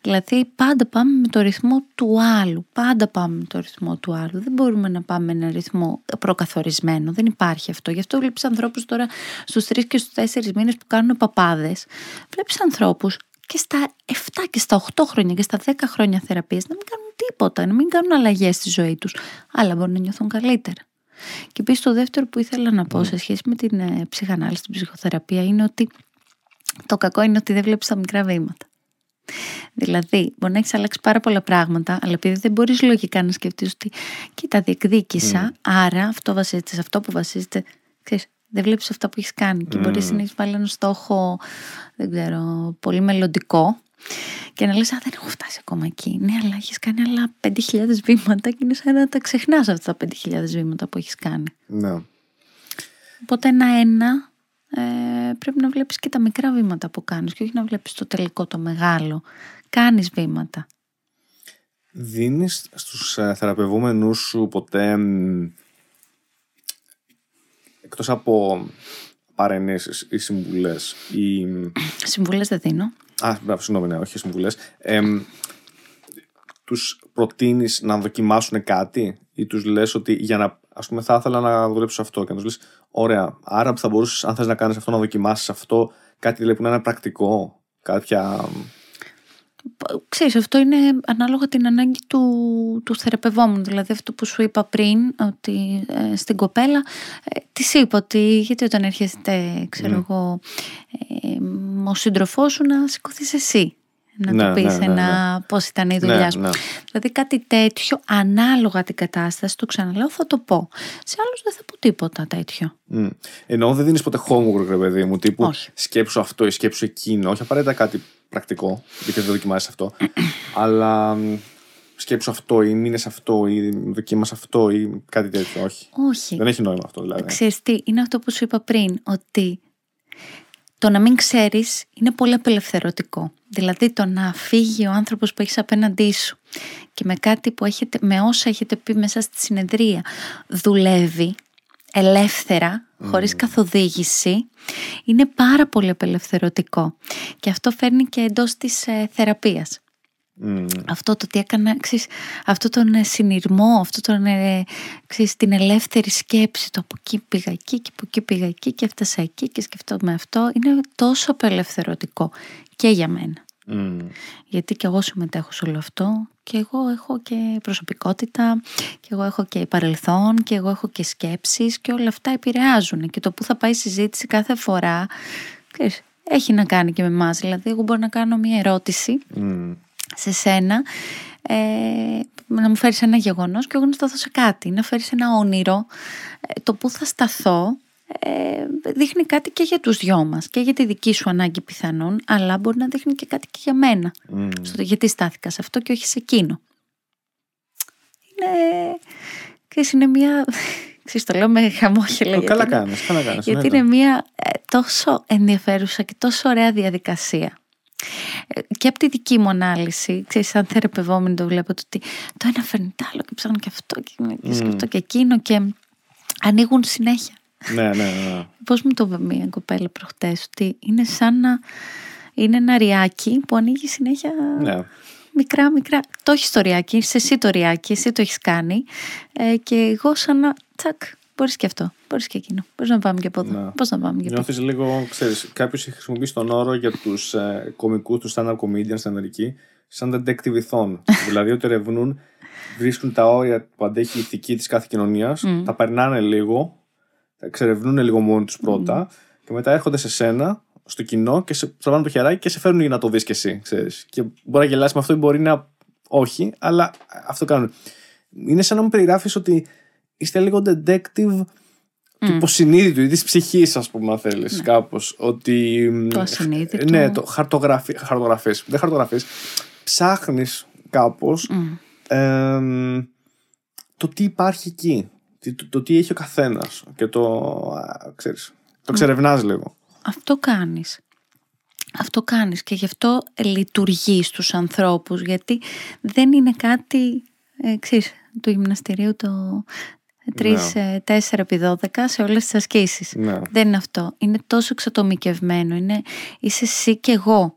Δηλαδή πάντα πάμε με το ρυθμό του άλλου. Πάντα πάμε με το ρυθμό του άλλου. Δεν μπορούμε να πάμε με ένα ρυθμό προκαθορισμένο. Δεν υπάρχει αυτό. Γι' αυτό βλέπεις ανθρώπους τώρα στους 3 και στους 4 μήνες που κάνουν παπάδες. Βλέπεις ανθρώπους και στα 7 και στα 8 χρόνια και στα 10 χρόνια θεραπείας να μην κάνουν τίποτα, να μην κάνουν αλλαγές στη ζωή τους. Αλλά μπορεί να νιώθουν καλύτερα. Και επίσης το δεύτερο που ήθελα να πω σε σχέση με την ε, ψυχανάλυση, την ψυχοθεραπεία είναι ότι το κακό είναι ότι δεν βλέπεις τα μικρά βήματα. Δηλαδή, μπορεί να έχεις αλλάξει πάρα πολλά πράγματα, αλλά επειδή δεν μπορείς λογικά να σκεφτείς ότι κοίτα, διεκδίκησα, άρα αυτό βασίζεται σε αυτό που βασίζεται. Ξέρεις, δεν βλέπεις αυτά που έχεις κάνει. Και μπορείς να έχεις βάλει ένα στόχο, δεν ξέρω, πολύ μελλοντικό. Και να λες, Α, δεν έχω φτάσει ακόμα εκεί. Ναι, αλλά έχεις κάνει άλλα 5.000 βήματα και είναι σαν να τα ξεχνάς αυτά τα 5.000 βήματα που έχεις κάνει. Ναι. Οπότε ένα-ένα ε, πρέπει να βλέπεις και τα μικρά βήματα που κάνεις και όχι να βλέπεις το τελικό, το μεγάλο. Κάνεις βήματα. Δίνεις στους ε, θεραπευόμενους σου ποτέ μ, εκτός από παρενέσεις ή συμβουλές ή... Συμβουλές δεν δίνω. Α, μπράβο, συγγνώμη, ναι, όχι συμβουλές. Ε, μ, τους προτείνεις να δοκιμάσουν κάτι ή τους λες ότι για να, ας πούμε, θα ήθελα να δουλέψω αυτό και να τους λες Ωραία. Άρα που θα μπορούσες, αν θες να κάνεις αυτό, να δοκιμάσεις αυτό, κάτι δηλαδή που να είναι πρακτικό, κάποια. Ξέρεις, αυτό είναι ανάλογα την ανάγκη του, του θεραπευόμενου. Δηλαδή αυτό που σου είπα πριν, ότι ε, στην κοπέλα, ε, της είπα ότι γιατί όταν έρχεται, ξέρω Mm. εγώ, ε, ο σύντροφός σου να σηκωθείς εσύ. Να Ναι, του πεις ναι, ναι, ένα πώς ήταν η δουλειά Ναι, σου. ναι. Δηλαδή κάτι τέτοιο, ανάλογα την κατάσταση, το ξαναλέω, θα το πω. Σε άλλους δεν θα πω τίποτα τέτοιο. Μμ. Ενώ δεν δίνεις ποτέ homework, ρε παιδί μου, τύπου Όχι. σκέψου αυτό ή σκέψου εκείνο. Όχι απαραίτητα κάτι πρακτικό, γιατί δεν δοκιμάζεις αυτό. αλλά μ, σκέψου αυτό ή μείνες αυτό ή δοκίμασε αυτό ή κάτι τέτοιο. Όχι. Όχι. Δεν έχει νόημα αυτό δηλαδή. Ξέρεις τι, είναι αυτό που σου είπα πριν, ότι το να μην ξέρεις είναι πολύ απελευθερωτικό. Δηλαδή το να φύγει ο άνθρωπος που έχεις απέναντί σου και με κάτι που έχετε, με όσα έχετε πει μέσα στη συνεδρία δουλεύει ελεύθερα, χωρίς καθοδήγηση, είναι πάρα πολύ απελευθερωτικό. Και αυτό φέρνει και εντός της ε, θεραπείας Μμ. αυτό το τι έκανα, ξέρεις, αυτό τον ε, συνειρμό, αυτό τον, ε, ξέρεις, την ελεύθερη σκέψη, το από εκεί πήγα εκεί και από εκεί πήγα εκεί και έφτασα εκεί και σκεφτόμαι αυτό, είναι τόσο απελευθερωτικό και για μένα. Μμ. Γιατί και εγώ συμμετέχω σε όλο αυτό και εγώ έχω και προσωπικότητα και εγώ έχω και παρελθόν και εγώ έχω και σκέψεις και όλα αυτά επηρεάζουν και το που θα πάει η συζήτηση κάθε φορά ξέρεις, έχει να κάνει και με εμάς. Δηλαδή εγώ μπορώ να κάνω μια ερώτηση Μμ. Σε σένα ε, να μου φέρεις ένα γεγονός και εγώ να σταθώ σε κάτι, να φέρεις ένα όνειρο. Ε, το που θα σταθώ ε, δείχνει κάτι και για τους δυο μας και για τη δική σου ανάγκη πιθανόν, αλλά μπορεί να δείχνει και κάτι και για μένα. Μμ. Στο γιατί στάθηκα σε αυτό και όχι σε εκείνο. Είναι, ξέρεις, είναι μια... Ξέρεις, το λέω με χαμόγελα. Το γιατί καλά είναι- κάνεις. Καλά κάνεις, γιατί εννοείται. είναι μια ε, τόσο ενδιαφέρουσα και τόσο ωραία διαδικασία. Ε, Και από τη δική μου ανάλυση, ξέρεις, σαν θεραπευόμενη το βλέπω το ότι το ένα φέρνει το άλλο και ψάχνω και αυτό και, και σκεφτώ και εκείνο και ανοίγουν συνέχεια. Ναι, ναι, ναι. Πώς μου το είπε μια κοπέλα προχτές, ότι είναι σαν να είναι ένα ριάκι που ανοίγει συνέχεια ναι. μικρά μικρά. Το έχεις το ριάκι, είσαι εσύ το ριάκι, εσύ το έχεις κάνει ε, και εγώ σαν να τσακ, μπορείς και αυτό, μπορείς και εκείνο, μπορείς να πάμε και από εδώ, Ναι. πώς να πάμε και από Νιώθεις λίγο, ξέρεις, κάποιος έχει χρησιμοποιήσει τον όρο για τους ε, κομικούς τους stand-up comedians στην Αμερική σαν detective-ηθών. δηλαδή ότι ερευνούν, βρίσκουν τα όρια που αντέχει η ηθική της κάθε κοινωνίας, τα περνάνε λίγο, τα εξερευνούν λίγο μόνοι τους πρώτα και μετά έρχονται σε σένα, στο κοινό και σε τραβάνε το χεράκι και σε φέρνουν για να το δεις κι εσύ. Ξέρεις. Και μπορεί να γελάσει με αυτό ή μπορεί να όχι, αλλά αυτό κάνουν. Είναι σαν να μου περιγράφεις ότι είστε λίγο detective του υποσυνείδητου ή της ψυχής, ας πούμε, αν θέλεις, κάπως κάπως. Ότι. Το ασυνείδητο. Ναι, το χαρτογραφεί. Χαρτογραφείς. Δεν χαρτογραφείς. Ψάχνεις κάπως το τι υπάρχει εκεί. Τι- Το, το τι έχει ο καθένας. Και το. α, Ξέρεις, το ξερευνάς λίγο. Αυτό κάνεις. Αυτό κάνεις και γι' αυτό λειτουργείς στους ανθρώπους γιατί δεν είναι κάτι, ε, ξέρεις, του γυμναστηρίου το 3-4 επί 12 σε όλες τις ασκήσεις. Ναι. Δεν είναι αυτό. Είναι τόσο εξατομικευμένο. Είναι, είσαι εσύ και εγώ.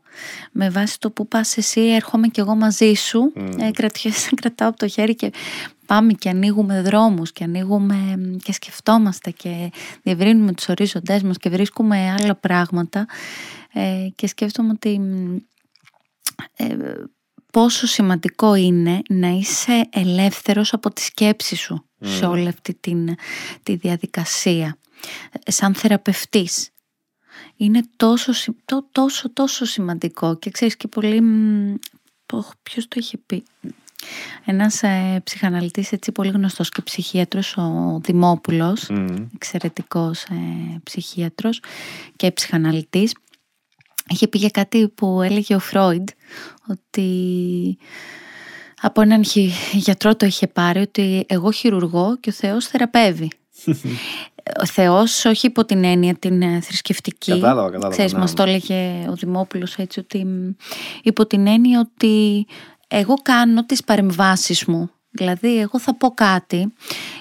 Με βάση το που πας εσύ έρχομαι και εγώ μαζί σου. Ε, κρατιέσαι, κρατάω από το χέρι και πάμε και ανοίγουμε δρόμους και ανοίγουμε μ, και σκεφτόμαστε και διευρύνουμε τους ορίζοντές μας και βρίσκουμε άλλα πράγματα. Ε, και σκέφτομαι ότι μ, ε, πόσο σημαντικό είναι να είσαι ελεύθερος από τη σκέψη σου σε όλη αυτή την, τη διαδικασία. Ε, Σαν θεραπευτής. Είναι τόσο, συ- τό- τόσο, τόσο σημαντικό και ξέρεις και πολύ... μ, πω, Ποιος το είχε πει. Ένας ε, ψυχαναλυτής έτσι πολύ γνωστός και ψυχίατρος, ο Δημόπουλος, Μμ. εξαιρετικός ε, ψυχίατρος και ψυχαναλυτής είχε πει για κάτι που έλεγε ο Φρόιντ ότι από έναν χει- γιατρό το είχε πάρει ότι εγώ χειρουργώ και ο Θεός θεραπεύει. ο Θεός όχι υπό την έννοια την ε, θρησκευτική. Κατάλαβα, κατάλαβα, Ξέρεις, ναι. μας το έλεγε ο Δημόπουλος έτσι ότι μ, υπό την έννοια ότι εγώ κάνω τις παρεμβάσεις μου. Δηλαδή εγώ θα πω κάτι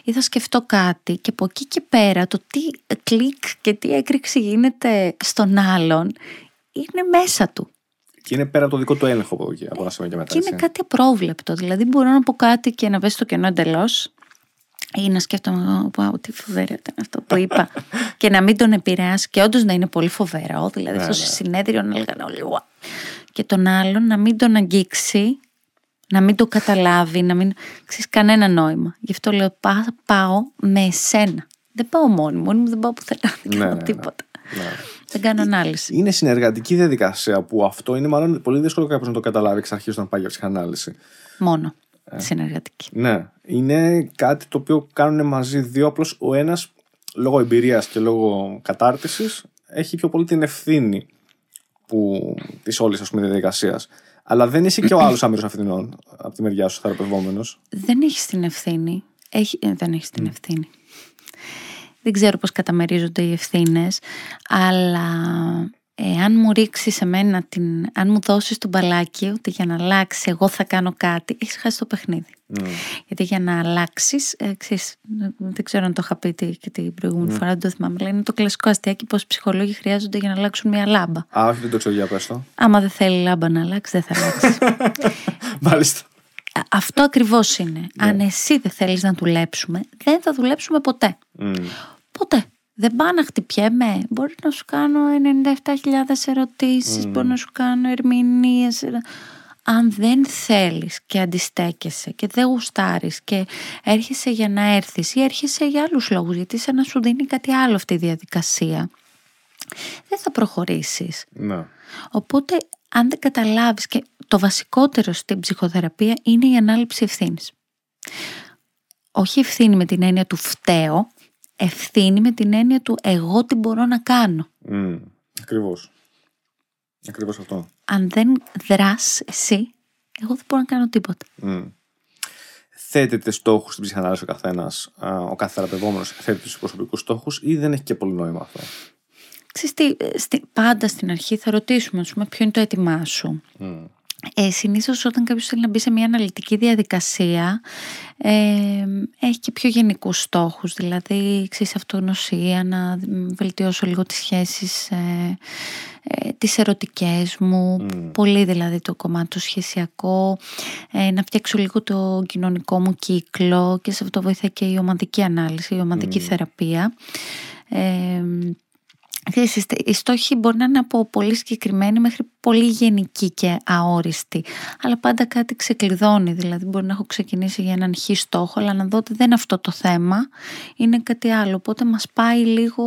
ή θα σκεφτώ κάτι και από εκεί και πέρα το τι κλικ και τι έκρηξη γίνεται στον άλλον είναι μέσα του. Και είναι πέρα από το δικό του έλεγχο από, εκεί, από ένα σημείο και μετά. Και είναι έτσι. κάτι απρόβλεπτο. Δηλαδή μπορώ να πω κάτι και να βέσει το κενό εντελώς. ή να σκέφτομαι, wow, τι φοβερό ήταν αυτό που είπα. και να μην τον επηρεάσει και όντως να είναι πολύ φοβερό. Δηλαδή, αυτό στο συνέδριο να λέγανε όλοι, wow. Και τον άλλον να μην τον αγγίξει, να μην το καταλάβει, να μην. ξέρεις κανένα νόημα. Γι' αυτό λέω, πάω με εσένα. Δεν πάω μόνη μου, μου δεν πάω πουθενά, δεν κάνω τίποτα. Ναι. Δεν κάνω ανάλυση. Είναι συνεργατική διαδικασία που αυτό είναι μάλλον πολύ δύσκολο κάποιος να το καταλάβει εξ αρχής όταν πάει για ψυχανάλυση. Μόνο. Ε. Συνεργατική. Ναι. Είναι κάτι το οποίο κάνουν μαζί δύο. Απλώς ο ένας λόγω εμπειρίας και λόγω κατάρτισης έχει πιο πολύ την ευθύνη της όλης διαδικασίας. Αλλά δεν είσαι και ο άλλος άμυρος ευθυνών από τη μεριά σου, θεραπευόμενος. Δεν έχεις την ευθύνη. Έχει, ε, δεν έχεις την ευθύνη. Δεν ξέρω πώς καταμερίζονται οι ευθύνες, αλλά αν μου ρίξει σε μένα, την, αν μου δώσεις τον μπαλάκι ότι για να αλλάξει εγώ θα κάνω κάτι, έχεις χάσει το παιχνίδι. Γιατί για να αλλάξεις, ε, δεν ξέρω αν το είχα πει και την προηγούμενη φορά, δεν το θυμάμαι, αλλά είναι το κλασικό αστείακι πώ ψυχολόγοι χρειάζονται για να αλλάξουν μια λάμπα. Α, όχι, δεν το ξέρω για πες Άμα δεν θέλει λάμπα να αλλάξει, δεν θα αλλάξει. Μάλιστα. Αυτό ακριβώς είναι. Ναι. Αν εσύ δεν θέλεις να δουλέψουμε, δεν θα δουλέψουμε ποτέ. Ποτέ. Δεν πάω να χτυπιέμαι. Μπορεί να σου κάνω 97.000 ερωτήσεις, mm. μπορεί να σου κάνω ερμηνείες. Αν δεν θέλεις και αντιστέκεσαι και δεν γουστάρεις και έρχεσαι για να έρθεις ή έρχεσαι για άλλους λόγους γιατί σε να σου δίνει κάτι άλλο αυτή η διαδικασία δεν θα προχωρήσεις. Ναι. Οπότε αν δεν καταλάβεις και το βασικότερο στην ψυχοθεραπεία είναι η ανάληψη ευθύνης. Όχι ευθύνη με την έννοια του φταίω, ευθύνη με την έννοια του εγώ τι μπορώ να κάνω. Mm, ακριβώς. Ακριβώς αυτό. Αν δεν δράς εσύ, εγώ δεν μπορώ να κάνω τίποτα. Mm. Θέτεται στόχους στην ψυχανάλυση ο καθένας, ο κάθε θεραπευόμενος θέτει τους προσωπικούς στόχους ή δεν έχει και πολύ νόημα αυτό; Ξέρεις τι, πάντα στην αρχή θα ρωτήσουμε πούμε, ποιο είναι το έτοιμά σου. Ε, συνήθως όταν κάποιος θέλει να μπει σε μια αναλυτική διαδικασία ε, έχει και πιο γενικούς στόχους δηλαδή ξέρεις αυτογνωσία να βελτιώσω λίγο τις σχέσεις ε, ε, τις ερωτικές μου πολύ δηλαδή το κομμάτι το σχεσιακό ε, να φτιάξω λίγο το κοινωνικό μου κύκλο και σε αυτό βοηθάει και η ομαδική ανάλυση η ομαδική θεραπεία ε, οι στόχοι μπορεί να είναι από πολύ συγκεκριμένοι μέχρι πολύ γενικοί και αόριστοι. Αλλά πάντα κάτι ξεκλειδώνει. Δηλαδή, μπορεί να έχω ξεκινήσει για έναν χι στόχο, αλλά να δω ότι δεν είναι αυτό το θέμα, είναι κάτι άλλο. Οπότε μας πάει λίγο.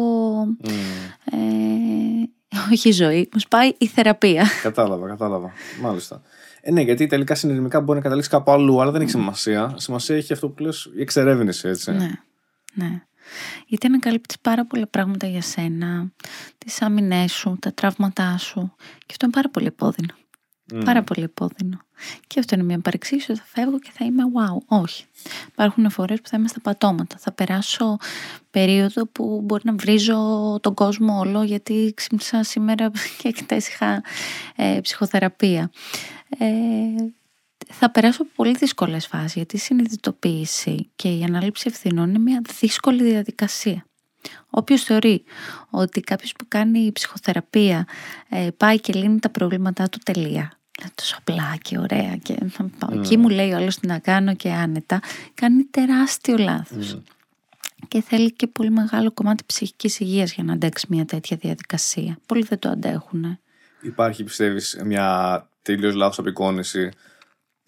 Mm. Ε, όχι η ζωή, μας πάει η θεραπεία. Κατάλαβα, κατάλαβα. Μάλιστα. Ε, ναι, γιατί τελικά συνειδημικά μπορεί να καταλήξει κάπου αλλού, αλλά δεν έχει σημασία. Σημασία έχει αυτό που λες η εξερεύνηση, έτσι. Ναι. ναι γιατί ανακαλύπτεις πάρα πολλά πράγματα για σένα, τις άμυνές σου, τα τραύματά σου και αυτό είναι πάρα πολύ επώδυνο. Πάρα πολύ επώδυνο. Και αυτό είναι μια παρεξήγηση θα φεύγω και θα είμαι wow. Όχι. Υπάρχουν φορές που θα είμαι στα πατώματα. Θα περάσω περίοδο που μπορεί να βρίζω τον κόσμο όλο γιατί ξύπνησα σήμερα και χτες είχα ε, ψυχοθεραπεία. Ε, θα περάσω από πολύ δύσκολες φάσεις γιατί η συνειδητοποίηση και η ανάληψη ευθυνών είναι μια δύσκολη διαδικασία. Όποιος θεωρεί ότι κάποιος που κάνει ψυχοθεραπεία ε, πάει και λύνει τα προβλήματά του τελεία είναι τόσο απλά και ωραία και θα πάω mm. εκεί μου λέει ο άλλος τι να κάνω και άνετα κάνει τεράστιο λάθος. Mm. Και θέλει και πολύ μεγάλο κομμάτι ψυχικής υγείας για να αντέξει μια τέτοια διαδικασία. Πολλοί δεν το αντέχουν. Υπάρχει πιστεύεις μια τελείως λάθος απεικόνηση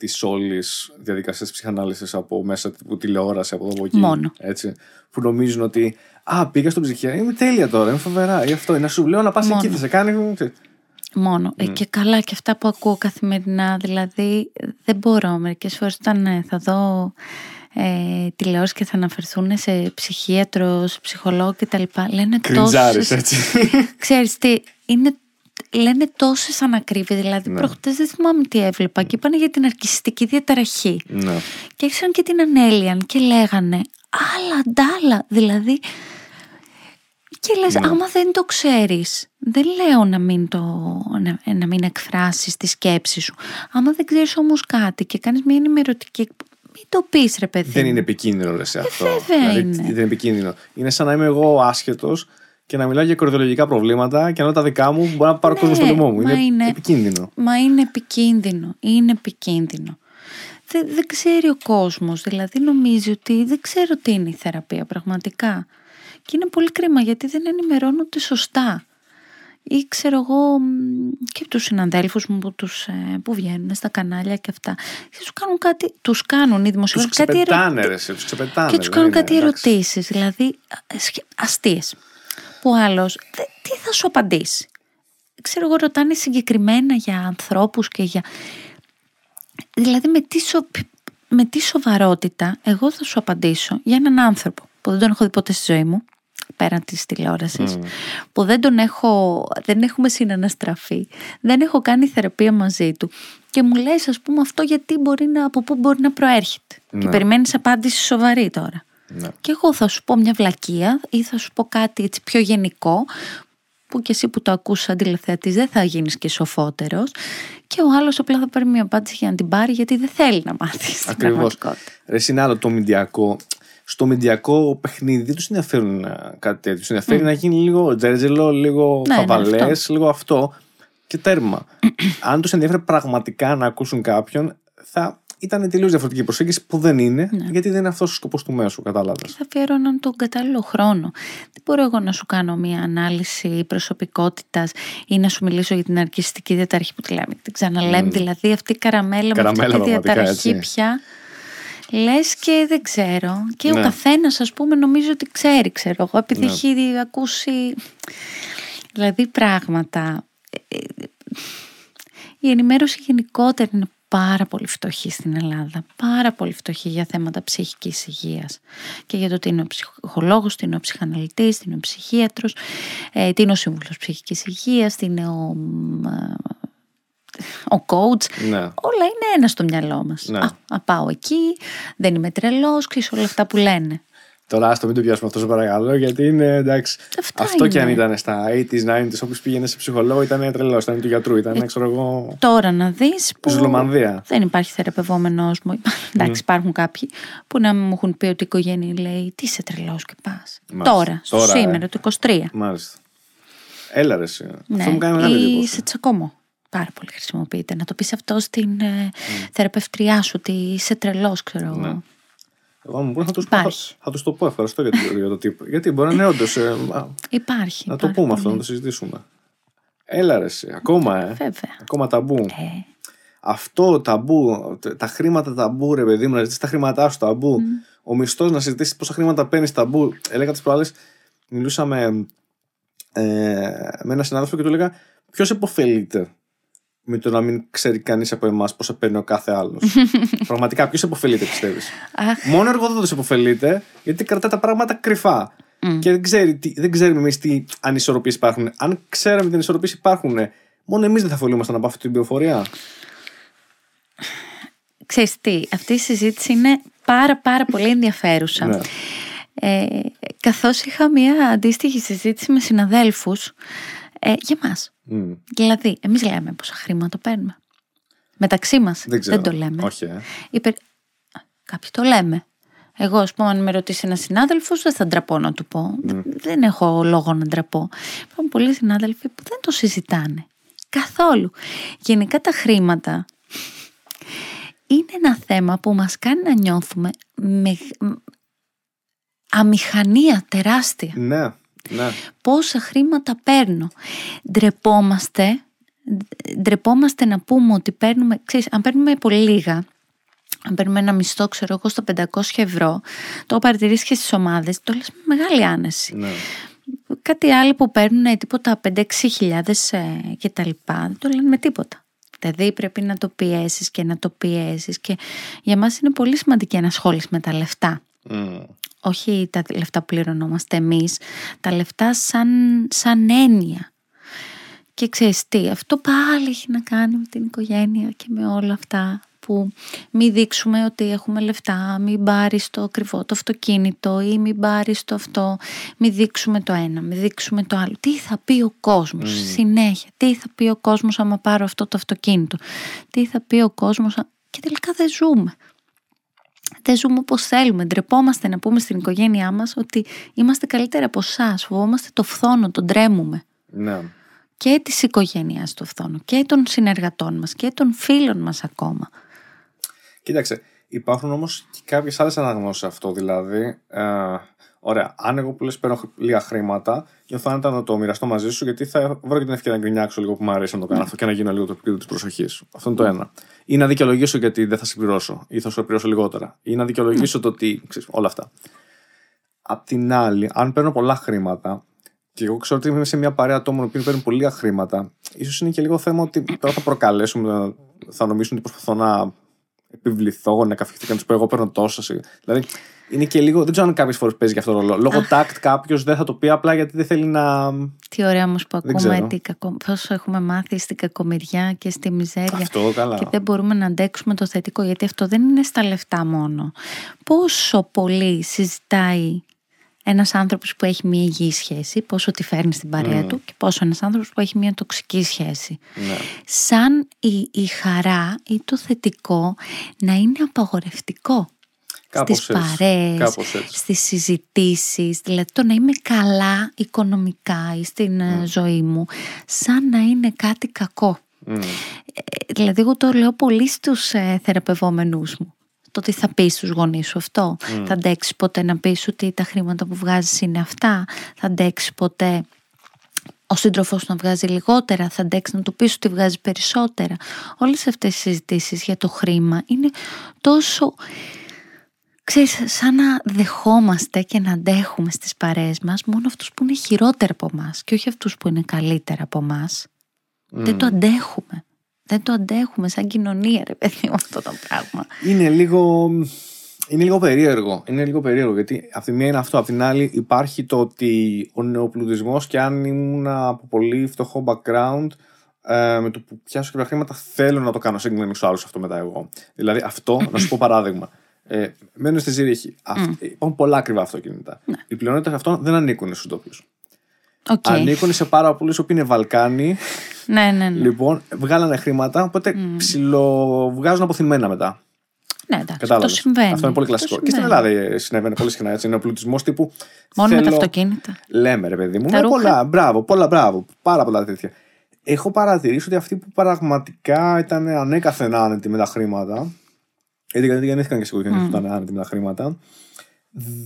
της όλης διαδικασίας τη ψυχανάλυσης από μέσα από τηλεόραση, από εδώ από εκεί. Μόνο. Έτσι, που νομίζουν ότι Α, πήγα στον ψυχιατρό, είμαι τέλεια τώρα, είμαι φοβερά. Γι' αυτό να σου λέω να πας εκεί, θα σε κάνει. Μόνο. Ε, και καλά και αυτά που ακούω καθημερινά. Δηλαδή, δεν μπορώ μερικές φορές όταν ε, θα δω ε, τηλεόραση και θα αναφερθούν σε ψυχίατρος, σε ψυχολόγο κτλ. Λένε τόσο. έτσι. Ξέρεις τι, είναι λένε τόσες ανακρίβειες. Δηλαδή, ναι. προχτές δεν θυμάμαι τι έβλεπα και είπαν για την αρκιστική διαταραχή. Ναι. Και έξαν και την Ανέλιαν και λέγανε άλλα ντάλα. Δηλαδή. Και λες, ναι. άμα δεν το ξέρεις, δεν λέω να μην, το, να, να μην εκφράσεις τη σκέψη σου. Άμα δεν ξέρεις όμως κάτι και κάνεις μια ενημερωτική μην το πεις, ρε παιδί. Δεν είναι επικίνδυνο, λες ε, αυτό. βέβαια δηλαδή, είναι. Δεν είναι επικίνδυνο. Είναι σαν να είμαι εγώ άσχετος και να μιλάω για κορδιολογικά προβλήματα και ενώ τα δικά μου μπορεί να πάρω ναι, κόσμο στο λαιμό μου. Είναι, είναι επικίνδυνο. Μα είναι επικίνδυνο. Είναι επικίνδυνο. δεν, δεν ξέρει ο κόσμος. Δηλαδή νομίζει ότι δεν ξέρω τι είναι η θεραπεία πραγματικά. Και είναι πολύ κρίμα γιατί δεν ενημερώνονται σωστά. Ή ξέρω εγώ και τους συναντέλφους μου που, τους, ε, που βγαίνουν στα κανάλια και αυτά. Και τους κάνουν κάτι, τους κάνουν οι δημοσιογράφοι Τους κάτι ξεπετάνε, ερω- ρε, εσύ, τους ξεπετάνε. και τους δεν κάνουν είναι, κάτι εντάξει. ερωτήσεις, δηλαδή ε, σχε- αστείες. Που άλλος, δε- τι θα σου απαντήσει; Ξέρω εγώ ρωτάνε συγκεκριμένα για ανθρώπους και για... Δηλαδή με τι, σο- με τι σοβαρότητα εγώ θα σου απαντήσω για έναν άνθρωπο που δεν τον έχω δει ποτέ στη ζωή μου πέραν της τηλεόρασης που δεν τον έχω, δεν έχουμε συναναστραφεί δεν έχω κάνει θεραπεία μαζί του και μου λες ας πούμε αυτό γιατί μπορεί να, από πού μπορεί να προέρχεται και Ναι. περιμένεις απάντηση σοβαρή τώρα Ναι. και εγώ θα σου πω μια βλακεία ή θα σου πω κάτι έτσι πιο γενικό που και εσύ που το ακούς σαν τηλεθεατής δεν θα γίνεις και σοφότερος και ο άλλος απλά θα παίρνει μια απάντηση για να την πάρει γιατί δεν θέλει να μάθει στην Ακριβώς. πραγματικότητα. Ρε, εσύ είναι άλλο το μηντιακό. Στο μηντιακό παιχνίδι δεν τους ενδιαφέρουν ε, κάτι τέτοιο. Τους ενδιαφέρει να γίνει λίγο τζέρτζελο, λίγο Ναι, ναι, χαβαλές, αυτό. λίγο αυτό. Και τέρμα. Αν τους ενδιαφέρει πραγματικά να ακούσουν κάποιον, θα ήταν τελείω διαφορετική προσέγγιση που δεν είναι, Ναι. γιατί δεν είναι αυτός ο σκοπός του μέσου, κατάλαβες. Θα αφιέρωναν τον κατάλληλο χρόνο. Δεν μπορώ εγώ να σου κάνω μια ανάλυση προσωπικότητας ή να σου μιλήσω για την αρκιστική διαταραχή που τη λέμε; Την ξαναλέμε, δηλαδή αυτή η καραμέλα, με Καραμέλα αυτή τη πραγματικά, διαταραχή έτσι. πια. Λες και δεν ξέρω. Και Ναι. ο καθένας ας πούμε νομίζω ότι ξέρει, ξέρω εγώ, επειδή Ναι. έχει ακούσει δηλαδή πράγματα. Ε, ε, Η ενημέρωση γενικότερα είναι πάρα πολύ φτωχή στην Ελλάδα. Πάρα πολύ φτωχή για θέματα ψυχικής υγείας. Και για το τι είναι ο ψυχολόγος, τι είναι ο ψυχαναλυτής, τι είναι ο ψυχίατρος, ε, τι είναι ο σύμβουλος ψυχικής υγείας, τι είναι ο, μ, ε, ο coach. Ναι. Όλα είναι ένα στο μυαλό μας. Ναι. Α, α, πάω εκεί, δεν είμαι τρελός, ξέρεις όλα αυτά που λένε. Τώρα άστο μην το πιάσουμε αυτό, σε παρακαλώ, γιατί είναι εντάξει. Αυτά αυτό και είναι. αν ήταν στα 80s, 90s, όποιο πήγαινε σε ψυχολόγο, ήταν τρελός, ήταν του γιατρού, ήταν, ξέρω εγώ. Τώρα να δεις που Ζουλομανδία. δεν υπάρχει θεραπευόμενος μου. Εντάξει υπάρχουν κάποιοι που να μου έχουν πει ότι η οικογένεια λέει τι είσαι τρελός και πας. Μάλιστα. Τώρα, στο Τώρα, ε. σήμερα, το 23. Μάλιστα. Έλα ρε, εσύ. Ναι. Αυτό μου κάνει μεγάλη Ή εντύπωση. σε τσακωμό. Πάρα πολύ χρησιμοποιείται. Να το πεις αυτό στην ε, θεραπευτριά σου ότι είσαι τρελός ξέρω εγώ. Ναι. Εγώ μου πούνε, θα τους θα, Υπάρχει. θα τους το πω ευχαριστώ για το, για το τύπο. Γιατί μπορεί να είναι όντως. Υπάρχει. να το υπάρχει πούμε αυτό, πολύ. να το συζητήσουμε. Έλα ρε, εσύ. Ακόμα, ε. Βέβαια. Ακόμα ταμπού. Ε, Αυτό ταμπού, τε- τα χρήματα ταμπού, ρε παιδί μου, να ζητήσεις τα χρήματά σου ταμπού. Ο μισθός να συζητήσεις πόσα χρήματα παίρνεις ταμπού. Έλεγα τις προάλλες, μιλούσα με, ε, με ένα συνάδελφο και του έλεγα ποιος επωφελείται με το να μην ξέρει κανείς από εμάς πόσα παίρνει ο κάθε άλλος. Πραγματικά, ποιος επωφελείται, πιστεύεις; αχ, Μόνο ο εργοδότη επωφελείται, γιατί κρατάει τα πράγματα κρυφά. Και δεν, ξέρει, τι, δεν ξέρουμε εμείς τι ανισορροπίες υπάρχουν. Αν ξέραμε τι ανισορροπίες υπάρχουν, μόνο εμείς δεν θα φωλούμασταν από αυτή την πληροφορία. Ξέρεις τι, αυτή η συζήτηση είναι πάρα πάρα πολύ ενδιαφέρουσα. Ναι. Ε, καθώς είχα μια αντίστοιχη συζήτηση με συναδέλφους ε, για μας. Μμ. Δηλαδή, εμείς λέμε πόσα χρήματα παίρνουμε. Μεταξύ μας Δεν ξέρω. το λέμε. Όχι, ε. Οι περι- Α, Κάποιοι το λέμε. Εγώ, ας πούμε, αν με ρωτήσει ένας συνάδελφος, δεν θα ντραπώ να του πω. Δεν έχω λόγο να ντραπώ. Υπάρχουν πολλοί συνάδελφοι που δεν το συζητάνε. Καθόλου. Γενικά τα χρήματα είναι ένα θέμα που μας κάνει να νιώθουμε με αμηχανία τεράστια. Ναι, ναι. Πόσα χρήματα παίρνω. Ντρεπόμαστε, ντρεπόμαστε να πούμε ότι παίρνουμε, ξέρεις, αν παίρνουμε πολύ λίγα, αν παίρνουμε ένα μισθό, ξέρω εγώ, στα 500 ευρώ, το παρατηρείς και στις ομάδες, το λες με μεγάλη άνεση. ναι. Κάτι άλλο που παίρνουν ε, τίποτα 5-6 χιλιάδες ε, και τα λοιπά, δεν το λένε με τίποτα. Δηλαδή πρέπει να το πιέσεις και να το πιέσεις και για μας είναι πολύ σημαντική ενασχόληση με τα λεφτά Μμ. όχι τα λεφτά που πληρωνόμαστε εμείς, τα λεφτά σαν, σαν έννοια. Και ξέρεις τι, αυτό πάλι έχει να κάνει με την οικογένεια και με όλα αυτά που μην δείξουμε ότι έχουμε λεφτά, μην πάρει το ακριβό το αυτοκίνητο ή μην πάρει το αυτό, μην δείξουμε το ένα, μην δείξουμε το άλλο. Τι θα πει ο κόσμος συνέχεια, τι θα πει ο κόσμος άμα πάρω αυτό το αυτοκίνητο, τι θα πει ο κόσμος α- και τελικά δεν ζούμε δεν ζούμε όπως θέλουμε. Ντρεπόμαστε να πούμε στην οικογένειά μας ότι είμαστε καλύτερα από εσά. Φοβόμαστε το φθόνο, τον τρέμουμε. ναι. Και της οικογένειας το φθόνο και των συνεργατών μας και των φίλων μας ακόμα. Κοίταξε, υπάρχουν όμως και κάποιες άλλες αναγνώσεις αυτό. Δηλαδή, ε, ωραία, αν εγώ που λες παίρνω λίγα χρήματα, νιώθω άνετα να το μοιραστώ μαζί σου, γιατί θα βρω και την ευκαιρία να γκρινιάξω λίγο που μου αρέσει να το κάνω αυτό και να γίνω λίγο το επίπεδο της προσοχής σου. Αυτό είναι το ένα. Ή να δικαιολογήσω γιατί δεν θα συμπληρώσω ή θα σου πληρώσω λιγότερα. Ή να δικαιολογήσω το ότι. Ξέρεις, όλα αυτά. Απ' την άλλη, αν παίρνω πολλά χρήματα, και εγώ ξέρω ότι είμαι σε μια παρέα ατόμων που παίρνουν πολύ λίγα χρήματα, ίσως είναι και λίγο θέμα ότι τώρα θα προκαλέσουμε, θα νομίσουν ότι προσπαθώ να επιβληθώ, να καφιχτώ και να τους πω εγώ παίρνω τόσο. Δηλαδή, είναι και λίγο. Δεν ξέρω αν κάποιες φορές παίζει και αυτό το ρόλο. Λόγω τάκτ κάποιος δεν θα το πει απλά γιατί δεν θέλει να. Τι ωραία όμως που ακούμε τι κακο... πόσο έχουμε μάθει στην κακομεριά και στη μιζέρια. Αυτό καλά. Και δεν μπορούμε να αντέξουμε το θετικό, γιατί αυτό δεν είναι στα λεφτά μόνο. Πόσο πολύ συζητάει ένας άνθρωπος που έχει μια υγιή σχέση, πόσο τη φέρνει στην παρέα του και πόσο ένας άνθρωπος που έχει μια τοξική σχέση. Ναι. Σαν η, η χαρά ή το θετικό να είναι απαγορευτικό. Κάπως στις έτσι. παρέες, Κάπως έτσι. στις συζητήσεις, δηλαδή το να είμαι καλά οικονομικά ή στην ε, ζωή μου, σαν να είναι κάτι κακό. Μμ. Ε, δηλαδή εγώ το λέω πολύ στους ε, θεραπευόμενούς μου. Το ότι θα πεις στους γονείς σου αυτό. Θα αντέξεις ποτέ να πεις ότι τα χρήματα που βγάζεις είναι αυτά. Θα αντέξεις ποτέ ο σύντροφός να βγάζει λιγότερα, θα αντέξεις να του πεις ότι βγάζει περισσότερα. Όλες αυτές οι συζητήσεις για το χρήμα είναι τόσο. Ξέρεις, σαν να δεχόμαστε και να αντέχουμε στις παρέες μας μόνο αυτούς που είναι χειρότερα από μας και όχι αυτούς που είναι καλύτερα από μας. Δεν το αντέχουμε. Δεν το αντέχουμε σαν κοινωνία ρε παιδί μου αυτό το πράγμα. Είναι λίγο. Είναι λίγο περίεργο. Είναι λίγο περίεργο γιατί από τη μία είναι αυτό. Από την άλλη υπάρχει το ότι ο νεοπλουτισμός και αν ήμουν από πολύ φτωχό background, ε, με το που πιάσω και τα χρήματα, θέλω να το κάνω σύγκρινα στου άλλους αυτό μετά εγώ. Δηλαδή αυτό, να σου πω παράδειγμα. Ε, μένω στη Ζήριχη. Αυτ- Υπάρχουν πολλά ακριβά αυτοκίνητα. Οι πλειονότητε αυτών δεν ανήκουν στους ντόπιους. Οκ. Ανήκουν σε πάρα πολλούς που είναι Βαλκάνοι. Ναι, ναι, ναι. Λοιπόν, βγάλανε χρήματα, οπότε ψιλοβγάζουν απωθημένα μετά. ναι, εντάξει, Κατάλαβες. αυτό συμβαίνει. Αυτό είναι πολύ Αυτό κλασικό. Και στην συμβαίνει. Ελλάδα ε, συνέβαινε πολύ συχνά έτσι. Είναι νεοπλουτισμός τύπου. Μόνο με τα θέλω- αυτοκίνητα. Λέμε ρε παιδί μου. Τα με ρούχα. πολλά, μπράβο, πολλά, μπράβο. Πάρα πολλά τέτοια. Έχω παρατηρήσει ότι αυτοί που πραγματικά ήταν ανέκαθεν άνετοι με τα χρήματα. Γιατί γιατί γεννήθηκαν και σίγουρα μμ. ήταν άνετοι με τα χρήματα.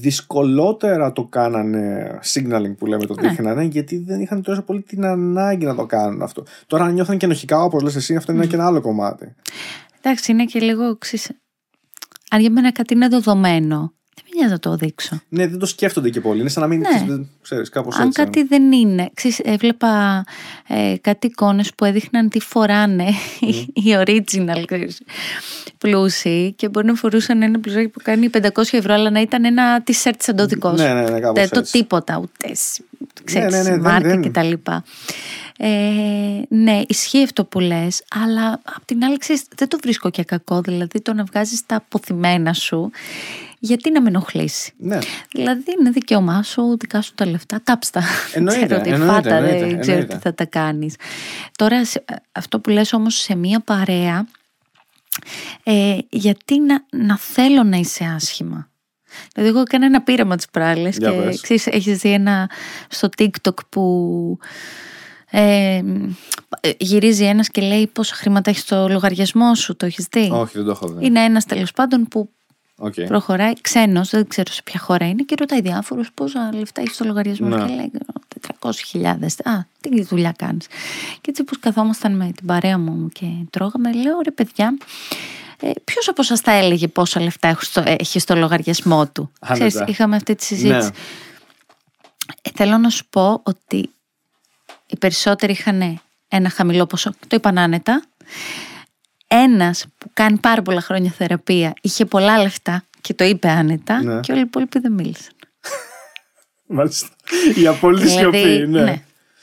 Δυσκολότερα το κάνανε signaling που λέμε το Ναι. δείχνανε γιατί δεν είχαν τόσο πολύ την ανάγκη να το κάνουν αυτό. Τώρα αν νιώθαν και ενοχικά όπως λες εσύ αυτό είναι και ένα άλλο κομμάτι. Εντάξει, είναι και λίγο. Ξέρεις, αν για μένα κάτι είναι δεδομένο, δεν με νοιάζει να το δείξω. Ναι, δεν το σκέφτονται και πολύ. Είναι σαν να μην Ναι. ξέρεις κάπως Αν έτσι. κάτι δεν είναι. Ξέρεις, έβλεπα ε, κάτι εικόνες που έδειχναν τι φοράνε οι original ξέρεις, πλούσιοι και μπορεί να φορούσαν ένα πλουσάκι που κάνει 500 ευρώ αλλά να ήταν ένα t-shirt σαν το δικό σου. Ναι, ναι, ναι, κάπως Δεν το έτσι. τίποτα, ούτε σ- ξέρεις, ναι, ναι, δεν- μάρκα δεν- και τα λοιπά. Ε, ναι, ισχύει αυτό που λες, αλλά απ' την άλλη ξέρεις, δεν το βρίσκω και κακό, δηλαδή το να βγάζεις τα αποθυμένα σου, γιατί να με ενοχλήσει; Ναι. Δηλαδή είναι δικαίωμά σου, δικά σου τα λεφτά, κάψτα. Εννοείται, ξέρω τι εννοείται, φάτα, εννοείται, δεν ξέρω εννοείται. τι θα τα κάνεις. Τώρα σε- αυτό που λες όμως σε μία παρέα, ε, γιατί να, να θέλω να είσαι άσχημα; Δηλαδή εγώ έκανα ένα πείραμα τις προάλλες Για και πες. ξέρεις, έχεις δει ένα στο TikTok που ε, γυρίζει ένας και λέει πόσα χρήματα έχεις στο λογαριασμό σου, το έχεις δει; Όχι, δεν το έχω δει. Είναι ένας τέλος πάντων που Οκ. προχωράει ξένος, δεν ξέρω σε ποια χώρα είναι και ρωτάει διάφορους πόσα λεφτά έχεις στο λογαριασμό. Ναι. Και λέει 400.000. Α, τι δουλειά κάνεις. Και έτσι που καθόμασταν με την παρέα μου και τρώγαμε, λέω ρε παιδιά, ε, Ποιος από εσά θα έλεγε πόσα λεφτά έχω στο- έχεις στο λογαριασμό του; Άνετα. Ξέρεις, είχαμε αυτή τη συζήτηση. Ναι. Ε, θέλω να σου πω ότι οι περισσότεροι είχαν ένα χαμηλό ποσό. Το είπαν άνετα. Ένας που κάνει πάρα πολλά χρόνια θεραπεία είχε πολλά λεφτά και το είπε άνετα Ναι. και όλοι οι υπόλοιποι δεν μίλησαν. Μάλιστα. Η απόλυτη σιωπή, ναι. ναι.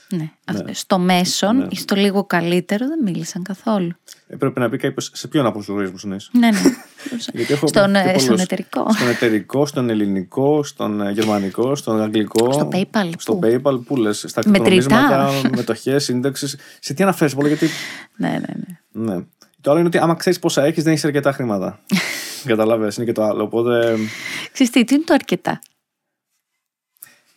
ναι. Αυτό- Στο μέσον ή στο λίγο καλύτερο δεν μίλησαν καθόλου. Ε, πρέπει να πει κάποιος σε ποιον από τους ορισμού είναι. ναι, ναι. Γιατί έχω στον, και ε, πολλούς. στον εταιρικό. Στον εταιρικό, στον ελληνικό, στον ε, γερμανικό, στον αγγλικό. Στο PayPal, Στο πού; PayPal, πού λες. Στα Μετρητά. κρυπτονομίσματα, μετοχές, σύνταξη. Σε τι αναφέρεις πολύ, γιατί. ναι, ναι, ναι. Ναι. Το άλλο είναι ότι άμα ξέρεις πόσα έχεις, δεν έχεις αρκετά χρήματα. Καταλαβες, είναι και το άλλο. Οπότε. Ξέρεις τι, τι είναι το αρκετά;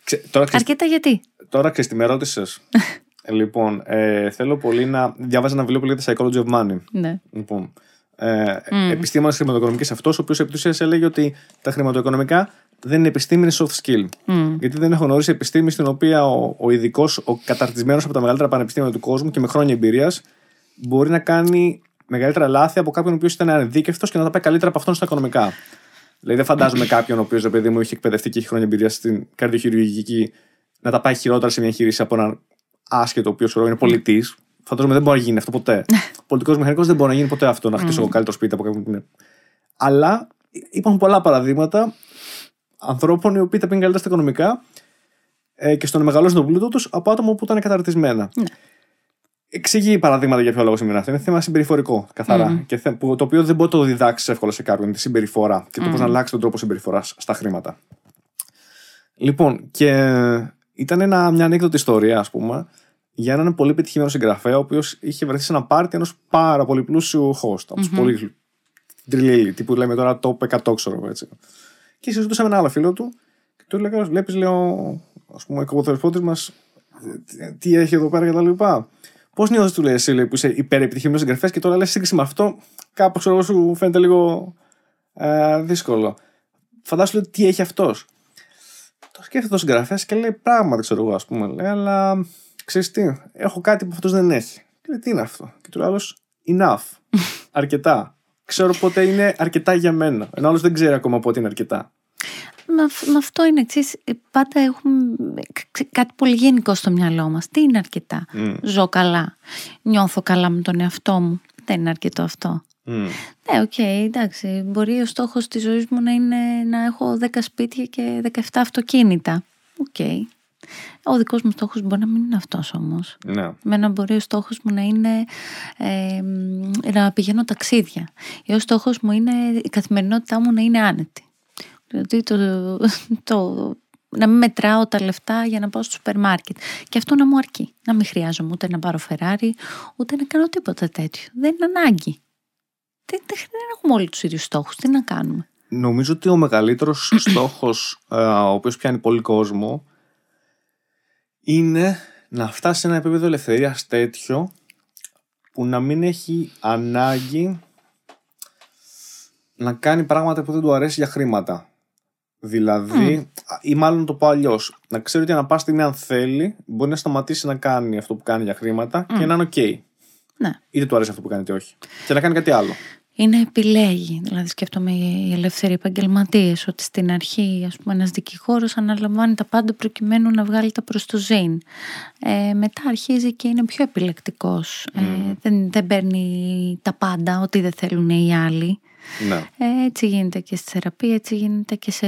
Ξε, τώρα ξέρεις, Αρκετά γιατί; τώρα ξέρεις τι με ρώτησες. λοιπόν, ε, θέλω πολύ να. Διάβαζα ένα βιβλίο που λέγεται Psychology of Money. Ναι. Λοιπόν, ε, mm. επιστήμονας χρηματοοικονομικής αυτός, ο οποίος επί τη έλεγε ότι τα χρηματοοικονομικά δεν είναι επιστήμη, είναι soft skill. Mm. Γιατί δεν έχω γνωρίσει επιστήμη στην οποία ο, ο ειδικός, ο καταρτισμένος από τα μεγαλύτερα πανεπιστήμια του κόσμου και με χρόνια εμπειρίας μπορεί να κάνει μεγαλύτερα λάθη από κάποιον ο οποίος ήταν ανεδίκευτο και να τα πάει καλύτερα από αυτόν στα οικονομικά. Δηλαδή, δεν φαντάζομαι κάποιον ο οποίος, ρε παιδί μου, είχε εκπαιδευτεί και έχει χρόνια εμπειρία στην καρδιοχειρουργική να τα πάει χειρότερα σε μια εγχείρηση από έναν άσχετο, ο οποίο είναι πολιτής. Φαντάζομαι δεν μπορεί να γίνει αυτό ποτέ. Πολιτικός μηχανικός δεν μπορεί να γίνει ποτέ αυτό, να χτίσω εγώ καλύτερο σπίτι από κάποιον που είναι. Αλλά υπάρχουν πολλά παραδείγματα ανθρώπων οι οποίοι τα πήγαν καλύτερα στα οικονομικά ε, και στο να μεγαλώσουν τον πλούτο τους από άτομα που ήταν καταρτισμένα. Ναι. Εξηγεί παραδείγματα για ποιο λόγο σημαίνει αυτό. Είναι θέμα συμπεριφορικό, καθαρά. Και θε, που, το οποίο δεν μπορεί να το διδάξεις εύκολα σε κάποιον, τη συμπεριφορά και το πώς να αλλάξει τον τρόπο συμπεριφοράς στα χρήματα. Λοιπόν, και ήταν ένα, μια ανέκδοτη ιστορία, ας πούμε, για έναν πολύ πετυχημένο συγγραφέα, ο οποίος είχε βρεθεί σε ένα πάρτι ενός πάρα πολύ πλούσιου host. Από τους πολύ τριλίλι, τύπου λέμε τώρα top 100, ξέρω εγώ έτσι. Και συζητούσα με ένα άλλο φίλο του και του έλεγα: Βλέπεις, λέω, ας πούμε, ο κομμοθεραπευτή μας, τι έχει εδώ πέρα και τα λοιπά. Πώς νιώθεις, του λέει εσύ, λέει, που είσαι υπερεπιτυχημένος συγγραφέα και τώρα λες σύγκριση με αυτό, κάπως εγώ σου φαίνεται λίγο ε, δύσκολο. Φαντάσου λέει, τι έχει αυτός. Το σκέφτεται ο συγγραφέας και λέει πράγματα, ξέρω εγώ, ας πούμε. Λέει, αλλά ξέρεις τι, έχω κάτι που αυτός δεν έχει. Και λέει, τι είναι αυτό; Και του λέει άλλος, enough. αρκετά. Ξέρω πότε είναι αρκετά για μένα. Ενώ άλλος δεν ξέρει ακόμα πότε είναι αρκετά. Με, με αυτό είναι εξή. Πάντα έχουμε κάτι πολύ γενικό στο μυαλό μας. Τι είναι αρκετά; Mm. Ζω καλά. Νιώθω καλά με τον εαυτό μου. Δεν είναι αρκετό αυτό. Mm. Ναι, OK, okay, εντάξει. Μπορεί ο στόχος της ζωής μου να είναι να έχω 10 σπίτια και 17 αυτοκίνητα. OK. Okay. Ο δικός μου στόχος μπορεί να μην είναι αυτός όμως. Ναι. Μένα μπορεί ο στόχος μου να είναι ε, να πηγαίνω ταξίδια. Ή ο στόχος μου είναι η καθημερινότητά μου να είναι άνετη. Δηλαδή το, το, να μην μετράω τα λεφτά για να πάω στο σούπερ μάρκετ. Και αυτό να μου αρκεί. Να μην χρειάζομαι ούτε να πάρω Φεράρι, ούτε να κάνω τίποτα τέτοιο. Δεν είναι ανάγκη. Δεν, δεν, δεν έχουμε όλοι τους ίδιους στόχους. Τι να κάνουμε; Νομίζω ότι ο μεγαλύτερος στόχος ε, ο οποίος πιάνει πολύ κόσμο είναι να φτάσει σε ένα επίπεδο ελευθερίας τέτοιο που να μην έχει ανάγκη να κάνει πράγματα που δεν του αρέσει για χρήματα. Δηλαδή, ή μάλλον το πω αλλιώς, να ξέρει ότι ανά πάση στιγμή, αν θέλει, μπορεί να σταματήσει να κάνει αυτό που κάνει για χρήματα και να είναι OK. Ναι. Είτε του αρέσει αυτό που κάνει, είτε όχι. Και να κάνει κάτι άλλο. είναι επιλέγει. Δηλαδή, σκέφτομαι οι ελεύθεροι επαγγελματίες, ότι στην αρχή, ας πούμε, ένας δικηγόρος αναλαμβάνει τα πάντα προκειμένου να βγάλει τα προς το ζήν. Ε, μετά αρχίζει και είναι πιο επιλεκτικός. Ε, δεν, δεν παίρνει τα πάντα, ό,τι δεν θέλουν οι άλλοι. Ναι. Ε, έτσι γίνεται και στη θεραπεία, έτσι γίνεται και σε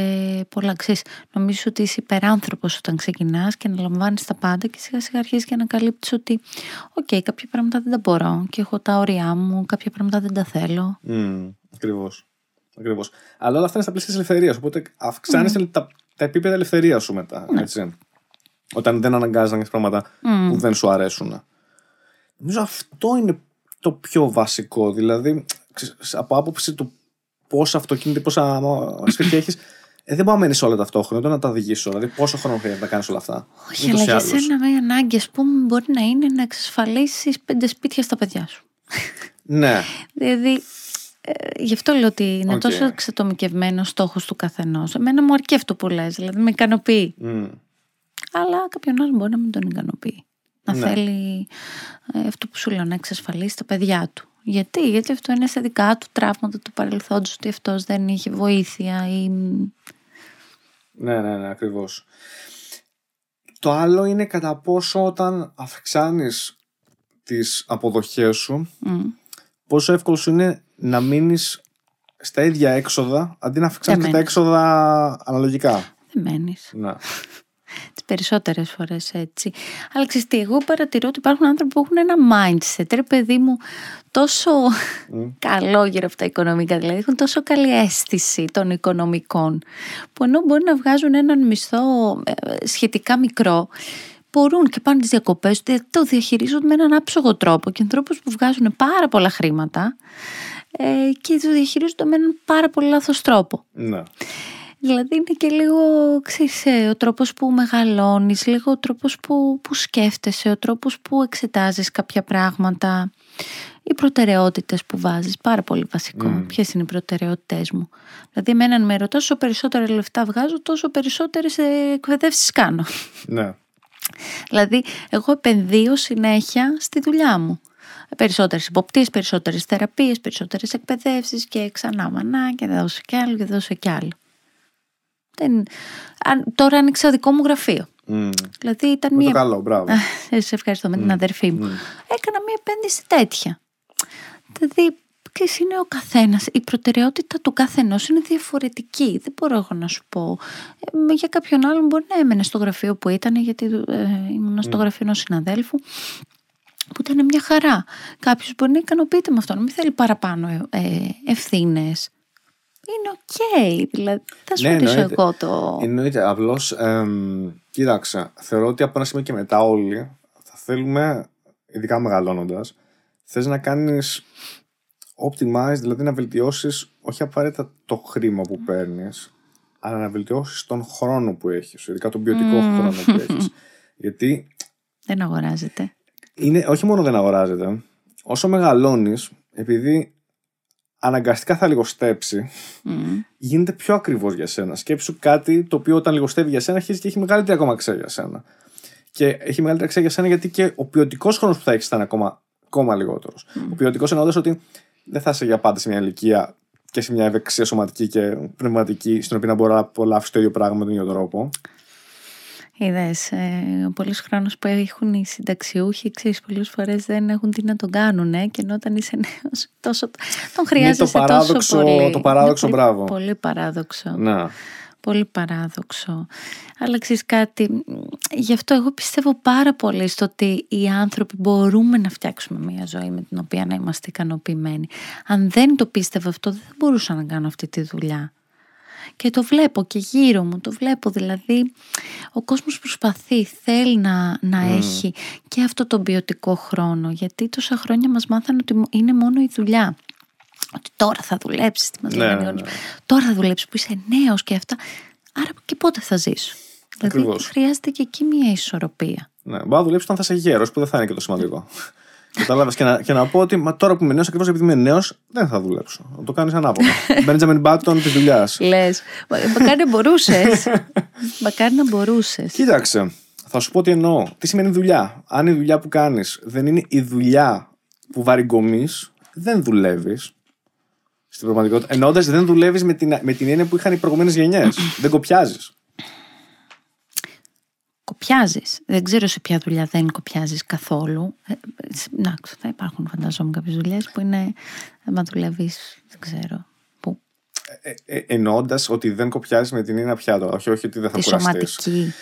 πολλά ξέρεις, Νομίζω ότι είσαι υπεράνθρωπος όταν ξεκινάς και αναλαμβάνεις τα πάντα και σιγά σιγά αρχίζεις και ανακαλύπτεις ότι οκ, κάποια πράγματα δεν τα μπορώ και έχω τα όρια μου, κάποια πράγματα δεν τα θέλω. Μμ, Ακριβώς. Ακριβώς. Αλλά όλα αυτά είναι στα πλαίσια της ελευθερίας. Οπότε αυξάνεις τα, τα επίπεδα ελευθερίας σου μετά. Έτσι. Όταν δεν αναγκάζεσαι να κάνεις πράγματα που δεν σου αρέσουν. Νομίζω αυτό είναι το πιο βασικό. Δηλαδή, ξέρεις, από άποψη του πόσα αυτοκίνητα, πόσα σπίτια έχεις, ε, δεν μπορεί να μένεις σε όλα ταυτόχρονα, ούτε να τα οδηγήσεις όλα. Δηλαδή, πόσο χρόνο χρειάζεται να κάνεις όλα αυτά; Όχι, Ούτως αλλά ή για άλλως. σένα μια ανάγκη, ας πούμε, μπορεί να είναι να εξασφαλίσεις πέντε σπίτια στα παιδιά σου. Ναι. Δηλαδή, ε, γι' αυτό λέω ότι είναι Οκ. τόσο εξατομικευμένος ο στόχος του καθενός. Εμένα μου αρκεί αυτό που λες, δηλαδή με ικανοποιεί. Μμ. Αλλά κάποιον άλλο μπορεί να μην τον ικανοποιεί. Να Ναι. θέλει ε, αυτό που σου λέω, να εξασφαλίσει τα παιδιά του. Γιατί, γιατί αυτό είναι στα δικά του τραύματα του παρελθόντος, ότι αυτός δεν είχε βοήθεια ή... Ναι, ναι, ναι, ακριβώς. Το άλλο είναι κατά πόσο όταν αυξάνεις τις αποδοχές σου, Μμ. πόσο εύκολο σου είναι να μείνεις στα ίδια έξοδα αντί να αυξάνεις Δεν τα μένεις. έξοδα αναλογικά. Δεν μένεις. Ναι. Τις περισσότερες φορές έτσι. Αλλά ξέρεις τι, εγώ παρατηρώ ότι υπάρχουν άνθρωποι που έχουν ένα mindset, ρε παιδί μου, τόσο καλό γύρω από τα οικονομικά, δηλαδή έχουν τόσο καλή αίσθηση των οικονομικών, που ενώ μπορεί να βγάζουν έναν μισθό ε, σχετικά μικρό, μπορούν και πάνε τις διακοπές, τε- το διαχειρίζονται με έναν άψογο τρόπο και ανθρώπους που βγάζουν πάρα πολλά χρήματα ε, και το διαχειρίζονται με έναν πάρα πολύ λάθος τρόπο. ναι. Δηλαδή είναι και λίγο, ξέρεις, ε, ο τρόπος που μεγαλώνεις, λίγο ο τρόπος που, που σκέφτεσαι, ο τρόπος που εξετάζεις κάποια πράγματα, οι προτεραιότητες που βάζεις, πάρα πολύ βασικό. Mm. Ποιες είναι οι προτεραιότητες μου; Δηλαδή εμένα με ρωτάς, όσο περισσότερα λεφτά βγάζω, τόσο περισσότερες εκπαιδεύσεις κάνω. Ναι. Δηλαδή, εγώ επενδύω συνέχεια στη δουλειά μου. Περισσότερες υποπτίε, περισσότερες θεραπείες, περισσότερες εκπαιδεύσεις και ξανά μανά και δώσω κι άλλο και δώσω κι άλλο. Δεν... τώρα άνοιξα δικό μου γραφείο. Mm. Δηλαδή ήταν Με μία. το καλό, μπράβο. Σε ευχαριστώ με την αδερφή μου. Έκανα μία επένδυση τέτοια. Δηλαδή, ξέρεις, είναι ο καθένας, η προτεραιότητα του καθενός είναι διαφορετική. Δεν μπορώ εγώ να σου πω. Ε, για κάποιον άλλον μπορεί να έμενε στο γραφείο που ήταν, γιατί ε, ήμουν στο γραφείο ενός συναδέλφου, που ήταν μια χαρά. Κάποιος μπορεί να ικανοποιείται με αυτό, να μην θέλει παραπάνω ε, ευθύνες. Είναι οκ, δηλαδή θα σου Ναι, ρωτήσω εννοείται. εγώ το... Εννοείται. Απλώς, κοίταξε, θεωρώ ότι από ένα σημείο και μετά όλοι θα θέλουμε, ειδικά μεγαλώνοντας, θες να κάνεις optimize, δηλαδή να βελτιώσεις όχι απαραίτητα το χρήμα που παίρνεις, αλλά να βελτιώσεις τον χρόνο που έχεις, ειδικά τον ποιοτικό χρόνο που έχεις. Γιατί Δεν αγοράζεται. είναι, όχι μόνο δεν αγοράζεται, όσο μεγαλώνεις, επειδή αναγκαστικά θα λιγοστέψει, Μμμ. γίνεται πιο ακριβώς για σένα. Σκέψου κάτι το οποίο όταν λιγοστεύει για σένα αρχίζει και έχει μεγαλύτερη ακόμα αξία για σένα. Και έχει μεγαλύτερη αξία για σένα γιατί και ο ποιοτικός χρόνος που θα έχεις θα είναι ακόμα, ακόμα λιγότερος. Ο ποιοτικός εννοώντας ότι δεν θα είσαι για πάντα σε μια ηλικία και σε μια ευεξία σωματική και πνευματική, στην οποία να μπορεί να απολαύσει το ίδιο πράγμα με τον ίδιο τρόπο. Είδες, ε, ο πολλής χρόνος που έχουν οι συνταξιούχοι, ξέρεις, πολλές φορές δεν έχουν τι να τον κάνουν, ε, και ενώ όταν είσαι νέος, τόσο, τον χρειάζεσαι παράδοξο- τόσο πολύ. το παράδοξο, Είναι πολύ, μπράβο. Πολύ παράδοξο. Να. Πολύ παράδοξο. Αλλά ξέρεις κάτι, μ, γι' αυτό εγώ πιστεύω πάρα πολύ στο ότι οι άνθρωποι μπορούμε να φτιάξουμε μια ζωή με την οποία να είμαστε ικανοποιημένοι. Αν δεν το πίστευα αυτό, δεν θα μπορούσα να κάνω αυτή τη δουλειά. Και το βλέπω και γύρω μου, το βλέπω δηλαδή ο κόσμος προσπαθεί, θέλει να, να έχει και αυτό τον ποιοτικό χρόνο γιατί τόσα χρόνια μας μάθανε ότι είναι μόνο η δουλειά. Ότι τώρα θα δουλέψεις, τι μας Ναι, λέγανε οι ναι, γονείς. ναι. Τώρα θα δουλέψεις που είσαι νέος και αυτά. Άρα και πότε θα ζήσω. Δηλαδή Ακριβώς. χρειάζεται και εκεί μια ισορροπία. Ναι, μπορεί να δουλέψεις όταν θα είσαι γέρος, που δεν θα είναι και το σημαντικό. Κατάλαβες και, να, και να πω ότι μα τώρα που είμαι νέος, ακριβώς επειδή είμαι νέος, δεν θα δουλέψω. Να το κάνεις ανάποδα. Μπέντζαμιν Μπάτον της δουλειάς. Λες, μα- μακάρι να μπορούσες. μακάρι να μπορούσες. Κοίταξε, θα σου πω τι εννοώ. Τι σημαίνει δουλειά. Αν η δουλειά που κάνεις δεν είναι η δουλειά που βαριγκομεί, δεν δουλεύεις. Στην πραγματικότητα. Εννοώντας δεν δουλεύεις με την, με την έννοια που είχαν οι προηγούμενες γενιές. δεν κοπιάζεις. Κοπιάζεις. Δεν ξέρω σε ποια δουλειά δεν κοπιάζεις καθόλου. Ε, ε, σε- να, θα υπάρχουν φανταζόμαι κάποιες δουλειές που είναι, άμα δουλεύεις, δεν ξέρω, που, Ε, ε, Εννοώντας ότι δεν κοπιάζεις με την έννοια πια τώρα. Όχι, όχι ότι δεν θα τη κουραστείς. σωματική.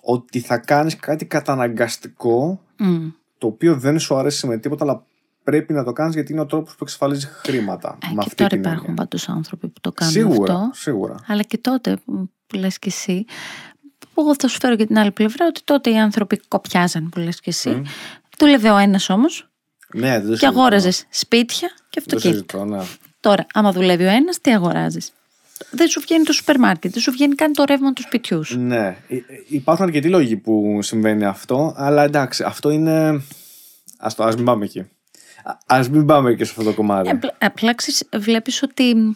ότι θα κάνεις κάτι καταναγκαστικό Μμ. το οποίο δεν σου αρέσει με τίποτα, αλλά πρέπει να το κάνεις γιατί είναι ο τρόπος που εξασφαλίζεις χρήματα. Ε, με και αυτή τώρα την υπάρχουν έννοια. πάντως άνθρωποι που το κάνουν Σίγουρα, αυτό. σίγουρα. Αλλά και τότε που λες και εσύ, που εγώ θα σου φέρω και την άλλη πλευρά, ότι τότε οι άνθρωποι κοπιάζαν που λες και εσύ. Δούλευε ο ένας όμως Ναι, δεν το και συζητώ. αγόραζες σπίτια και Δεν το αυτοκίνητα. συζητώ, ναι. Τώρα, άμα δουλεύει ο ένας, τι αγοράζεις; Δεν σου βγαίνει το σούπερ μάρκετ, δεν σου βγαίνει καν το ρεύμα του σπιτιούς σου. Ναι, Ε, ε, υπάρχουν αρκετοί λόγοι που συμβαίνει αυτό, αλλά εντάξει, αυτό είναι. Ας το, ας μην πάμε εκεί. Α ας μην πάμε και σε αυτό το κομμάτι. Ε, απλά- Απλά ξέρεις, βλέπεις ότι μ,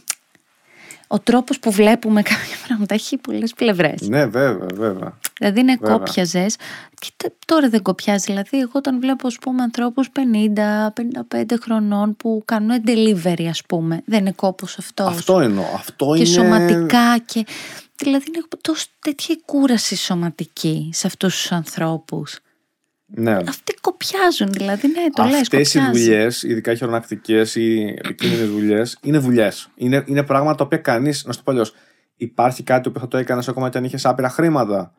ο τρόπος που βλέπουμε κάποια πράγματα έχει πολλές πλευρές. Ναι, βέβαια, βέβαια. Δηλαδή είναι Βέβαια. κόπιαζες και τε- τώρα δεν κοπιάζει. Δηλαδή εγώ όταν βλέπω ας πούμε ανθρώπους 50-55 χρονών που κάνουν delivery ας πούμε. Δεν είναι κόπος αυτός. Αυτό εννοώ. Αυτό και είναι. σωματικά και... Δηλαδή είναι τόσο τέτοια κούραση σωματική σε αυτούς τους ανθρώπους. Ναι. Αυτοί κοπιάζουν δηλαδή, ναι, το λες, Αυτές οι κοπιάζει. δουλειές, ειδικά χειρονακτικέ ή επικίνδυνες δουλειές, είναι δουλειές. Είναι, είναι πράγματα τα οποία κανείς, να σου το πω αλλιώς, υπάρχει κάτι που θα το έκανες ακόμα και αν είχες άπειρα χρήματα.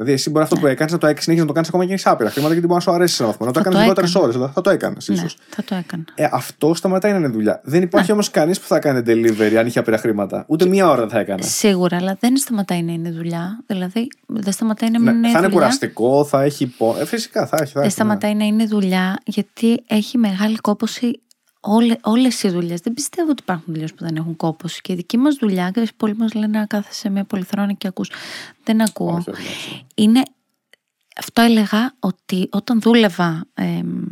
Δηλαδή, εσύ μπορεί αυτό Ναι. που έκανες να το έχει συνέχεια να το κάνεις ακόμα και αν έχεις άπειρα χρήματα, γιατί μπορεί να σου αρέσει σε ένα βαθμό. Να το Θα έκανες το λιγότερες έκανα. ώρες, αλλά θα το έκανες ίσως. Ναι, θα το έκανα. Ε, αυτό σταματάει να είναι δουλειά. Δεν Ναι. υπάρχει όμως κανείς που θα κάνει delivery αν είχε άπειρα χρήματα. Ούτε μία ώρα δεν θα έκανε. Σίγουρα, αλλά δεν σταματάει να είναι δουλειά. Δηλαδή, δεν σταματάει να μην Ναι, είναι θα είναι δουλειά. κουραστικό, θα έχει πό... Ε, φυσικά θα έχει. Θα Δεν έχει ναι. σταματάει να είναι δουλειά γιατί έχει μεγάλη κόπωση όλε, όλες οι δουλειές, δεν πιστεύω ότι υπάρχουν δουλειές που δεν έχουν κόπος και η δική μας δουλειά, και πολλοί μας λένε να κάθεσαι σε μια πολυθρόνα και ακούς. Δεν ακούω. Όχι, όχι, όχι. Είναι, αυτό έλεγα ότι όταν δούλευα εμ,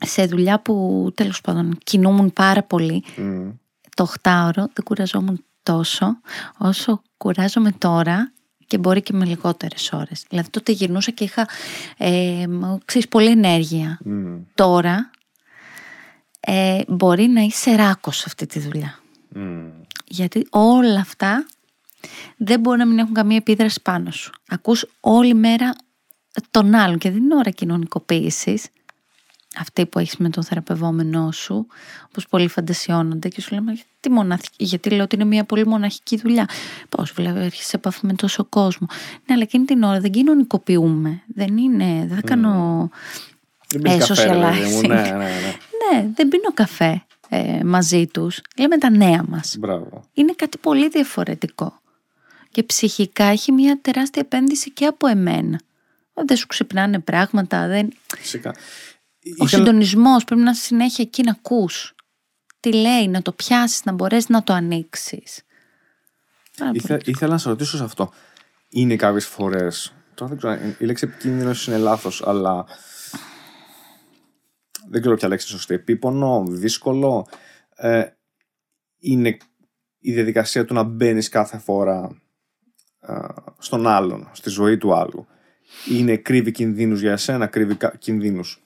σε δουλειά που τέλος πάντων κινούμουν πάρα πολύ, Μμ. το 8ωρο δεν κουραζόμουν τόσο όσο κουράζομαι τώρα και μπορεί και με λιγότερες ώρες. Δηλαδή τότε γυρνούσα και είχα ε, ξέρεις, πολλή ενέργεια. Μμ. Τώρα ε, μπορεί να είσαι ράκος σε αυτή τη δουλειά. Μμ. Γιατί όλα αυτά δεν μπορεί να μην έχουν καμία επίδραση πάνω σου. Ακούς όλη μέρα τον άλλον και δεν είναι ώρα κοινωνικοποίησης αυτή που έχεις με τον θεραπευόμενό σου, όπως πολλοί φαντασιώνονται και σου λέμε γιατί, μοναχική, γιατί λέω ότι είναι μια πολύ μοναχική δουλειά; Πώς βλέπει, έρχεσαι σε επαφή με τόσο κόσμο; Ναι, αλλά εκείνη την ώρα δεν κοινωνικοποιούμε. Δεν είναι, δεν θα κάνω Δεν πίνεις Ε, καφέ, ρε παιδί μου. socializing. Ναι, ναι, ναι. Ναι, δεν πίνω καφέ ε, μαζί τους. Λέμε τα νέα μας. Μπράβο. Είναι κάτι πολύ διαφορετικό. Και ψυχικά έχει μια τεράστια επένδυση και από εμένα. Δεν σου ξυπνάνε πράγματα, δεν... Φυσικά. Ο Ήθελα- συντονισμός πρέπει να είσαι συνέχεια εκεί να ακούς. Τι λέει, να το πιάσεις, να μπορέσεις να το ανοίξεις. Πάρα πολύ. Ήθε- ήθελα να σε ρωτήσω σε αυτό. Είναι κάποιες φορέ. Τώρα δεν ξέρω, η λέξη επικίνδυνος είναι λάθος, αλλά. Δεν ξέρω ποια λέξη είναι σωστή. Επίπονο, δύσκολο. Ε, είναι η διαδικασία του να μπαίνεις κάθε φορά ε, στον άλλον, στη ζωή του άλλου. Είναι κρύβει κινδύνους για εσένα, κρύβει κα- κινδύνους.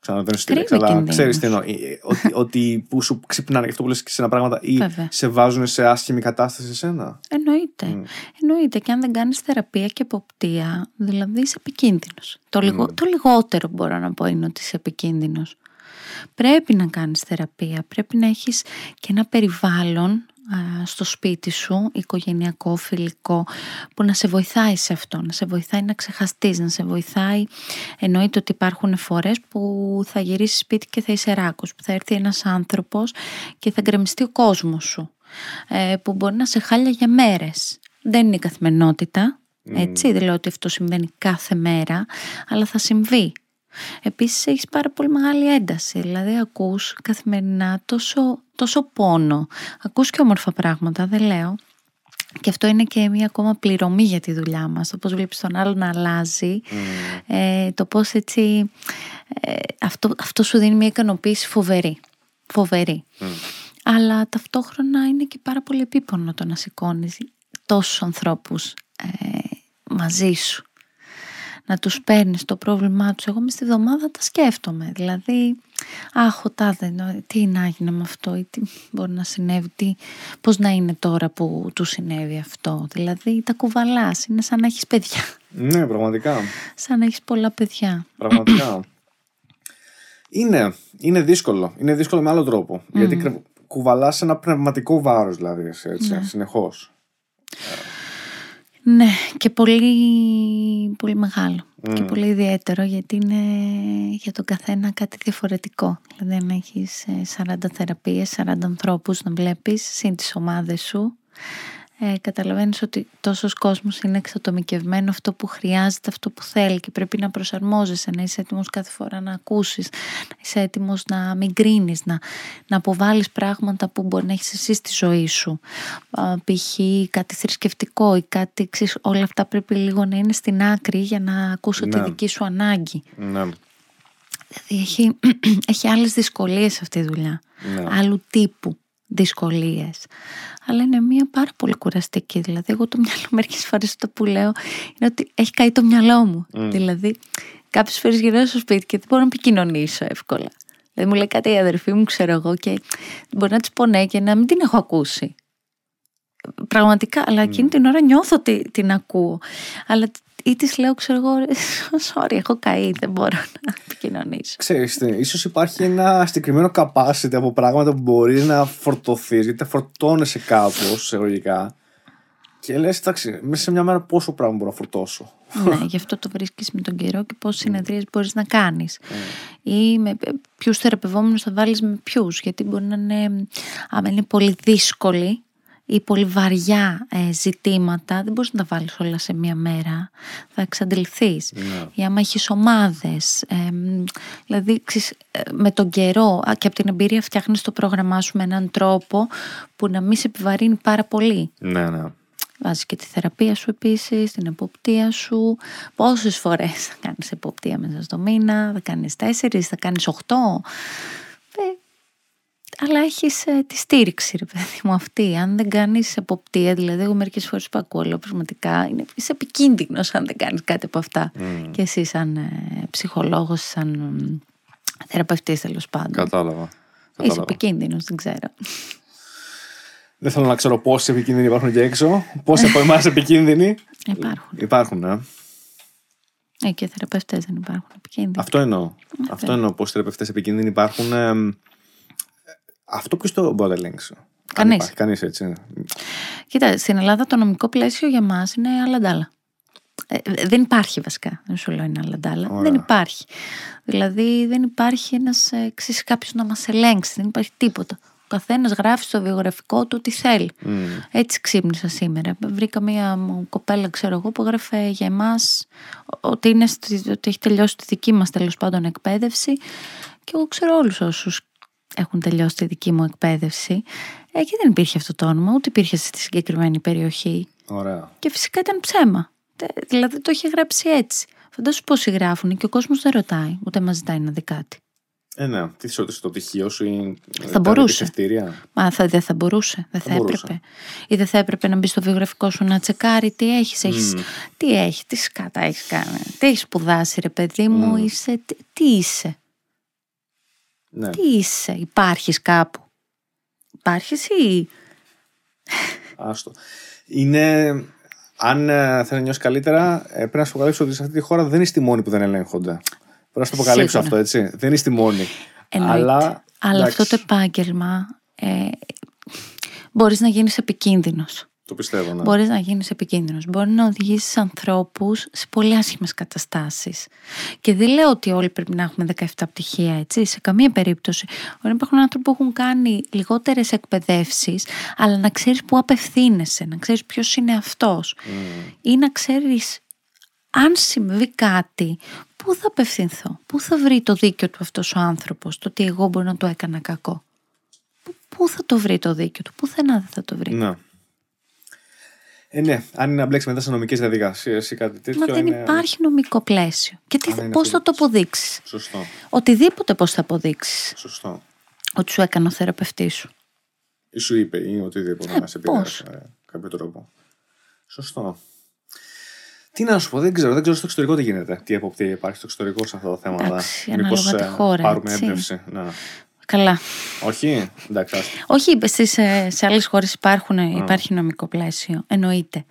Ξαναδένω στη Κρύβει λέξη, αλλά κινδύνους. ξέρεις τι εννοώ. Ε, Ότι, ότι που σου ξυπνάνε γι' αυτό που λες και σε ένα πράγματα ή Βέβαια. σε βάζουν σε άσχημη κατάσταση εσένα. Εννοείται. Μμ. Εννοείται. Και αν δεν κάνεις θεραπεία και εποπτεία, δηλαδή είσαι επικίνδυνος. Το, λιγο- το λιγότερο που μπορώ να πω είναι ότι είσαι επικίνδυνος. Πρέπει να κάνεις θεραπεία. Πρέπει να έχεις και ένα περιβάλλον α, στο σπίτι σου, οικογενειακό, φιλικό, που να σε βοηθάει σε αυτό, να σε βοηθάει να ξεχαστείς, να σε βοηθάει. Εννοείται ότι υπάρχουν φορές που θα γυρίσεις σπίτι και θα είσαι ράκος, που θα έρθει ένας άνθρωπος και θα γκρεμιστεί ο κόσμος σου, ε, που μπορεί να σε χάλια για μέρες. Δεν είναι η καθημερινότητα, έτσι, δεν λέω ότι αυτό συμβαίνει κάθε μέρα, αλλά θα συμβεί. Επίσης έχεις πάρα πολύ μεγάλη ένταση, δηλαδή ακούς καθημερινά τόσο, τόσο πόνο. Ακούς και όμορφα πράγματα, δεν λέω. Και αυτό είναι και μια ακόμα πληρωμή για τη δουλειά μας. Το πώς βλέπεις τον άλλο να αλλάζει. Ε, το πώς έτσι... ε, αυτό, αυτό σου δίνει μια ικανοποίηση φοβερή. Φοβερή. Αλλά ταυτόχρονα είναι και πάρα πολύ επίπονο το να σηκώνεις τόσους ανθρώπους ε, μαζί σου. Να τους παίρνεις το πρόβλημά τους. Εγώ μες στη βδομάδα τα σκέφτομαι. Δηλαδή, αχ, ο τάδε, νο- τι να έγινε με αυτό ή τι μπορεί να συνέβη, τι, πώς να είναι τώρα που του συνέβη αυτό. Δηλαδή, τα κουβαλάς. Είναι σαν να έχεις παιδιά. Ναι, πραγματικά. Σαν να έχεις πολλά παιδιά. Πραγματικά. είναι, είναι δύσκολο. Είναι δύσκολο με άλλο τρόπο. Γιατί κρε- κουβαλάς ένα πνευματικό βάρος, δηλαδή, εσύ, έτσι, συνεχώς. Ναι, και πολύ, πολύ μεγάλο και πολύ ιδιαίτερο γιατί είναι για τον καθένα κάτι διαφορετικό. Δηλαδή αν έχεις ε, 40 θεραπείες, 40 ανθρώπους να βλέπεις, συν τις ομάδες σου, ε, καταλαβαίνεις ότι τόσος κόσμος είναι εξατομικευμένο αυτό που χρειάζεται, αυτό που θέλει και πρέπει να προσαρμόζεσαι, να είσαι έτοιμος κάθε φορά να ακούσεις, να είσαι έτοιμος να μην κρίνεις, να, να αποβάλεις πράγματα που μπορεί να έχεις εσύ στη ζωή σου. Α, π.χ. κάτι θρησκευτικό ή κάτι, ξέρεις, όλα αυτά πρέπει λίγο να είναι στην άκρη για να ακούσω τη Ναι. δική σου ανάγκη. Ναι. Δηλαδή έχει, έχει άλλες δυσκολίες αυτή η δουλειά. Ναι. Άλλου τύπου δυσκολίες. Αλλά είναι μια πάρα πολύ κουραστική. Δηλαδή εγώ το μυαλό μερικές φορές το που λέω είναι ότι έχει καεί το μυαλό μου. Δηλαδή κάποιες φορές γυρνάω στο σπίτι και δεν μπορώ να επικοινωνήσω εύκολα. Δηλαδή μου λέει κάτι η αδερφή μου ξέρω εγώ και μπορεί να της πω ναι και να μην την έχω ακούσει. Πραγματικά, αλλά εκείνη την ώρα νιώθω ότι την ακούω. Αλλά ή της λέω, ξέρω εγώ, «Ρε, sorry, έχω καεί, δεν μπορώ να επικοινωνήσω. Ξέρεις, τι, ίσως υπάρχει ένα συγκεκριμένο capacity από πράγματα που μπορείς να φορτωθείς, γιατί τα φορτώνεσαι κάπως, εισαγωγικά. Και λες, εντάξει, μέσα σε μια μέρα πόσο πράγμα μπορώ να φορτώσω. ναι, γι' αυτό το βρίσκεις με τον καιρό και πόσες συνεδρίες μπορείς να κάνεις. Ή με ποιους θεραπευόμενους θα βάλεις με ποιους. Γιατί μπορεί να είναι, άμα είναι πολύ δύσκολη ή πολύ βαριά ε, ζητήματα δεν μπορείς να τα βάλεις όλα σε μία μέρα θα εξαντληθείς Ναι. ή άμα έχεις ομάδες ε, δηλαδή ξέρεις, ε, με τον καιρό α, και από την εμπειρία φτιάχνεις το πρόγραμμά σου με έναν τρόπο που να μην σε επιβαρύνει πάρα πολύ Ναι, ναι. Βάζεις και τη θεραπεία σου επίσης, την εποπτεία σου. Πόσες φορές θα κάνεις εποπτεία μέσα στο μήνα, θα κάνεις τέσσερις, θα κάνεις οχτώ. Ε, αλλά έχεις ε, τη στήριξη ρε παιδί μου αυτή. Αν δεν κάνεις εποπτεία, δηλαδή εγώ μερικές φορές που ακούω, λέω πραγματικά είναι, είσαι επικίνδυνος αν δεν κάνεις κάτι από αυτά. Και εσύ σαν ε, ψυχολόγος, σαν ε, θεραπευτής τέλος πάντων. Κατάλαβα. Είσαι Κατάλαβα. επικίνδυνος, δεν ξέρω. Δεν θέλω να ξέρω πόσοι επικίνδυνοι υπάρχουν εκεί έξω. Πόσοι από εμάς επικίνδυνοι. Υπάρχουν. Υπάρχουν, ε. Ε, και θεραπευτές δεν υπάρχουν επικίνδυνοι. Αυτό εννοώ. Αυτό εννοώ. Πόσοι θεραπευτές επικίνδυνοι υπάρχουν. ε, ε, αυτό ποιο το μπορεί να το ελέγξει. Κανείς. Κανείς έτσι. Κοίτα, στην Ελλάδα το νομικό πλαίσιο για μας είναι αλλαντάλα. Ε, δεν υπάρχει βασικά. Δεν σου λέω είναι αλλαντάλα. Ωραία. Δεν υπάρχει. Δηλαδή δεν υπάρχει ένας κάποιος να μας ελέγξει. Δεν υπάρχει τίποτα. Ο καθένας γράφει στο βιογραφικό του τι θέλει. Μμ. Έτσι ξύπνησα σήμερα. Βρήκα μία μου κοπέλα, ξέρω εγώ, που έγραφε για εμάς ότι, είναι στη- ότι έχει τελειώσει τη δική μας τέλος πάντων εκπαίδευση. Και εγώ ξέρω όλους όσους έχουν τελειώσει τη δική μου εκπαίδευση. Ε, και δεν υπήρχε αυτό το όνομα, ούτε υπήρχε στη συγκεκριμένη περιοχή. Ωραία. Και φυσικά ήταν ψέμα. Τε- Δηλαδή το είχε γράψει έτσι. Φαντάσου πόσοι γράφουν και ο κόσμος δεν ρωτάει, ούτε μας ζητάει να δει κάτι. Ε, ναι. Τι θε ότι στο πτυχίο σου ή. Θα μπορούσε. Ευθύρια. Μα θα, δεν θα μπορούσε, δεν θα, Θα μπορούσε. έπρεπε. Ή δεν θα έπρεπε να μπει στο βιογραφικό σου να τσεκάρει τι έχεις. Έχεις, Μμ. Τι έχεις, τι σκάτα έχεις κάνει. Τι έχεις σπουδάσει, ρε παιδί μου, Μμ. είσαι, τι, τι είσαι. Ναι. Τι είσαι, υπάρχεις κάπου; Υπάρχεις ή. Άστο. Είναι. Αν ε, θέλει να νιώσεις καλύτερα, ε, πρέπει να σου αποκαλύψω ότι σε αυτή τη χώρα δεν είσαι τη μόνη που δεν ελέγχονται. Πρέπει να σου το αποκαλύψω Σίγουρα. αυτό, έτσι. Δεν είσαι τη μόνη. Εννοείται. Αλλά, Αλλά εντάξει, αυτό το επάγγελμα ε, μπορείς να γίνεις επικίνδυνος. Το πιστεύω, ναι. Μπορείς να γίνεις επικίνδυνος. Μπορεί να οδηγήσεις ανθρώπους σε πολύ άσχημες καταστάσεις. Και δεν λέω ότι όλοι πρέπει να έχουμε 17 πτυχία, έτσι, σε καμία περίπτωση. Μπορεί να υπάρχουν άνθρωποι που έχουν κάνει λιγότερες εκπαιδεύσεις, αλλά να ξέρεις πού απευθύνεσαι, να ξέρεις ποιος είναι αυτός. Μμ. Ή να ξέρεις αν συμβεί κάτι, πού θα απευθυνθώ, πού θα βρει το δίκιο του αυτός ο άνθρωπος, το ότι εγώ μπορεί να το έκανα κακό. Πού, πού θα το βρει το δίκιο του, πουθενά δεν θα το βρει. Ναι. Ε, ναι, αν είναι να μπλέξει μετά σε νομικές διαδικασίες ή κάτι τέτοιο. Μα δεν είναι... υπάρχει νομικό πλαίσιο. Και τι, Α, δεν είναι πώς θα αυτό το αποδείξεις; Σωστό. Οτιδήποτε πώς θα αποδείξεις; Σωστό. ότι σου έκανε ο θεραπευτής σου. Ή σου είπε ή οτιδήποτε Ε, να σε επηρεάσει με κάποιο τρόπο. Σωστό. Τι να σου πω, δεν ξέρω. Δεν ξέρω στο εξωτερικό τι γίνεται. Τι εποπτεία υπάρχει στο εξωτερικό σε αυτά τα θέματα. Εντάξει, Μήπως, ανάλογα τη ε, χώρα, Πάρουμε έτσι. έμπνευση. Ναι. Καλά. Όχι; Εντάξει, άστο. Όχι, στις, ε, σε άλλες χώρες υπάρχουν, υπάρχει νομικό πλαίσιο, εννοείται.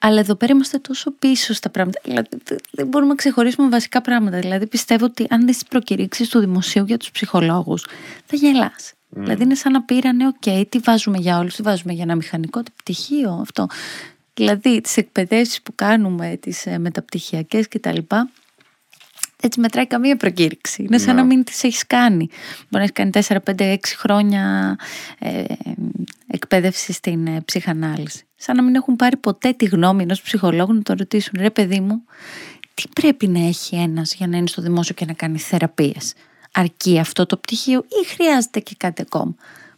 Αλλά εδώ πέρα είμαστε τόσο πίσω στα πράγματα. Δηλαδή, δε- δεν μπορούμε να ξεχωρίσουμε βασικά πράγματα. Δηλαδή, πιστεύω ότι αν δεις τις προκηρύξεις του δημοσίου για τους ψυχολόγους, θα γελάς. Δηλαδή, είναι σαν να πήρανε, οκ, τι βάζουμε για όλους, τι βάζουμε για ένα μηχανικό, τι πτυχίο, αυτό. Δηλαδή, τις εκπαιδεύσεις που κάνουμε, τις ε, μεταπτυχιακές κτλ. Έτσι μετράει καμία προκήρυξη. Είναι σαν Ναι. να μην τις έχεις κάνει. Μπορεί να έχεις κάνει 4, 5, 6 χρόνια ε, εκπαίδευση στην ε, ψυχανάλυση. Σαν να μην έχουν πάρει ποτέ τη γνώμη ενός ψυχολόγου να τον ρωτήσουν ρε παιδί μου, τι πρέπει να έχει ένας για να είναι στο δημόσιο και να κάνει θεραπείες; Αρκεί αυτό το πτυχίο ή χρειάζεται και κάτι ακόμα;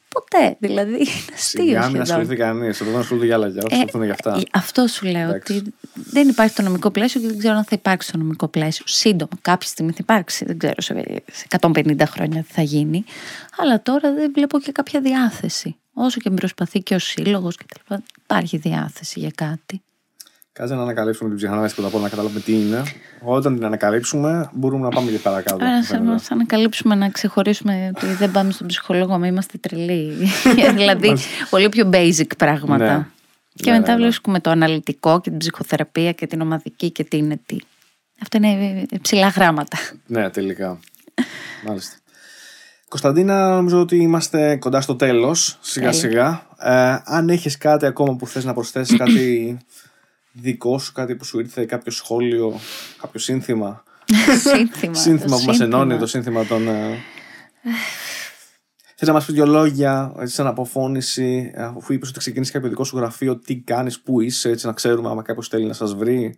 Ποτέ, δηλαδή είναι αστείο Σιγά μην σχεδόν. ασχοληθεί κανείς. Εδώ δεν ασχολούνται για άλλα. Για Ε, ασχοληθούν για αυτά. ε, Αυτό σου λέω. Εντάξει. Ότι δεν υπάρχει το νομικό πλαίσιο και δεν ξέρω αν θα υπάρξει το νομικό πλαίσιο. Σύντομα, κάποια στιγμή θα υπάρξει. Δεν ξέρω σε σε 150 χρόνια τι θα γίνει. Αλλά τώρα δεν βλέπω και κάποια διάθεση. Όσο και προσπαθεί και ο σύλλογος κτλ. Υπάρχει διάθεση για κάτι. Κάτσε να ανακαλύψουμε την ψυχανάλυση πρώτα απ' όλα να καταλάβουμε τι είναι. Όταν την ανακαλύψουμε, μπορούμε να πάμε και παρακάτω. Άρα, θα βέβαια. μας ανακαλύψουμε να ξεχωρίσουμε ότι δεν πάμε στον ψυχολόγο, μα είμαστε τρελοί. δηλαδή, πολύ πιο basic πράγματα. Ναι. Και Ναι, μετά ναι, ναι. βρίσκουμε το αναλυτικό και την ψυχοθεραπεία και την ομαδική και τι είναι τι. Αυτά είναι ψηλά γράμματα. Ναι, τελικά. Μάλιστα. Κωνσταντίνα, νομίζω ότι είμαστε κοντά στο τέλος, σιγά σιγά. Ε, αν έχεις κάτι ακόμα που θες να προσθέσεις, κάτι δικό σου, κάτι που σου ήρθε, κάποιο σχόλιο, κάποιο σύνθημα. σύνθημα. σύνθημα το που μας ενώνει, σύνθημα. το σύνθημα των... ε, Θες να μας πεις δύο λόγια, έτσι, σαν αποφώνηση, αφού είπες ότι ξεκίνησε κάποιο δικό σου γραφείο, τι κάνεις, πού είσαι, έτσι να ξέρουμε άμα κάποιος θέλει να σας βρει.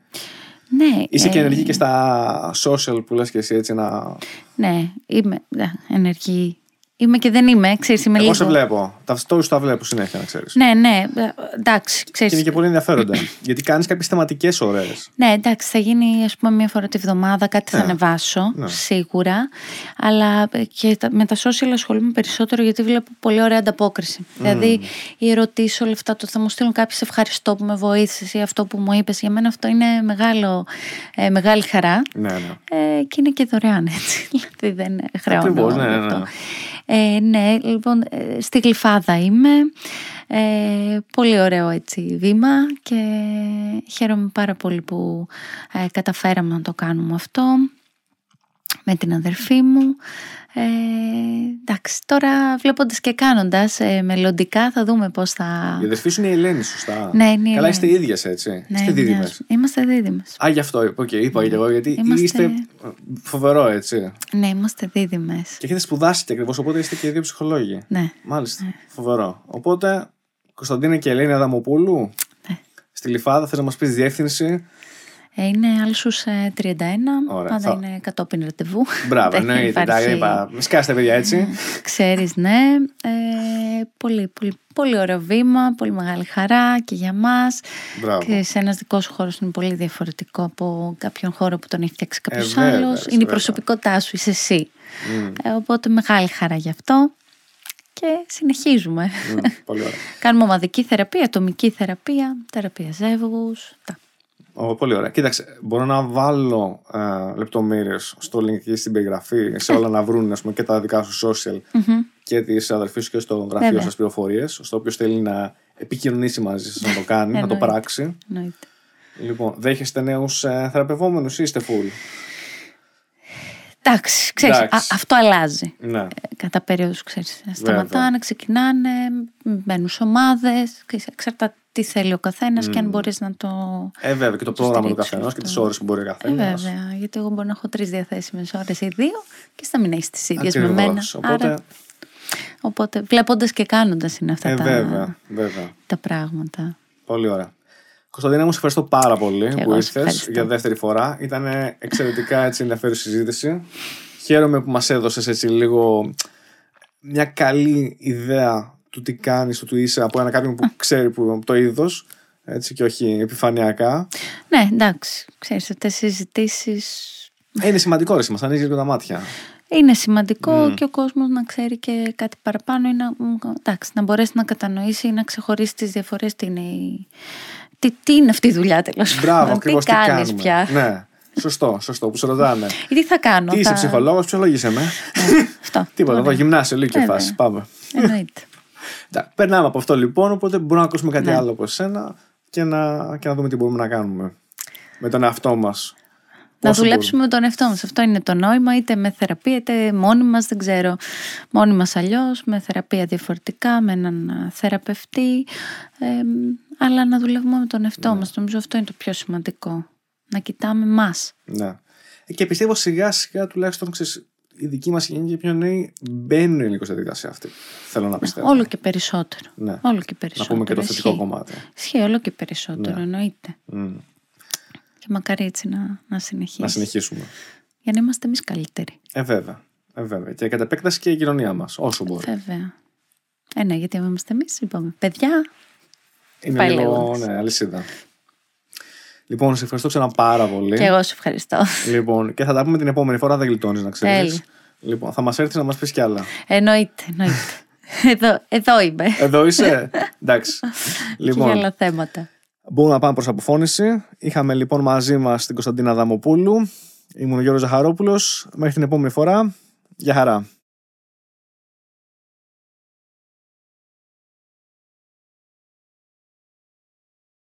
Ναι. Είσαι και ε, ενεργή και στα social που λες και εσύ έτσι να... Ναι, είμαι ναι, ενεργή. Είμαι και δεν είμαι, ξέρεις, είμαι Εγώ λίγο. σε βλέπω. Τα stories τα βλέπω συνέχεια να ξέρεις. Ναι, ναι, ε, εντάξει, Και ξέρεις. είναι και πολύ ενδιαφέροντα. γιατί κάνεις κάποιες θεματικές ωραίες. Ναι, εντάξει, θα γίνει ας πούμε μία φορά τη βδομάδα, κάτι θα Ναι. ανεβάσω, Ναι. σίγουρα. Αλλά ε, και τα- με τα social ασχολούμαι περισσότερο γιατί βλέπω πολύ ωραία ανταπόκριση. Δηλαδή, οι ερωτήσεις, όλα αυτά, το θα μου στείλουν κάποιοι σε ευχαριστώ που με βοήθησε ή αυτό που μου είπες. Για μένα αυτό είναι μεγάλο, ε, μεγάλη χαρά. Ναι, ναι. Ε, και είναι και δωρεάν έτσι. Δηλαδή δεν χρεώνω. Ακριβώς, ναι, γι' ναι, αυτό. Ναι. Ε, ναι, λοιπόν, ε, στη Γλυφάδα είμαι. Ε, πολύ ωραίο έτσι βήμα και χαίρομαι πάρα πολύ που ε, καταφέραμε να το κάνουμε αυτό με την αδερφή μου. Ε, εντάξει, τώρα βλέποντας και κάνοντας ε, μελλοντικά θα δούμε πώς θα... Η αδερφή σου είναι η Ελένη, σωστά. Ναι, είναι η Καλά, Ελένη. είστε ίδιες έτσι. Ναι, είστε δίδυμες. μοιάζουν. Είμαστε δίδυμες. Α, γι' αυτό, οκ, είπα και εγώ, γιατί Είμαστε- είστε φοβερό έτσι. Ναι, είμαστε δίδυμες. Και έχετε σπουδάσει και ακριβώς, οπότε είστε και οι δύο ψυχολόγοι. Ναι. Μάλιστα. Φοβερό. Οπότε, Κωνσταντίνα και Ελένη Αδαμοπούλου, Ναι. στη Λιφάδα, θες να μας πεις διεύθυνση. Ε, Είναι άλσους ε, 31, Ωραία, πάντα θα- είναι κατόπιν ραντεβού. Μπράβο, Δεν εννοείται. υπάρχει- Τα είπα. Σκάστε, παιδιά, έτσι. Ξέρεις, ναι. Ε, πολύ, πολύ, πολύ ωραίο βήμα, πολύ μεγάλη χαρά και για μας. Μπράβο. Και σε ένας δικός σου χώρος είναι πολύ διαφορετικό από κάποιον χώρο που τον έχει φτιάξει κάποιος βέβαια, άλλος. έτσι, Είναι η βέβαια. προσωπικότητά σου, είσαι εσύ. Μμ, Ε, οπότε μεγάλη χαρά γι' αυτό. Και συνεχίζουμε. μμ, Πολύ ωραία. Κάνουμε ομαδική θεραπεία, ατομική θεραπεία, θεραπεία ζεύγους. Τα. Ω, πολύ ωραία. Κοίταξε, μπορώ να βάλω ε, λεπτομέρειες στο link εκεί στην περιγραφή σε όλα να βρουν ας πούμε, και τα δικά σου social Μμμ. και τη αδερφή σου και στο γραφείο Βέβαια. σας πληροφορίες. Στο όποιο θέλει να επικοινωνήσει μαζί σας να το κάνει, να το Εννοείται. πράξει. Εννοείται. Λοιπόν, δέχεστε νέους ε, θεραπευόμενους ή είστε full; Εντάξει, ξέρεις, Εντάξει. α- αυτό αλλάζει. Ναι. Ε, Κατά περίοδους, ξέρεις, σταματάνε, ξεκινάνε, μπαίνουν σε ομάδες, ξέρεις, εξαρτάται τι θέλει ο καθένας και αν μπορείς να το... Ε, βέβαια, και το πρόγραμμα του στηρίξεις καθενό και αυτό. τις ώρες που μπορεί ο Ε, καθένα. βέβαια, γιατί εγώ μπορώ να έχω τρεις διαθέσιμες ώρες ή δύο και στα μην έχεις τις ίδιες με Ακριβώς. μένα. Οπότε, Άρα, οπότε βλέποντας και κάνοντας είναι αυτά ε, τα, βέβαια, βέβαια. τα πράγματα. Πολύ ωραία. Κωνσταντίνα, μου σε ευχαριστώ πάρα πολύ Και που εγώ σε ήρθες ευχαριστώ. για δεύτερη φορά. Ήταν εξαιρετικά έτσι, ενδιαφέρουσα συζήτηση. Χαίρομαι που μας έδωσες έτσι λίγο μια καλή ιδέα του τι κάνεις, του τι είσαι από ένα κάποιον που ξέρει που, το είδος. Έτσι και όχι επιφανειακά. Ναι, εντάξει, ξέρεις, αυτές οι συζητήσεις Ε, είναι σημαντικό ρε, μας ανοίγεις λίγο τα μάτια. Είναι σημαντικό και ο κόσμος να ξέρει και κάτι παραπάνω ή να, μ, εντάξει, να μπορέσει να κατανοήσει ή να ξεχωρίσει τις διαφορές τι είναι, η- τι, τι είναι αυτή η δουλειά τέλος Μπράβο, πάντων, ακριβώς τι τι, κάνεις κάνουμε. πια; Ναι, σωστό, σωστό που σε ρωτάνε. ή τι θα κάνω. τι είσαι θα... ψυχολόγος, ψυχολογήσε με. Ναι, αυτό. Τίποτα, εδώ Ωραία. γυμνάσιο, λύκειο Βέβαια. φάση. Πάμε. Εννοείται. Εντάξει, Περνάμε από αυτό λοιπόν, οπότε μπορούμε να ακούσουμε κάτι Ναι. άλλο από εσένα και να, και να δούμε τι μπορούμε να κάνουμε με τον εαυτό μας. Να δουλέψουμε με τον εαυτό μας. Αυτό είναι το νόημα, είτε με θεραπεία, είτε μόνοι μας, δεν ξέρω. Μόνοι μας αλλιώς, με θεραπεία διαφορετικά, με έναν α, θεραπευτή. Ε, αλλά να δουλεύουμε με τον εαυτό μας. Νομίζω αυτό είναι το πιο σημαντικό. Να κοιτάμε μας. Ναι. Ε, Και πιστεύω σιγά σιγά τουλάχιστον ξέρεις, η δική μας γενιά και οι πιο νέοι μπαίνουν λίγο στη διαδικασία αυτή. Θέλω να πιστεύω. Όλο και περισσότερο. Ναι. Όλο και Να περισσότερο. πούμε και το θετικό Ισχύει. κομμάτι. Ισχύει όλο και περισσότερο, Ναι. εννοείται. Μμ. Και μακάρι έτσι να, να συνεχίσει. Να συνεχίσουμε. Για να είμαστε εμείς καλύτεροι. Ε, βέβαια. Ε, βέβαια. Και κατά επέκταση και η κοινωνία μας, όσο μπορεί. Βέβαια. Ε, ναι, γιατί άμα είμαστε εμείς, είπαμε παιδιά. Είναι πάει λίγο. λέγοντας. Ναι, αλυσίδα. Λοιπόν, σε ευχαριστώ ξανά πάρα πολύ. Και εγώ σε ευχαριστώ. Λοιπόν, και θα τα πούμε την επόμενη φορά, δεν γλιτώνεις να ξέρεις. Τέλεια. Λοιπόν, θα μας έρθεις να μας πεις κι άλλα. Εννοείται, εννοείται. εδώ, εδώ είμαι. Εδώ είσαι; Εντάξει. Και για λοιπόν, άλλα θέματα. μπορούμε να πάμε προς αποφώνηση. Είχαμε λοιπόν μαζί μας την Κωνσταντίνα Δαμοπούλου. Ήμουν ο Γιώργος Ζαχαρόπουλος. Μέχρι την επόμενη φορά. Γεια χαρά.